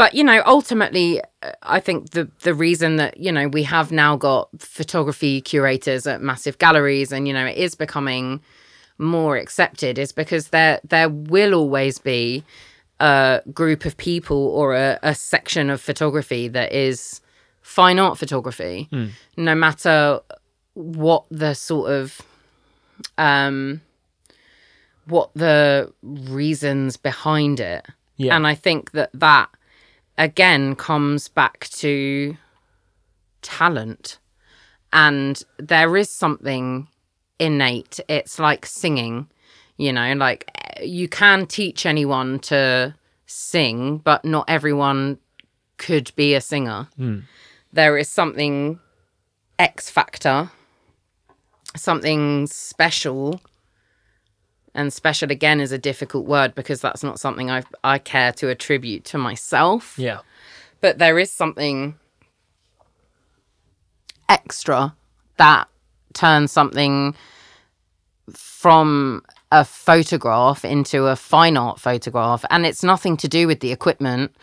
but you know ultimately uh, i think the the reason that you know we have now got photography curators at massive galleries and you know it is becoming more accepted is because there there will always be a group of people or a, a section of photography that is fine art photography no matter what the sort of um what the reasons behind it. Yeah. and i think that that again comes back to talent. And there is something innate. It's like singing you know like you can teach anyone to sing but not everyone could be a singer. Hmm. There is something x factor something special and special again is a difficult word because that's not something I I care to attribute to myself. Yeah. but there is something extra that turns something from a photograph into a fine art photograph and it's nothing to do with the equipment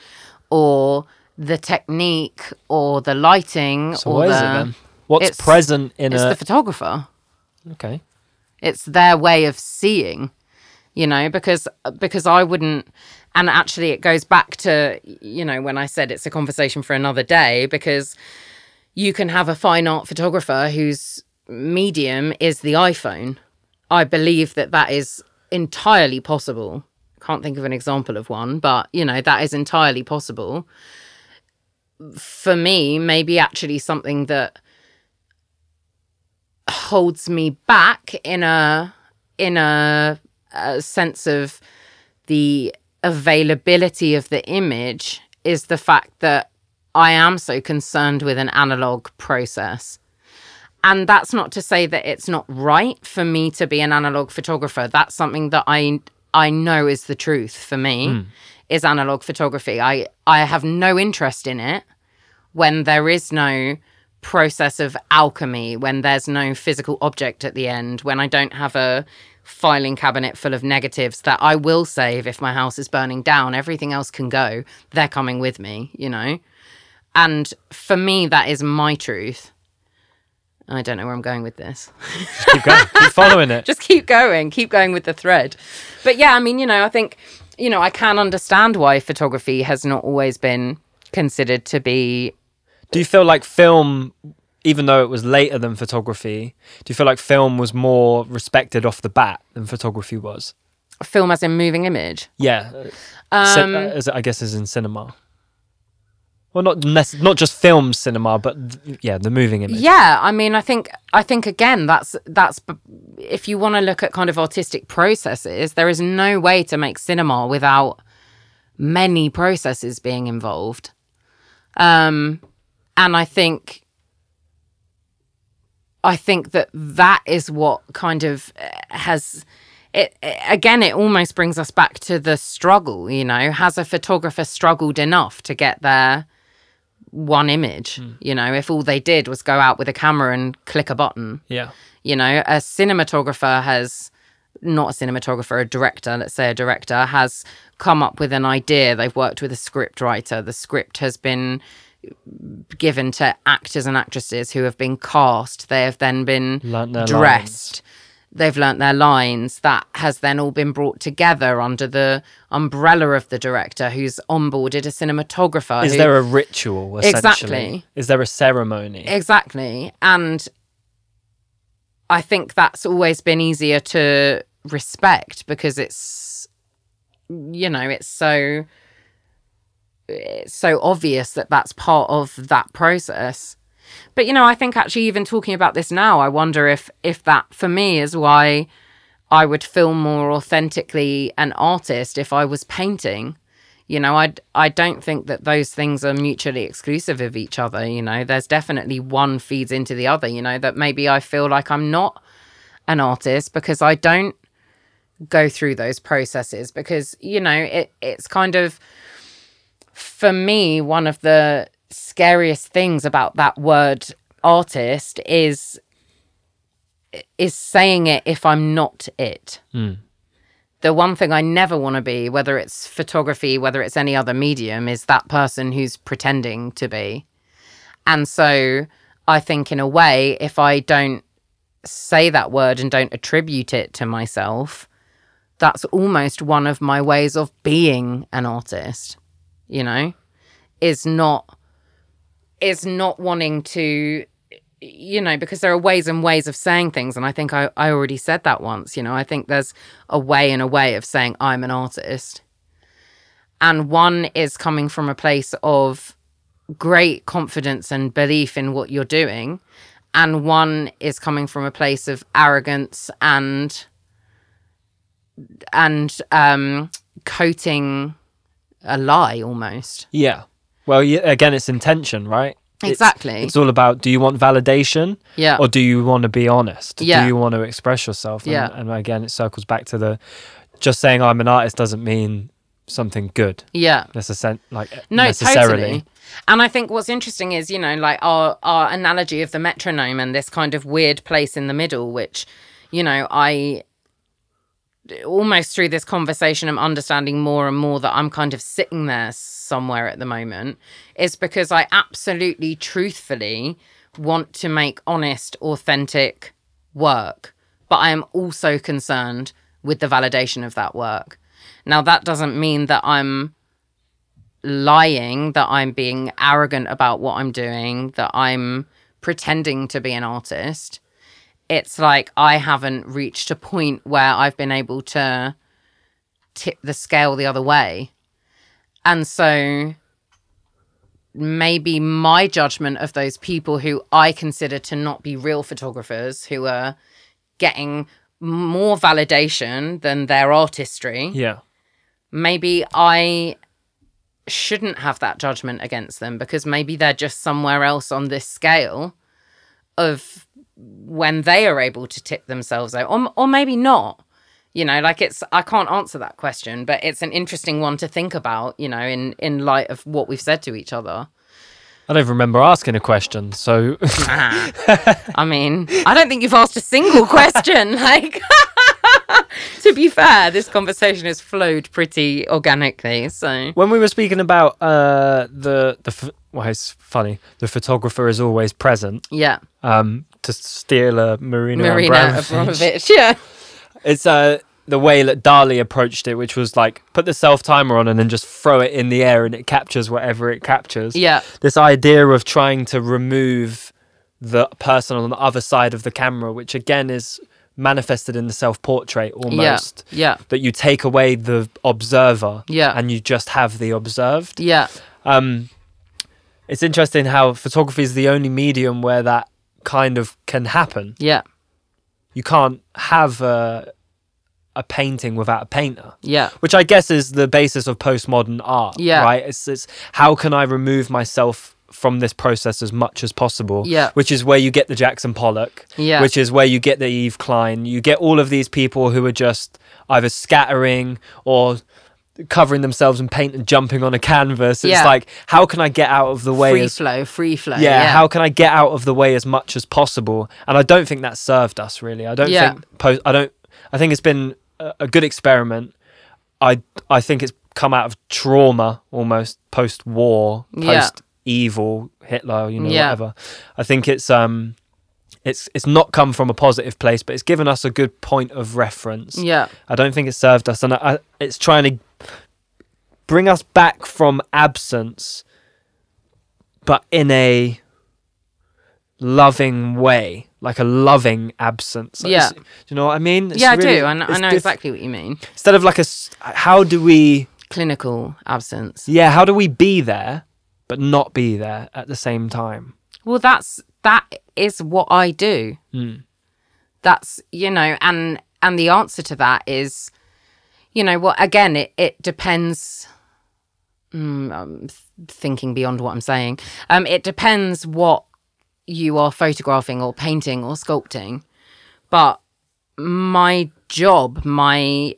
or the technique or the lighting So or what the is it then? What's present in it's a the photographer Okay. it's their way of seeing you know because because i wouldn't and actually it goes back to you know when i said it's a conversation for another day because you can have a fine art photographer whose medium is the iphone i believe that that is entirely possible can't think of an example of one but you know that is entirely possible for me maybe actually something that holds me back in a in a, a sense of the availability of the image is the fact that I am so concerned with an analog process. And that's not to say that it's not right for me to be an analog photographer. That's something that I I know is the truth for me hmm. is analog photography. I I have no interest in it when there is no process of alchemy, when there's no physical object at the end, when I don't have a filing cabinet full of negatives that I will save if my house is burning down. Everything else can go. They're coming with me, you know? And for me, that is my truth. I don't know where I'm going with this. Just Keep going. Keep following it. Just keep going, keep going with the thread. But yeah, I mean, you know, I think, you know, I can understand why photography has not always been considered to be Do you feel like film, even though it was later than photography, do you feel like film was more respected off the bat than photography was? film as in moving image. Yeah. uh, Um, uh, as, I guess as in cinema. Well, not nec- not just film cinema, but th- yeah, the moving image. Yeah, I mean, I think I think again that's that's if you want to look at kind of artistic processes, there is no way to make cinema without many processes being involved. Um, and I think I think that that is what kind of uh, has it again it almost brings us back to the struggle, you know, has a photographer struggled enough to get their one image, you know, if all they did was go out with a camera and click a button. Yeah. You know, a cinematographer has not a cinematographer, a director, let's say a director has come up with an idea. They've worked with a script writer. The script has been given to actors and actresses who have been cast. They have then been dressed. They've learnt their lines. That has then all been brought together under the umbrella of the director who's onboarded a cinematographer. Is who- there a ritual? Exactly. Is there a ceremony? Exactly. And I think that's always been easier to respect because it's, you know, it's so, it's so obvious that that's part of that process. But, you know, I think actually even talking about this now, I wonder if, if that for me is why I would feel more authentically an artist if I was painting. You know, I I don't think that those things are mutually exclusive of each other. You know, there's definitely one feeds into the other. You know, that maybe I feel like I'm not an artist because I don't go through those processes because you know it it's kind of for me one of the scariest things about that word artist is is saying it if I'm not it. Hmm. The one thing I never want to be, whether it's photography, whether it's any other medium, is that person who's pretending to be. And so I think, in a way, if I don't say that word and don't attribute it to myself, that's almost one of my ways of being an artist, you know, is not is not wanting to you know, because there are ways and ways of saying things. And I think I, I already said that once, you know, I think there's a way and a way of saying I'm an artist. And one is coming from a place of great confidence and belief in what you're doing. And one is coming from a place of arrogance and and um coating a lie almost. Yeah. Well, yeah, again, it's intention, right? Exactly. It's, all about do you want validation Yeah. or do you want to be honest? Yeah. Do you want to express yourself? And, Yeah. And again, it circles back to the just saying I'm an artist doesn't mean something good. yeah. Necessarily, like No, necessarily. totally. And I think what's interesting is, you know, like our our analogy of the metronome and this kind of weird place in the middle, which, you know, I almost through this conversation I'm understanding more and more that I'm kind of sitting there somewhere at the moment is because I absolutely truthfully want to make honest, authentic work, but I am also concerned with the validation of that work. Now that doesn't mean that I'm lying, that I'm being arrogant about what I'm doing, that I'm pretending to be an artist. It's like I haven't reached a point where I've been able to tip the scale the other way. And so maybe my judgment of those people who I consider to not be real photographers who are getting more validation than their artistry Yeah. maybe I shouldn't have that judgment against them because maybe they're just somewhere else on this scale of when they are able to tip themselves out, or, or maybe not. You know, like it's, I can't answer that question, but it's an interesting one to think about, you know, in, in light of what we've said to each other. I don't remember asking a question, so I mean, I don't think you've asked a single question. Like, to be fair, this conversation has flowed pretty organically. So, when we were speaking about uh, the the well, it's funny. The photographer is always present. yeah, Um, to steal a Marina, Marina Abramovich. Abramovich. Yeah. It's uh the way that Dali approached it, which was like put the self timer on and then just throw it in the air and it captures whatever it captures. Yeah. This idea of trying to remove the person on the other side of the camera, which again is manifested in the self portrait almost. Yeah. That you take away the observer Yeah. and you just have the observed. Yeah. Um it's interesting how photography is the only medium where that kind of can happen. Yeah. You can't have a, a painting without a painter. Yeah. which I guess is the basis of postmodern art. Yeah. Right. It's, it's how can I remove myself from this process as much as possible. Yeah. Which is where you get the Jackson Pollock. Yeah. Which is where you get the Yves Klein. You get all of these people who are just either scattering or covering themselves in paint and jumping on a canvas. It's Yeah. like how can I get out of the way Free as flow, free flow. yeah, Yeah. how can I get out of the way as much as possible? And I don't think that served us really. I don't Yeah. think post. I don't. I think it's been a, a good experiment. I I think it's come out of trauma almost post war, post evil Hitler, you know, whatever. I think it's um. It's it's not come from a positive place, but it's given us a good point of reference. Yeah. I don't think it served us, and I, I, it's trying to bring us back from absence, but in a loving way, like a loving absence. Yeah. Do you know what I mean? It's yeah, I do. I, kn- I know diff- exactly what you mean. Instead of like a, how do we? Clinical absence. Yeah, how do we be there, but not be there at the same time? Well, that's that is what I do. Mm. That's you know, and and the answer to that is, you know, what again? It it depends. Mm, I'm thinking beyond what I'm saying. Um, it depends what you are photographing or painting or sculpting, but my job, my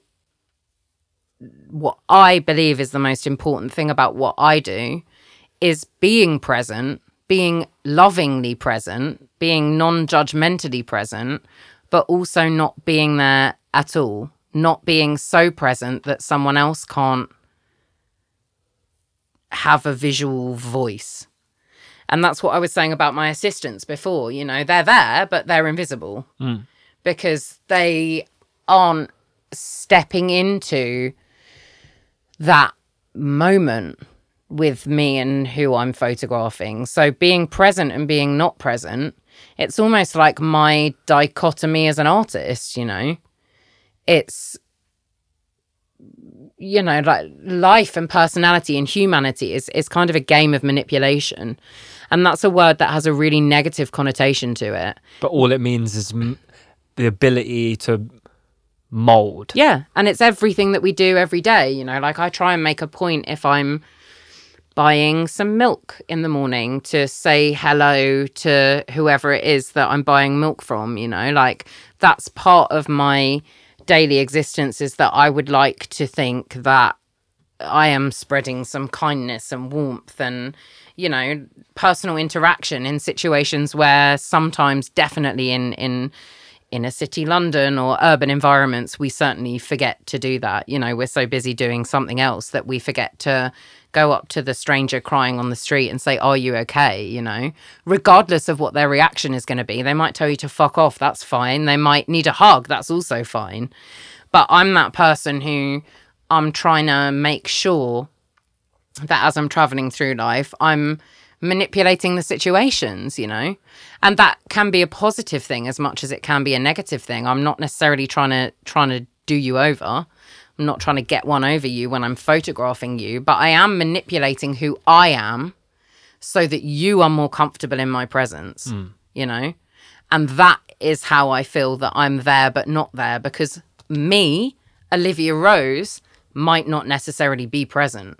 what I believe is the most important thing about what I do is being present, being lovingly present, being non judgmentally present, but also not being there at all, not being so present that someone else can't have a visual voice. And that's what I was saying about my assistants before. You know, they're there, but they're invisible hmm. because they aren't stepping into that moment with me and who I'm photographing. So being present and being not present, it's almost like my dichotomy as an artist, you know. It's you know, like life and personality and humanity is is kind of a game of manipulation. And that's a word that has a really negative connotation to it. But all it means is m- the ability to mold. Yeah, and it's everything that we do every day. You know, like I try and make a point if I'm buying some milk in the morning to say hello to whoever it is that I'm buying milk from. You know, like that's part of my daily existence is that I would like to think that I am spreading some kindness and warmth and, you know, personal interaction in situations where sometimes definitely in in inner city London or urban environments, we certainly forget to do that. You know, we're so busy doing something else that we forget to go up to the stranger crying on the street and say, Are you okay? You know, regardless of what their reaction is going to be. They might tell you to fuck off. That's fine. They might need a hug. That's also fine. But I'm that person who I'm trying to make sure that as I'm traveling through life, I'm manipulating the situations, you know? And that can be a positive thing as much as it can be a negative thing. I'm not necessarily trying to trying to do you over. I'm not trying to get one over you when I'm photographing you, but I am manipulating who I am so that you are more comfortable in my presence, hmm. you know? And that is how I feel that I'm there but not there because me, Olivia Rose, might not necessarily be present.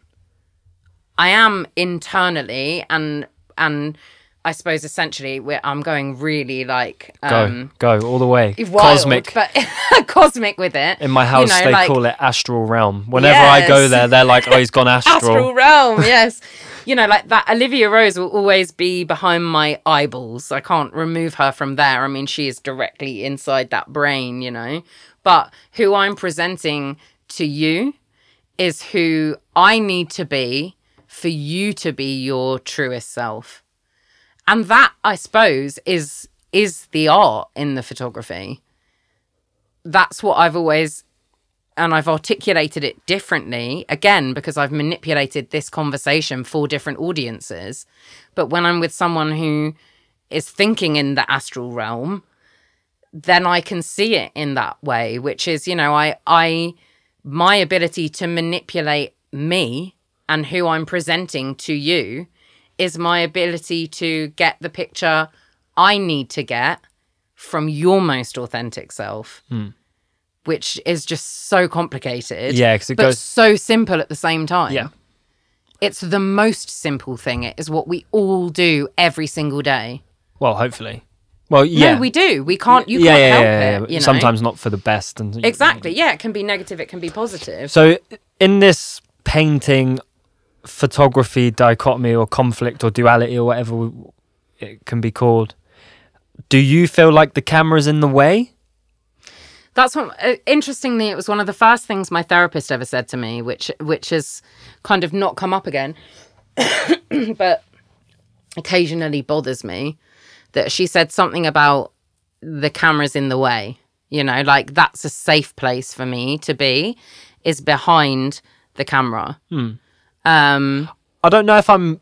I am internally and and I suppose essentially we're, I'm going really like Go, um go all the way. wild, Cosmic. but cosmic with it. In my house, you know, they like- call it astral realm. Whenever I go there, they're like, "Oh, he's gone astral." astral realm yes you know like that olivia rose will always be behind my eyeballs i can't remove her from there i mean she is directly inside that brain you know but who i'm presenting to you is who i need to be for you to be your truest self and that i suppose is is the art in the photography that's what i've always and I've articulated it differently again because I've manipulated this conversation for different audiences. But when I'm with someone who is thinking in the astral realm, then I can see it in that way, which is, you know, I I my ability to manipulate me and who I'm presenting to you is my ability to get the picture I need to get from your most authentic self, hmm. which is just so complicated. Yeah, 'cause it but goes- so simple at the same time. Yeah. It's the most simple thing. It is what we all do every single day. Well, hopefully. Well, yeah. No, we do. We can't. You yeah, can't yeah, help yeah, yeah, it. You know? Sometimes not for the best. And Exactly. Yeah, it can be negative. It can be positive. So, in this painting, photography dichotomy or conflict or duality or whatever it can be called, do you feel like the camera's in the way? That's what. Uh, interestingly, it was one of the first things my therapist ever said to me, which which has kind of not come up again, but occasionally bothers me. That she said something about the cameras in the way. You know, like that's a safe place for me to be, is behind the camera. Um, I don't know if I'm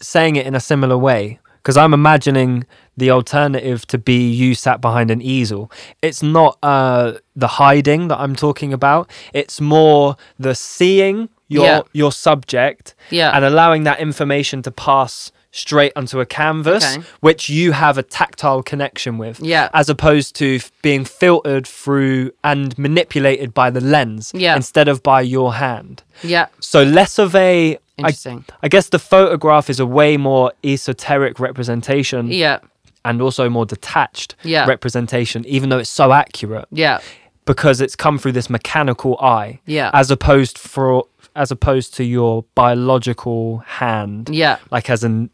saying it in a similar way because I'm imagining the alternative to be you sat behind an easel. It's not uh, the hiding that I'm talking about. It's more the seeing your Yeah. your subject Yeah. and allowing that information to pass straight onto a canvas Okay. which you have a tactile connection with Yeah. as opposed to f- being filtered through and manipulated by the lens Yeah. instead of by your hand yeah, so less of a I, Interesting. I guess the photograph is a way more esoteric representation yeah, and also more detached Yeah. representation, even though it's so accurate yeah, because it's come through this mechanical eye, Yeah. as opposed for as opposed to your biological hand, yeah. like as a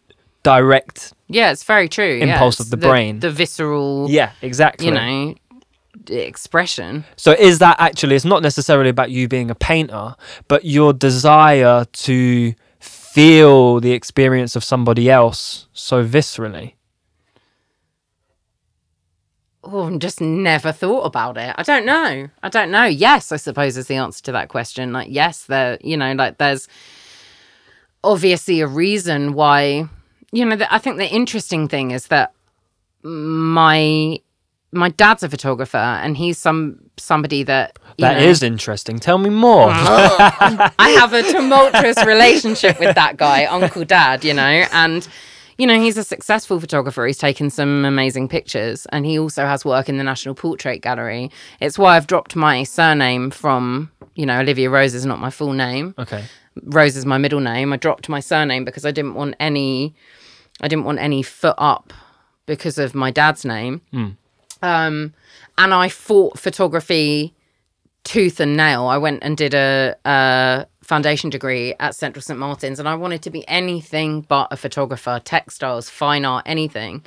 direct. Yeah, it's very true. yeah. Impulse of It's the brain. the visceral, Yeah, exactly. you know, expression. So is that actually? It's not necessarily about you being a painter, but your desire to feel the experience of somebody else so viscerally. Oh, I've just never thought about it. I don't know. I don't know. Yes, I suppose is the answer to that question. Like, yes, there, you know, like there's obviously a reason why, you know, the, I think the interesting thing is that my my dad's a photographer and he's some somebody that you That know, is interesting. Tell me more. Oh. I have a tumultuous relationship with that guy, Uncle Dad, you know, and you know, he's a successful photographer. He's taken some amazing pictures and he also has work in the National Portrait Gallery. It's why I've dropped my surname from, you know, Olivia Rose is not my full name. okay. Rose is my middle name. I dropped my surname because I didn't want any I didn't want any foot up because of my dad's name. Um and I fought photography tooth and nail. I went and did a, a foundation degree at Central St Martin's, and I wanted to be anything but a photographer, textiles, fine art, anything.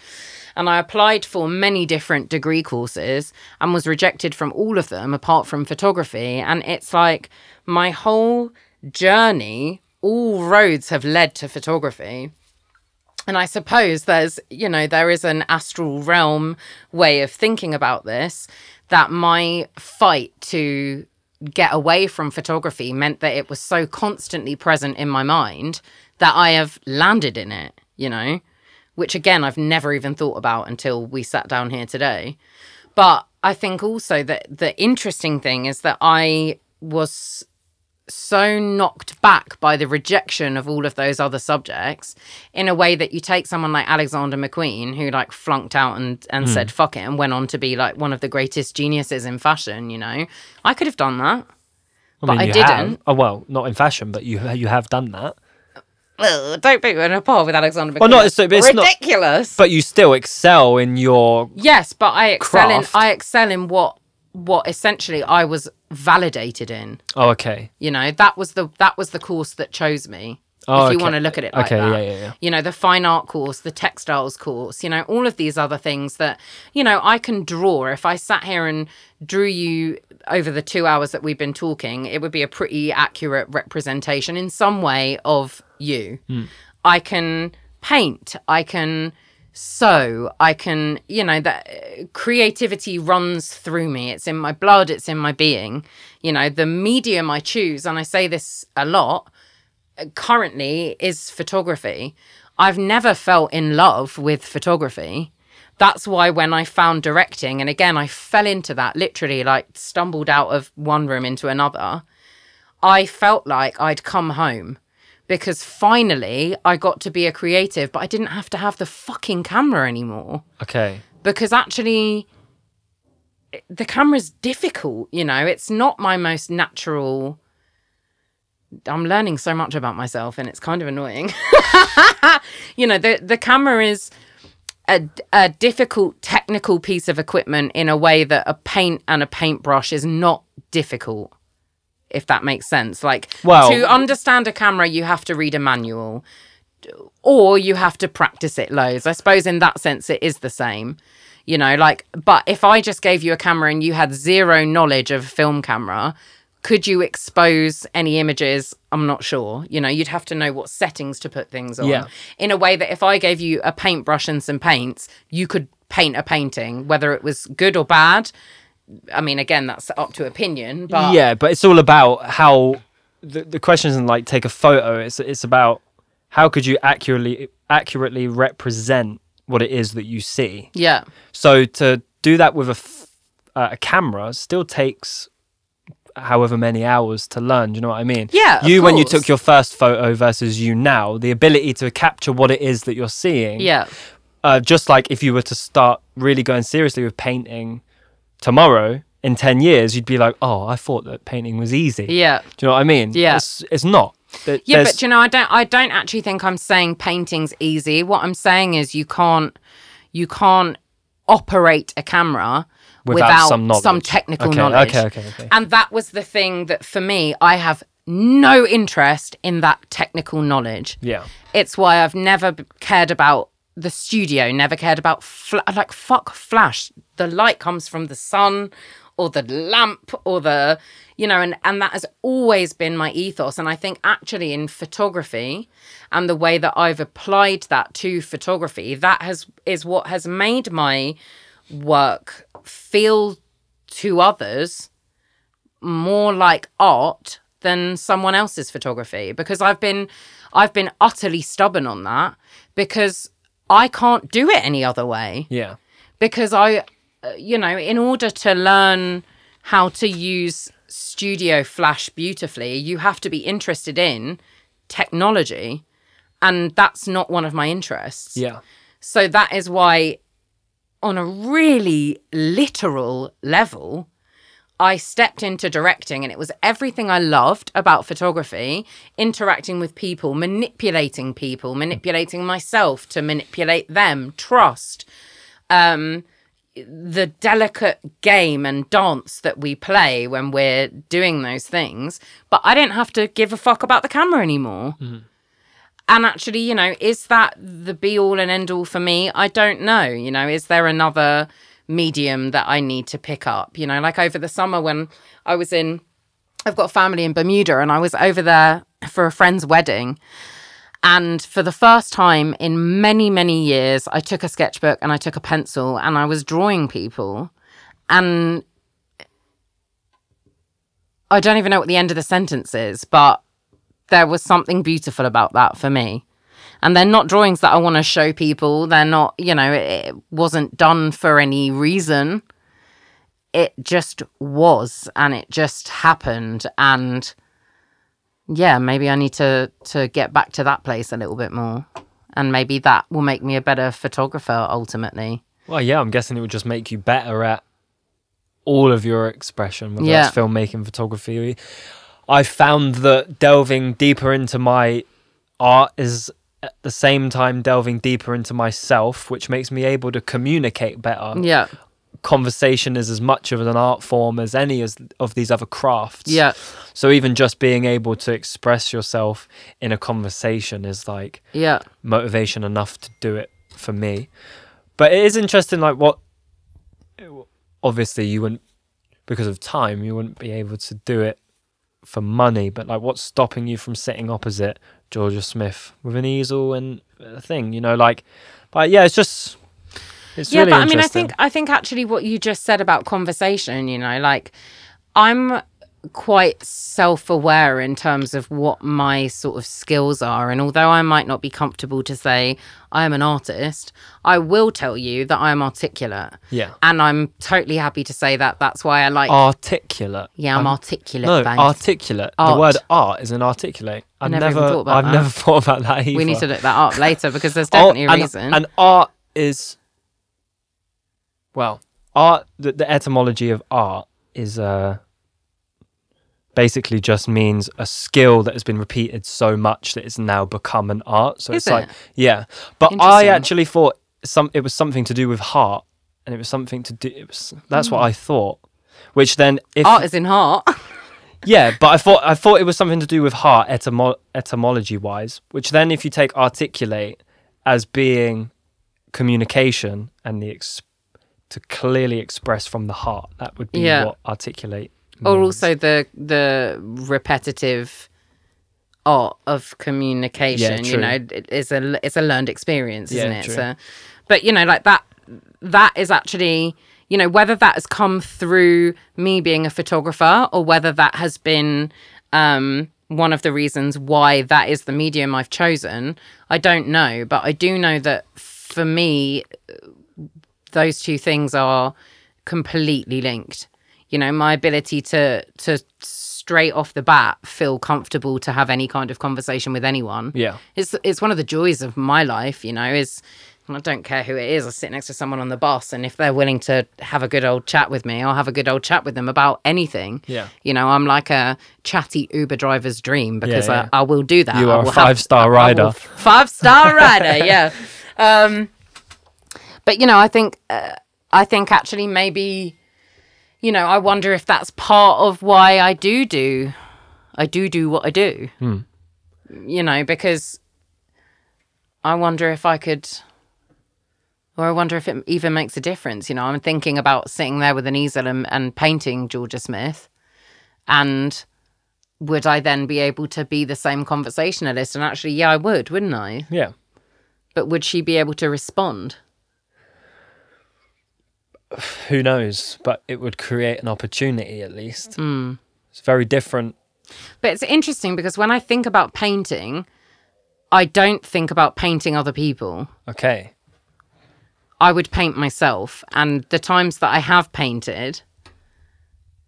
And I applied for many different degree courses and was rejected from all of them apart from photography. And it's like my whole journey, all roads have led to photography. And I suppose there's, you know, there is an astral realm way of thinking about this that my fight to get away from photography meant that it was so constantly present in my mind that I have landed in it, you know, which again, I've never even thought about until we sat down here today. But I think also that the interesting thing is that I was so knocked back by the rejection of all of those other subjects in a way that you take someone like Alexander McQueen who like flunked out and and hmm. said fuck it and went on to be like one of the greatest geniuses in fashion you know I could have done that but I didn't. Have. Oh well, not in fashion, but you you have done that. Ugh, don't put me in a par with Alexander McQueen Well, not- it's- it's not- ridiculous But you still excel in your. yes but I excel Craft. in I excel in what what essentially I was validated in Oh, okay. you know that was the that was the course that chose me Oh, if you okay. want to look at it like Okay, that. yeah, yeah, yeah. You know, the fine art course, the textiles course, you know, all of these other things that, you know, I can draw. If I sat here and drew you over the two hours that we've been talking, it would be a pretty accurate representation in some way of you. Hmm. I can paint, I can sew, I can, you know, that uh, creativity runs through me. It's in my blood, it's in my being. You know, the medium I choose, and I say this a lot, currently is photography. I've never felt in love with photography. That's why when I found directing, and again, I fell into that literally, like stumbled out of one room into another, I felt like I'd come home because finally I got to be a creative, but I didn't have to have the fucking camera anymore Okay. because actually the camera's difficult, you know, it's not my most natural. I'm learning so much about myself and it's kind of annoying. you know, the the camera is a, a difficult technical piece of equipment in a way that a paint and a paintbrush is not difficult. If that makes sense. Like Well- to understand a camera you have to read a manual or you have to practice it loads. I suppose in that sense it is the same. You know, like but if I just gave you a camera and you had zero knowledge of film camera, could you expose any images? I'm not sure. You know, you'd have to know what settings to put things on. Yeah. In a way that if I gave you a paintbrush and some paints, you could paint a painting, whether it was good or bad. I mean, again, that's up to opinion, but yeah, but it's all about how the, the question isn't like take a photo. It's it's about how could you accurately accurately represent what it is that you see. yeah, So to do that with a f- uh, a camera still takes however many hours to learn. Do you know what I mean? Yeah, You when you took your first photo versus you now, the ability to capture what it is that you're seeing. yeah, Uh, just like if you were to start really going seriously with painting tomorrow in 10 years you'd be like oh i thought that painting was easy yeah. do you know what i mean Yeah. it's, it's not There- Yeah, there's- but you know, I don't. I don't actually think I'm saying painting's easy. What I'm saying is you can't, you can't operate a camera Without without, some some, technical Okay, knowledge. okay, okay, okay. And that was the thing that for me, I have no interest in that technical knowledge. yeah It's why I've never cared about the studio, never cared about fla- like fuck flash. The light comes from the sun or the lamp or the you know and and that has always been my ethos. And I think actually in photography and the way that I've applied that to photography that has is what has made my work feel to others more like art than someone else's photography. Because I've been I've been utterly stubborn on that because I can't do it any other way. Yeah. Because I you know in order to learn how to use studio flash beautifully you have to be interested in technology and that's not one of my interests yeah so that is why, on a really literal level, I stepped into directing, and it was everything I loved about photography interacting with people, manipulating people, manipulating myself to manipulate them, trust. Um, the delicate game and dance that we play when we're doing those things, but I don't have to give a fuck about the camera anymore. Mm-hmm. And actually, you know, is that the be all and end all for me? I don't know. You know, is there another medium that I need to pick up? You know, like over the summer when I was in, I've got a family in Bermuda and I was over there for a friend's wedding. And for the first time in many, many years, I took a sketchbook and I took a pencil and I was drawing people. And I don't even know what the end of the sentence is, but there was something beautiful about that for me. And they're not drawings that I want to show people. They're not, you know, it, it wasn't done for any reason. It just was and it just happened. And yeah, maybe I need to to get back to that place a little bit more. And maybe that will make me a better photographer ultimately. well yeah i'm guessing it would just make you better at all of your expression whether Yeah. that's filmmaking photography i found that delving deeper into my art is at the same time delving deeper into myself which makes me able to communicate better Yeah. Conversation is as much of an art form as any as of these other crafts. Yeah. So even just being able to express yourself in a conversation is like Yeah. motivation enough to do it for me. But it is interesting, like what. Obviously, you wouldn't because of time. You wouldn't be able to do it for money. But like, what's stopping you from sitting opposite Georgia Smith with an easel and a thing? You know, like, but yeah, it's just. It's yeah, really but I mean, I think I think actually what you just said about conversation, you know, like I'm quite self aware in terms of what my sort of skills are. And although I might not be comfortable to say I am an artist, I will tell you that I am articulate. Yeah. And I'm totally happy to say that. That's why I like. Articulate. yeah, I'm Um, articulate. No, articulate. Art. The word art is an articulate. I've never even thought about I've that. never thought about that either. we need to look that up later because there's Art- definitely a and, reason. And art is, well, art. The, the etymology of art is uh, basically just means a skill that has been repeated so much that it's now become an art. So Is it's like, yeah. But I actually thought some it was something to do with heart, and it was something to do. It was that's what I thought. Which then, if Art is in heart. yeah, but I thought I thought it was something to do with heart etymo- etymology wise. Which then, if you take articulate as being communication and the ex- to clearly express from the heart, that would be Yeah. what articulate. or also the the repetitive art of communication you know it- it's a it's a learned experience isn't Yeah, it true. so but you know like that that is actually you know whether that has come through me being a photographer or whether that has been um one of the reasons why that is the medium I've chosen I don't know but I do know that for me those two things are completely linked. You know, my ability to to straight off the bat feel comfortable to have any kind of conversation with anyone. Yeah. It's it's one of the joys of my life, you know, is and I don't care who it is. I sit next to someone on the bus and if they're willing to have a good old chat with me, I'll have a good old chat with them about anything. Yeah. You know, I'm like a chatty Uber driver's dream because yeah. I, I will do that. You I are a will have- five-star rider. Five star rider, yeah. Um, but you know, I think uh, I think actually maybe, you know, I wonder if that's part of why I do do, I do do what I do. You know, because I wonder if I could, or I wonder if it even makes a difference. You know, I'm thinking about sitting there with an easel and, and painting Georgia Smith, and would I then be able to be the same conversationalist? And actually, yeah, I would, wouldn't I? Yeah. But would she be able to respond? Who knows? But it would create an opportunity at least. Hmm. It's very different. But it's interesting because when I think about painting, I don't think about painting other people. Okay. I would paint myself, and the times that I have painted,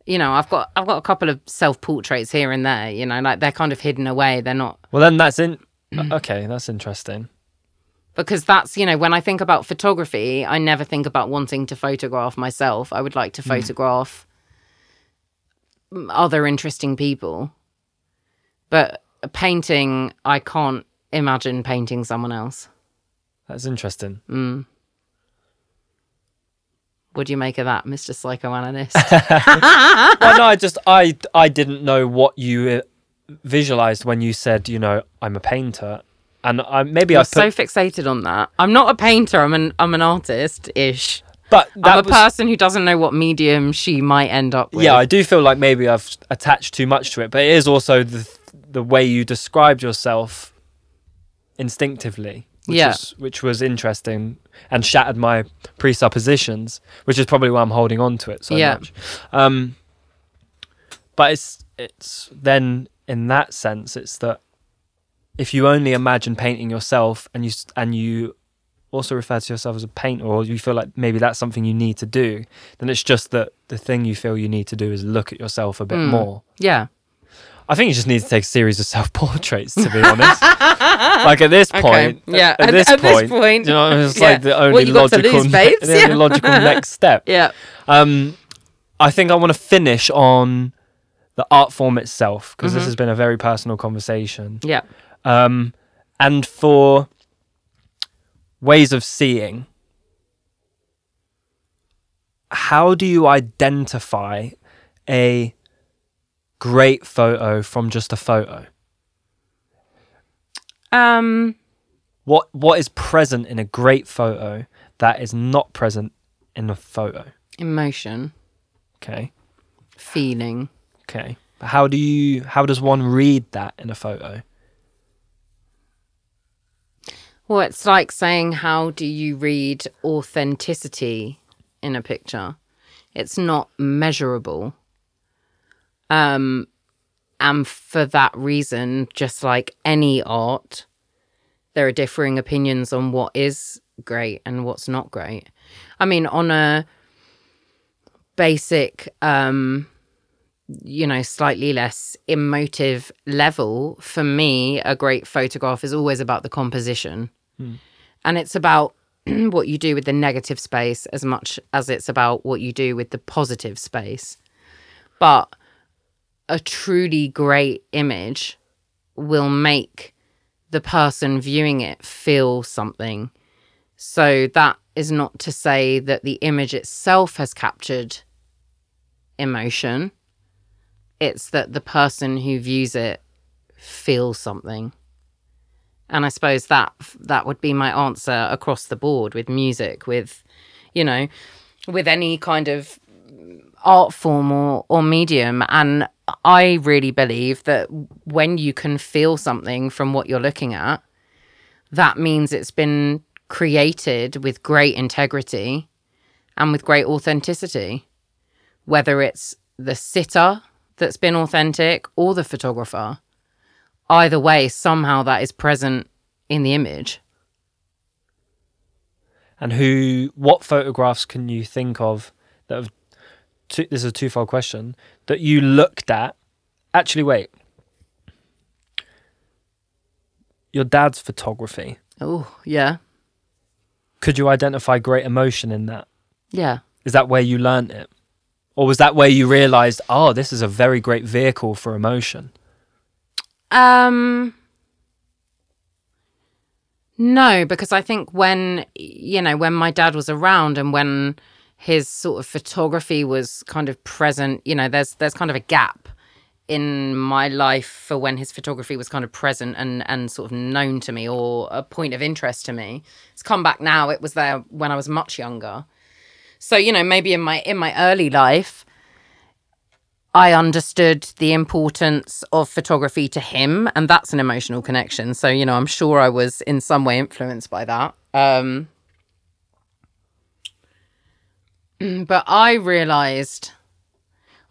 you know, I've got I've got a couple of self portraits here and there. You know, like they're kind of hidden away. They're not Well, then that's in. okay, that's interesting. Because that's you know when I think about photography, I never think about wanting to photograph myself. I would like to photograph mm, other interesting people, but painting, I can't imagine painting someone else. That's interesting. What do you make of that, Mr. Psychoanalyst? well, no, I just I I didn't know what you uh, visualized when you said you know I'm a painter, and I maybe I I'm put, so fixated on that. I'm not a painter. I'm an I'm an artist ish. but that I'm a was, person who doesn't know what medium she might end up with. yeah, I do feel like maybe I've attached too much to it, but it is also the the way you described yourself instinctively. Which Yeah. was, which was interesting and shattered my presuppositions, which is probably why I'm holding on to it so Yeah. much. Um, but it's it's then in that sense, it's that if you only imagine painting yourself and you and you also refer to yourself as a painter, or you feel like maybe that's something you need to do, then it's just that the thing you feel you need to do is look at yourself a bit Hmm. more. yeah. I think you just need to take a series of self portraits, to be honest. like at this Okay, point, yeah, At, at- this, at this point, point, you know, it's yeah. like the only logical, lose, babes? the only logical next step. Yeah. Um, I think I want to finish on the art form itself because Mm-hmm. this has been a very personal conversation. Yeah. Um, and for ways of seeing, how do you identify a great photo from just a photo? Um. What what is present in a great photo that is not present in a photo? Emotion, Okay. feeling. Okay. But how do you how does one read that in a photo? Well, it's like saying, how do you read authenticity in a picture? It's not measurable. Um, and for that reason, just like any art, there are differing opinions on what is great and what's not great. I mean, on a basic, um, you know, slightly less emotive level, for me, a great photograph is always about the composition. And it's about what you do with the negative space as much as it's about what you do with the positive space. But a truly great image will make the person viewing it feel something. So that is not to say that the image itself has captured emotion. It's that the person who views it feels something. And I suppose that that would be my answer across the board with music, with you know, with any kind of art form or, or medium. And I really believe that when you can feel something from what you're looking at, that means it's been created with great integrity and with great authenticity. Whether it's the sitter that's been authentic or the photographer, either way, somehow that is present in the image. And who, what photographs can you think of that have, two, this is a twofold question, that you looked at? Actually, wait. Your dad's photography. Oh, yeah. Could you identify great emotion in that? Yeah. Is that where you learnt it? Or was that where you realized, oh, this is a very great vehicle for emotion? Um No, because I think when you know, when my dad was around and when his sort of photography was kind of present, you know, there's there's kind of a gap in my life for when his photography was kind of present and and sort of known to me or a point of interest to me. It's come back now. It was there when I was much younger. So, you know, maybe in my in my early life, I understood the importance of photography to him, and that's an emotional connection. So, you know, I'm sure I was in some way influenced by that. Um, but I realized,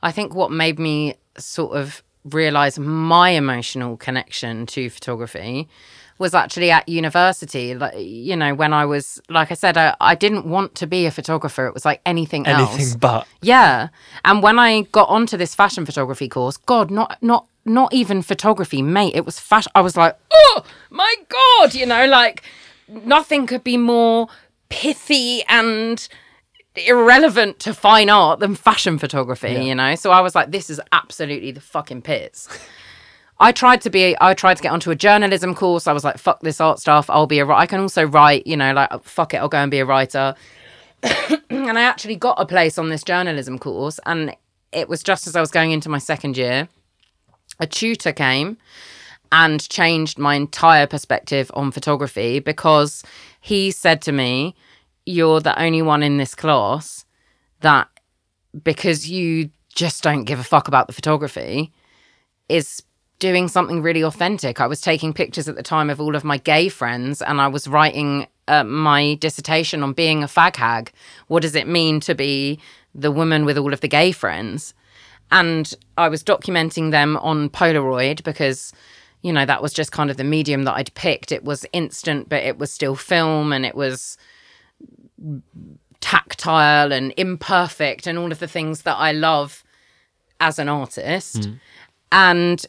I think what made me sort of realize my emotional connection to photography was actually at university. Like, you know, when I was, like I said, I, I didn't want to be a photographer. It was like anything, else. Anything but. Yeah. And when I got onto this fashion photography course, God, not not not even photography, mate. It was fashion. I was like, oh my God, you know, like nothing could be more pithy and irrelevant to fine art than fashion photography, you know? So I was like, this is absolutely the fucking pits. I tried to be, I tried to get onto a journalism course. I was like, fuck this art stuff. I'll be a, I can also write, you know, like, fuck it, I'll go and be a writer and I actually got a place on this journalism course. And it was just as I was going into my second year, a tutor came and changed my entire perspective on photography because he said to me, You're the only one in this class that, because you just don't give a fuck about the photography, is doing something really authentic. I was taking pictures at the time of all of my gay friends and I was writing uh, my dissertation on being a fag hag. What does it mean to be the woman with all of the gay friends? And I was documenting them on Polaroid because, you know, that was just kind of the medium that I'd picked. It was instant, but it was still film and it was tactile and imperfect and all of the things that I love as an artist. And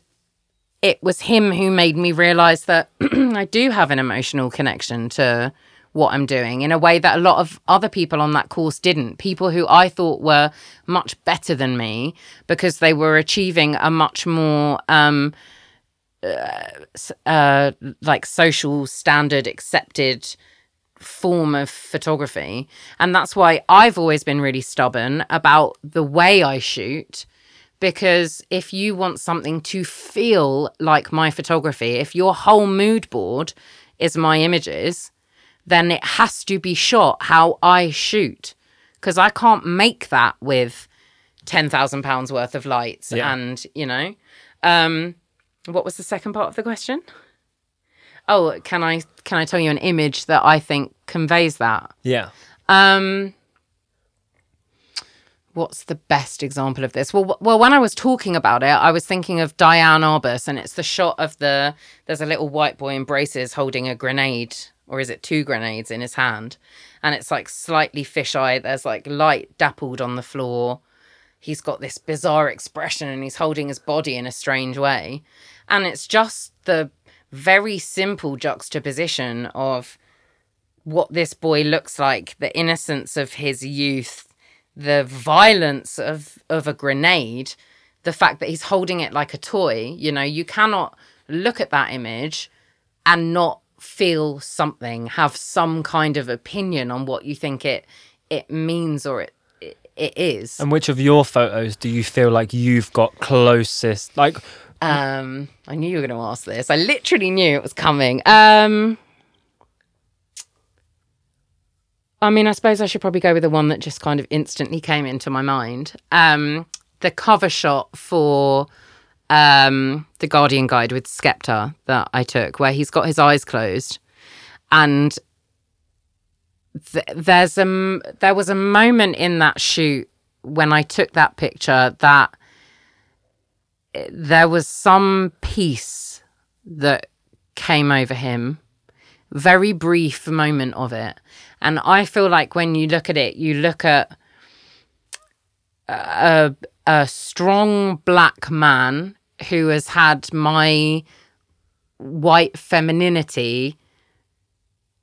it was him who made me realize that I do have an emotional connection to what I'm doing in a way that a lot of other people on that course didn't. People who I thought were much better than me because they were achieving a much more um, uh, like social standard accepted form of photography. And that's why I've always been really stubborn about the way I shoot. Because if you want something to feel like my photography, if your whole mood board is my images, then it has to be shot how I shoot. Because I can't make that with £10,000 worth of lights. Yeah. And, you know, um, what was the second part of the question? Oh, can I can I tell you an image that I think conveys that? Yeah. Um, what's the best example of this? Well, well, when I was talking about it, I was thinking of Diane Arbus, and it's the shot of the there's a little white boy in braces holding a grenade, or is it two grenades in his hand, and it's like slightly fisheye. There's like light dappled on the floor. He's got this bizarre expression, and he's holding his body in a strange way, and it's just the very simple juxtaposition of what this boy looks like, the innocence of his youth, the violence of of a grenade, the fact that he's holding it like a toy. You know, you cannot look at that image and not feel something, have some kind of opinion on what you think it it means or it it, is. And which of your photos do you feel like you've got closest? Like, Um, I knew you were going to ask this. I literally knew it was coming. Um, I mean, I suppose I should probably go with the one that just kind of instantly came into my mind. Um, the cover shot for um, the Guardian Guide with Skepta that I took, where he's got his eyes closed, and th- there's a there was a moment in that shoot when I took that picture that there was some peace that came over him very brief moment of it and i feel like when you look at it you look at a, a strong black man who has had my white femininity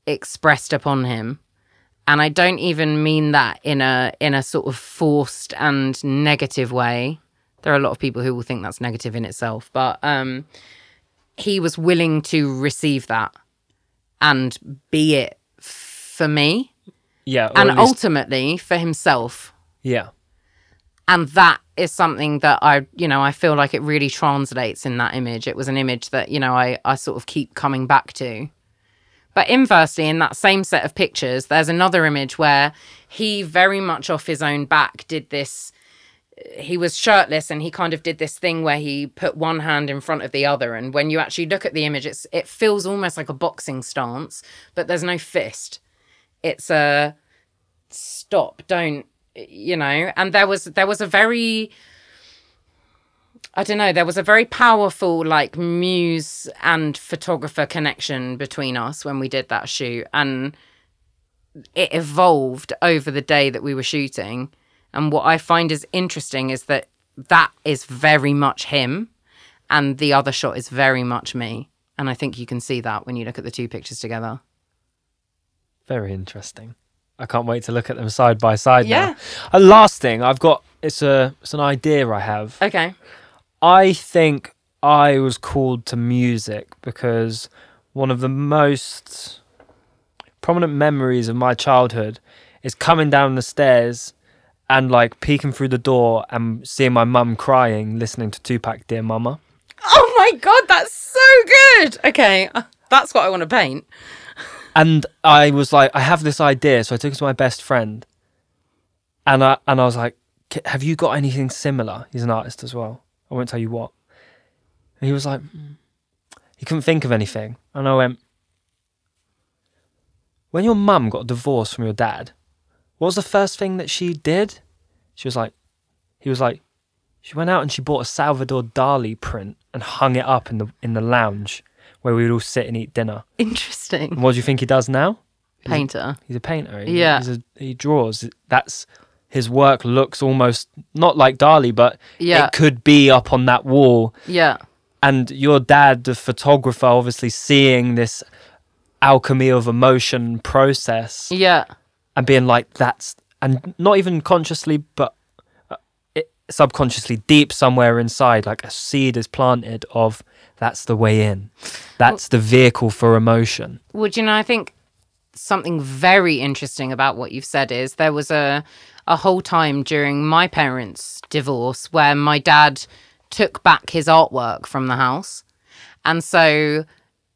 expressed upon him. And i don't even mean that in a in a sort of forced and negative way. There are a lot of people who will think that's negative in itself but um he was willing to receive that and be it for me yeah, and least- ultimately for himself. Yeah, and that is something that i you know i feel like it really translates in that image. It was an image that you know i i sort of keep coming back to. But inversely in that same set of pictures there's another image where he very much off his own back did this he was shirtless and he kind of did this thing where he put one hand in front of the other. And when you actually look at the image it's it feels almost like a boxing stance but there's no fist it's a stop don't you know and there was there was a very i don't know there was a very powerful like muse and photographer connection between us when we did that shoot and it evolved over the day that we were shooting. And what i find is interesting is that that is very much him and the other shot is very much me. And i think you can see that when you look at the two pictures together very interesting. I can't wait to look at them side by side Yeah. now. A last thing I've got it's a it's an idea I have. okay I think I was called to music because one of the most prominent memories of my childhood is coming down the stairs and like peeking through the door and seeing my mum crying listening to Tupac Dear Mama. Oh my god, that's so good. Okay, uh, that's what I want to paint. And I was like, I have this idea, so I took it to my best friend, and I and I was like, "K- Have you got anything similar? He's an artist as well. I won't tell you what. And he was like, "Mm." he couldn't think of anything, and I went, When your mum got divorced from your dad, what was the first thing that she did? She was like, he was like, she went out and she bought a Salvador Dali print and hung it up in the in the lounge where we would all sit and eat dinner. Interesting. And what do you think he does now? Painter. He's a painter. He, Yeah. he's a, he draws. That's his work looks almost not like Dali, but Yeah. it could be up on that wall. Yeah. And your dad, the photographer, obviously seeing this alchemy of emotion process Yeah. and being like, "That's," and not even consciously, but uh, subconsciously, deep somewhere inside, like a seed is planted of that's the way in. That's the vehicle for emotion. Well, you know, I think something very interesting about what you've said is there was a a whole time during my parents' divorce where my dad took back his artwork from the house. And so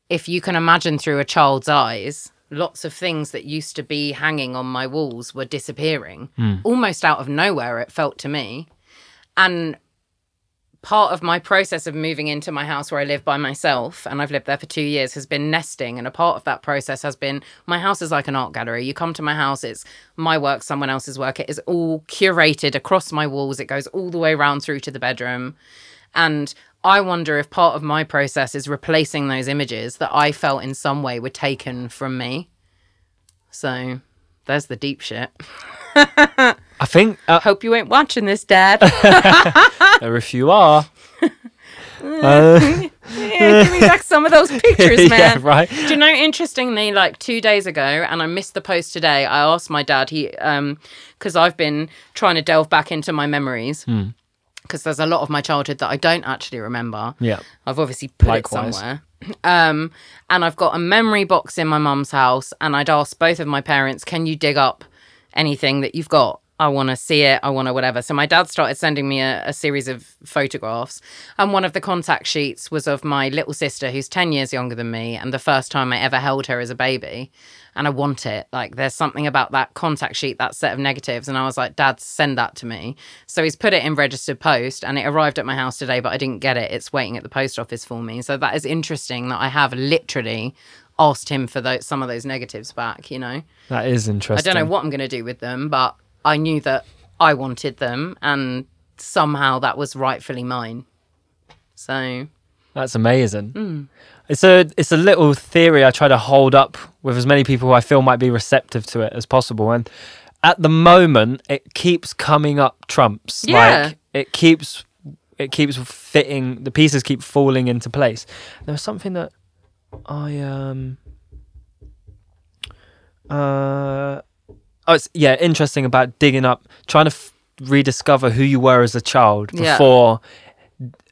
if you can imagine through a child's eyes, lots of things that used to be hanging on my walls were disappearing hmm. almost out of nowhere it felt to me. And part of my process of moving into my house where I live by myself, and I've lived there for two years, has been nesting. And a part of that process has been my house is like an art gallery. You come to my house, it's my work, someone else's work. It is all curated across my walls, it goes all the way around through to the bedroom. And I wonder if part of my process is replacing those images that I felt in some way were taken from me. So there's the deep shit. I think uh, Hope you ain't watching this, Dad. or if you are, yeah, give me back some of those pictures, man. yeah, right. Do you know? Interestingly, like two days ago, and I missed the post today. I asked my dad. He, um, because I've been trying to delve back into my memories. Hmm. Because there's a lot of my childhood that I don't actually remember. Yeah. I've obviously put Likewise. it somewhere. Um, and I've got a memory box in my mum's house, and I'd asked both of my parents, "Can you dig up anything that you've got?" I want to see it. I want to whatever. So my dad started sending me a, a series of photographs, and one of the contact sheets was of my little sister, who's ten years younger than me, and the first time I ever held her as a baby. And I want it. Like there's something about that contact sheet, that set of negatives, and I was like, Dad, send that to me. So he's put it in registered post, and it arrived at my house today, but I didn't get it. It's waiting at the post office for me. So that is interesting that I have literally asked him for those some of those negatives back. You know. That is interesting. I don't know what I'm going to do with them, but I knew that I wanted them, and somehow that was rightfully mine. So That's amazing. Hmm. It's a it's a little theory I try to hold up with as many people who I feel might be receptive to it as possible. And at the moment, it keeps coming up trumps. Yeah. Like it keeps it keeps fitting. The pieces keep falling into place. There was something that I um uh oh it's yeah interesting about digging up trying to f- rediscover who you were as a child Yeah. before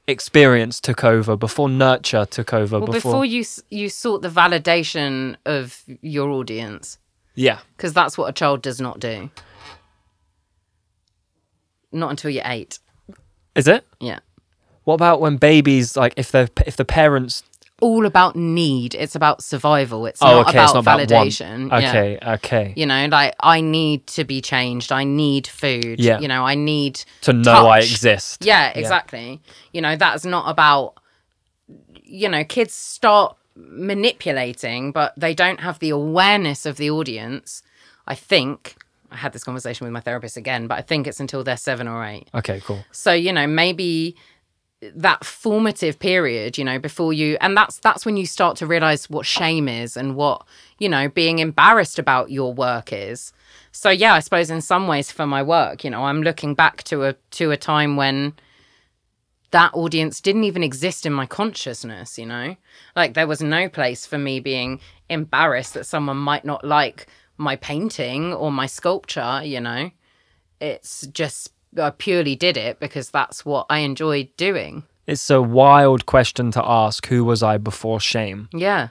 experience took over before nurture took over well, before, before you s- you sought the validation of your audience, yeah because that's what a child does not do. Not until you're eight. is it Yeah. what about when babies like if the if the parents All about need. It's about survival. It's oh not okay about it's not about validation. Yeah. okay okay You know, like I need to be changed. I need food. Yeah. You know, I need to know I exist Yeah, exactly. You know, that's not about, you know, kids start manipulating, but they don't have the awareness of the audience. I think, I had this conversation with my therapist again, but I think it's until they're seven or eight. okay cool So, you know, maybe that formative period, you know, before you and that's that's when you start to realize what shame is and what, you know, being embarrassed about your work is. So yeah, I suppose in some ways for my work, you know, I'm looking back to a to a time when that audience didn't even exist in my consciousness, you know? Like there was no place for me being embarrassed that someone might not like my painting or my sculpture, you know? It's just I purely did it because that's what I enjoyed doing. it's a wild question to ask who was I before shame Yeah.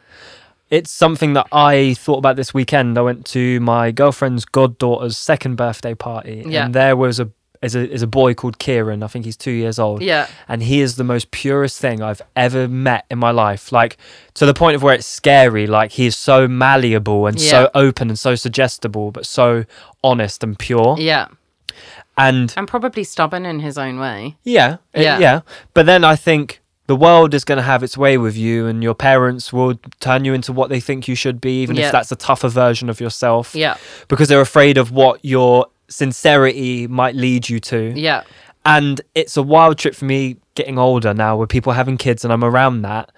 it's something that I thought about this weekend. I went to my girlfriend's goddaughter's second birthday party, Yeah. and there was a is a is a boy called Kieran. I think he's two years old. Yeah. and he is the most purest thing I've ever met in my life. Like to the point of where it's scary. Like he is so malleable and Yeah. so open and so suggestible, but so honest and pure. Yeah. And And probably stubborn in his own way. yeah, it- Yeah. yeah. But then I think the world is going to have its way with you, and your parents will turn you into what they think you should be, even Yeah. if that's a tougher version of yourself. Yeah. Because they're afraid of what your sincerity might lead you to. Yeah. And it's a wild trip for me getting older now, with people having kids, and I'm around that,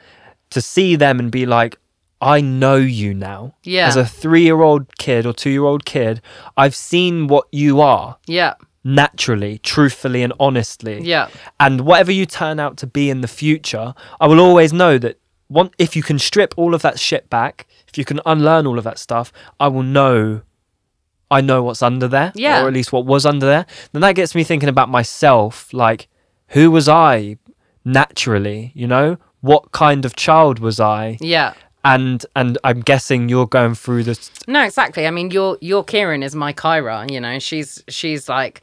to see them and be like, I know you now. Yeah. As a three year old kid or two year old kid, I've seen what you are Yeah. Naturally, truthfully, and honestly. Yeah. And whatever you turn out to be in the future, I will always know that one, if you can strip all of that shit back, if you can unlearn all of that stuff, I will know. I know what's under there, Yeah. or at least what was under there. Then that gets me thinking about myself. Like, who was I naturally? You know, what kind of child was I? Yeah. And and I'm guessing you're going through this. No, exactly. I mean, your your Kieran is my Kyra. You know, she's she's like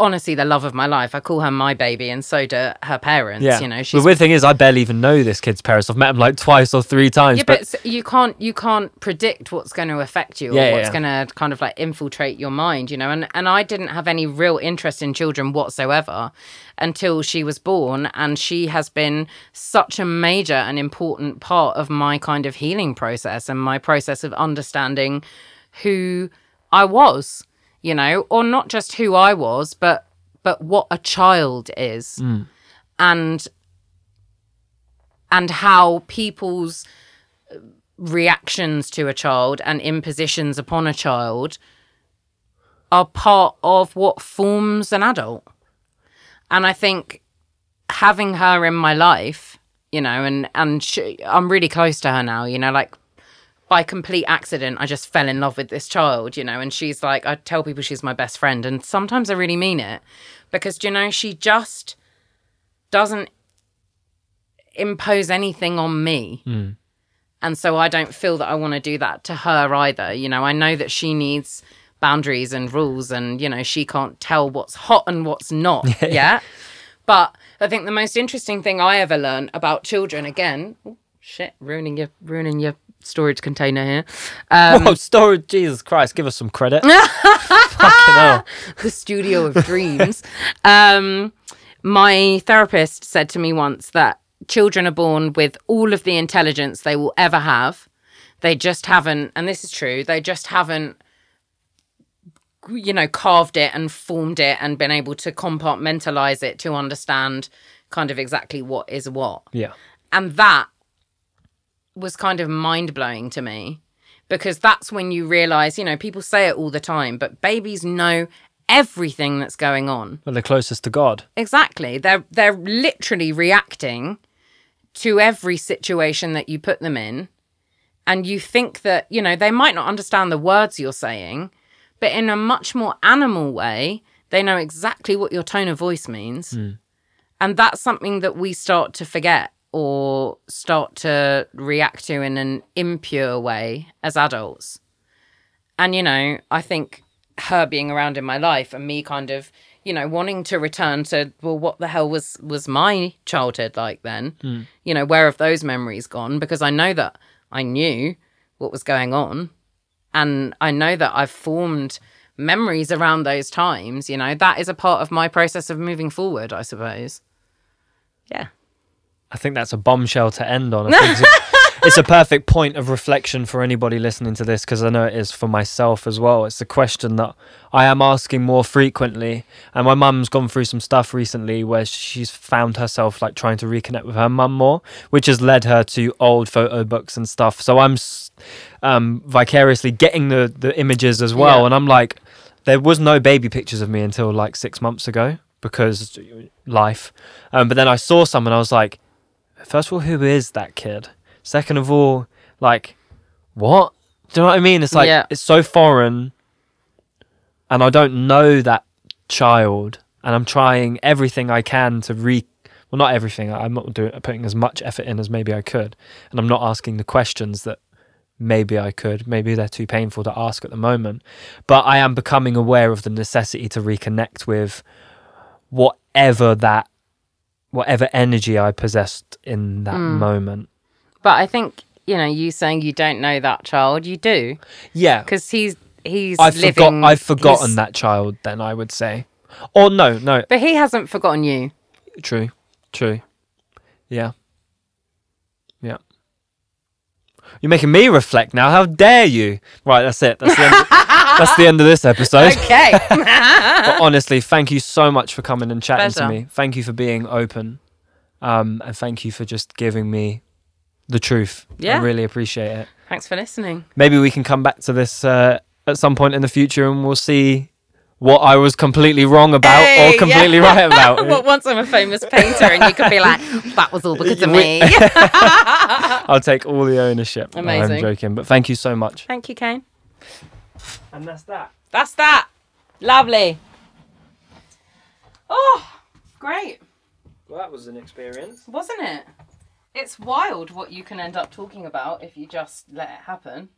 honestly the love of my life. I call her my baby, and so do her parents. Yeah. You know, the weird thing is, I barely even know this kid's parents. I've met him like twice or three times. yeah, but, but, you can't you can't predict what's going to affect you or yeah, what's yeah. going to kind of like infiltrate your mind, you know. And and I didn't have any real interest in children whatsoever until she was born, and she has been such a major and important part of my kind of healing process and my process of understanding who I was, you know, or not just who I was, but but what a child is, mm. and and how people's uh, reactions to a child and impositions upon a child are part of what forms an adult. And I think having her in my life, you know, and and she, I'm really close to her now, you know, like by complete accident, I just fell in love with this child, you know, and she's like, I tell people she's my best friend, and sometimes I really mean it because, do you know, she just doesn't impose anything on me. Hmm. And so I don't feel that I want to do that to her either. You know, I know that she needs boundaries and rules, and, you know, she can't tell what's hot and what's not yet. But I think the most interesting thing I ever learned about children, again, shit, ruining your ruining your storage container here. Um, Whoa, storage, Jesus Christ, give us some credit. The studio of dreams. um, my therapist said to me once that children are born with all of the intelligence they will ever have. They just haven't, and this is true, they just haven't, you know, carved it and formed it and been able to compartmentalize it to understand kind of exactly what is what. Yeah. And that was kind of mind blowing to me because that's when you realize, you know, people say it all the time, but babies know everything that's going on. Well, they're closest to God. Exactly. They're they're literally reacting to every situation that you put them in. And you think that, you know, they might not understand the words you're saying, but in a much more animal way, they know exactly what your tone of voice means. Hmm. And that's something that we start to forget or start to react to in an impure way as adults. And, you know, I think her being around in my life and me kind of, you know, wanting to return to, well, what the hell was was my childhood like then? Hmm. You know, where have those memories gone? Because I know that I knew what was going on. And I know that I've formed memories around those times, you know, that is a part of my process of moving forward, I suppose. Yeah. I think that's a bombshell to end on. I think it's, a, it's a perfect point of reflection for anybody listening to this because I know it is for myself as well. It's a question that I am asking more frequently. And my mum's gone through some stuff recently where she's found herself like trying to reconnect with her mum more, which has led her to old photo books and stuff. So I'm um, vicariously getting the, the images as well. Yeah. And I'm like, there was no baby pictures of me until like six months ago because life. Um, but then I saw some and I was like, first of all, who is that kid? Second of all, like, what? Do you know what I mean? It's like Yeah. it's so foreign, and I don't know that child, and I'm trying everything I can to re. Well, not everything. I'm not doing putting as much effort in as maybe I could, and I'm not asking the questions that maybe I could. Maybe they're too painful to ask at the moment, but I am becoming aware of the necessity to reconnect with whatever that whatever energy I possessed in that Mm. moment. But I think, you know, you saying you don't know that child, you do. Yeah, Because he's he's I've living forgot. I've forgotten his- that child. Then I would say, or no, no, But he hasn't forgotten you. true, true, yeah. You're making me reflect now. How dare you? Right, that's it. That's the end. that's the end of this episode. Okay. but honestly, thank you so much for coming and chatting Pleasure. to me. Thank you for being open, um, and thank you for just giving me the truth. Yeah. I really appreciate it. Thanks for listening. Maybe we can come back to this uh, at some point in the future, and we'll see what I was completely wrong about Hey, or completely yeah. right about. well, once I'm a famous painter and you could be like, that was all because of me. I'll take all the ownership. No, I'm joking, but thank you so much. Thank you, Kane. And that's that. That's that. Lovely. Oh, great. Well, that was an experience. Wasn't it? It's wild what you can end up talking about if you just let it happen.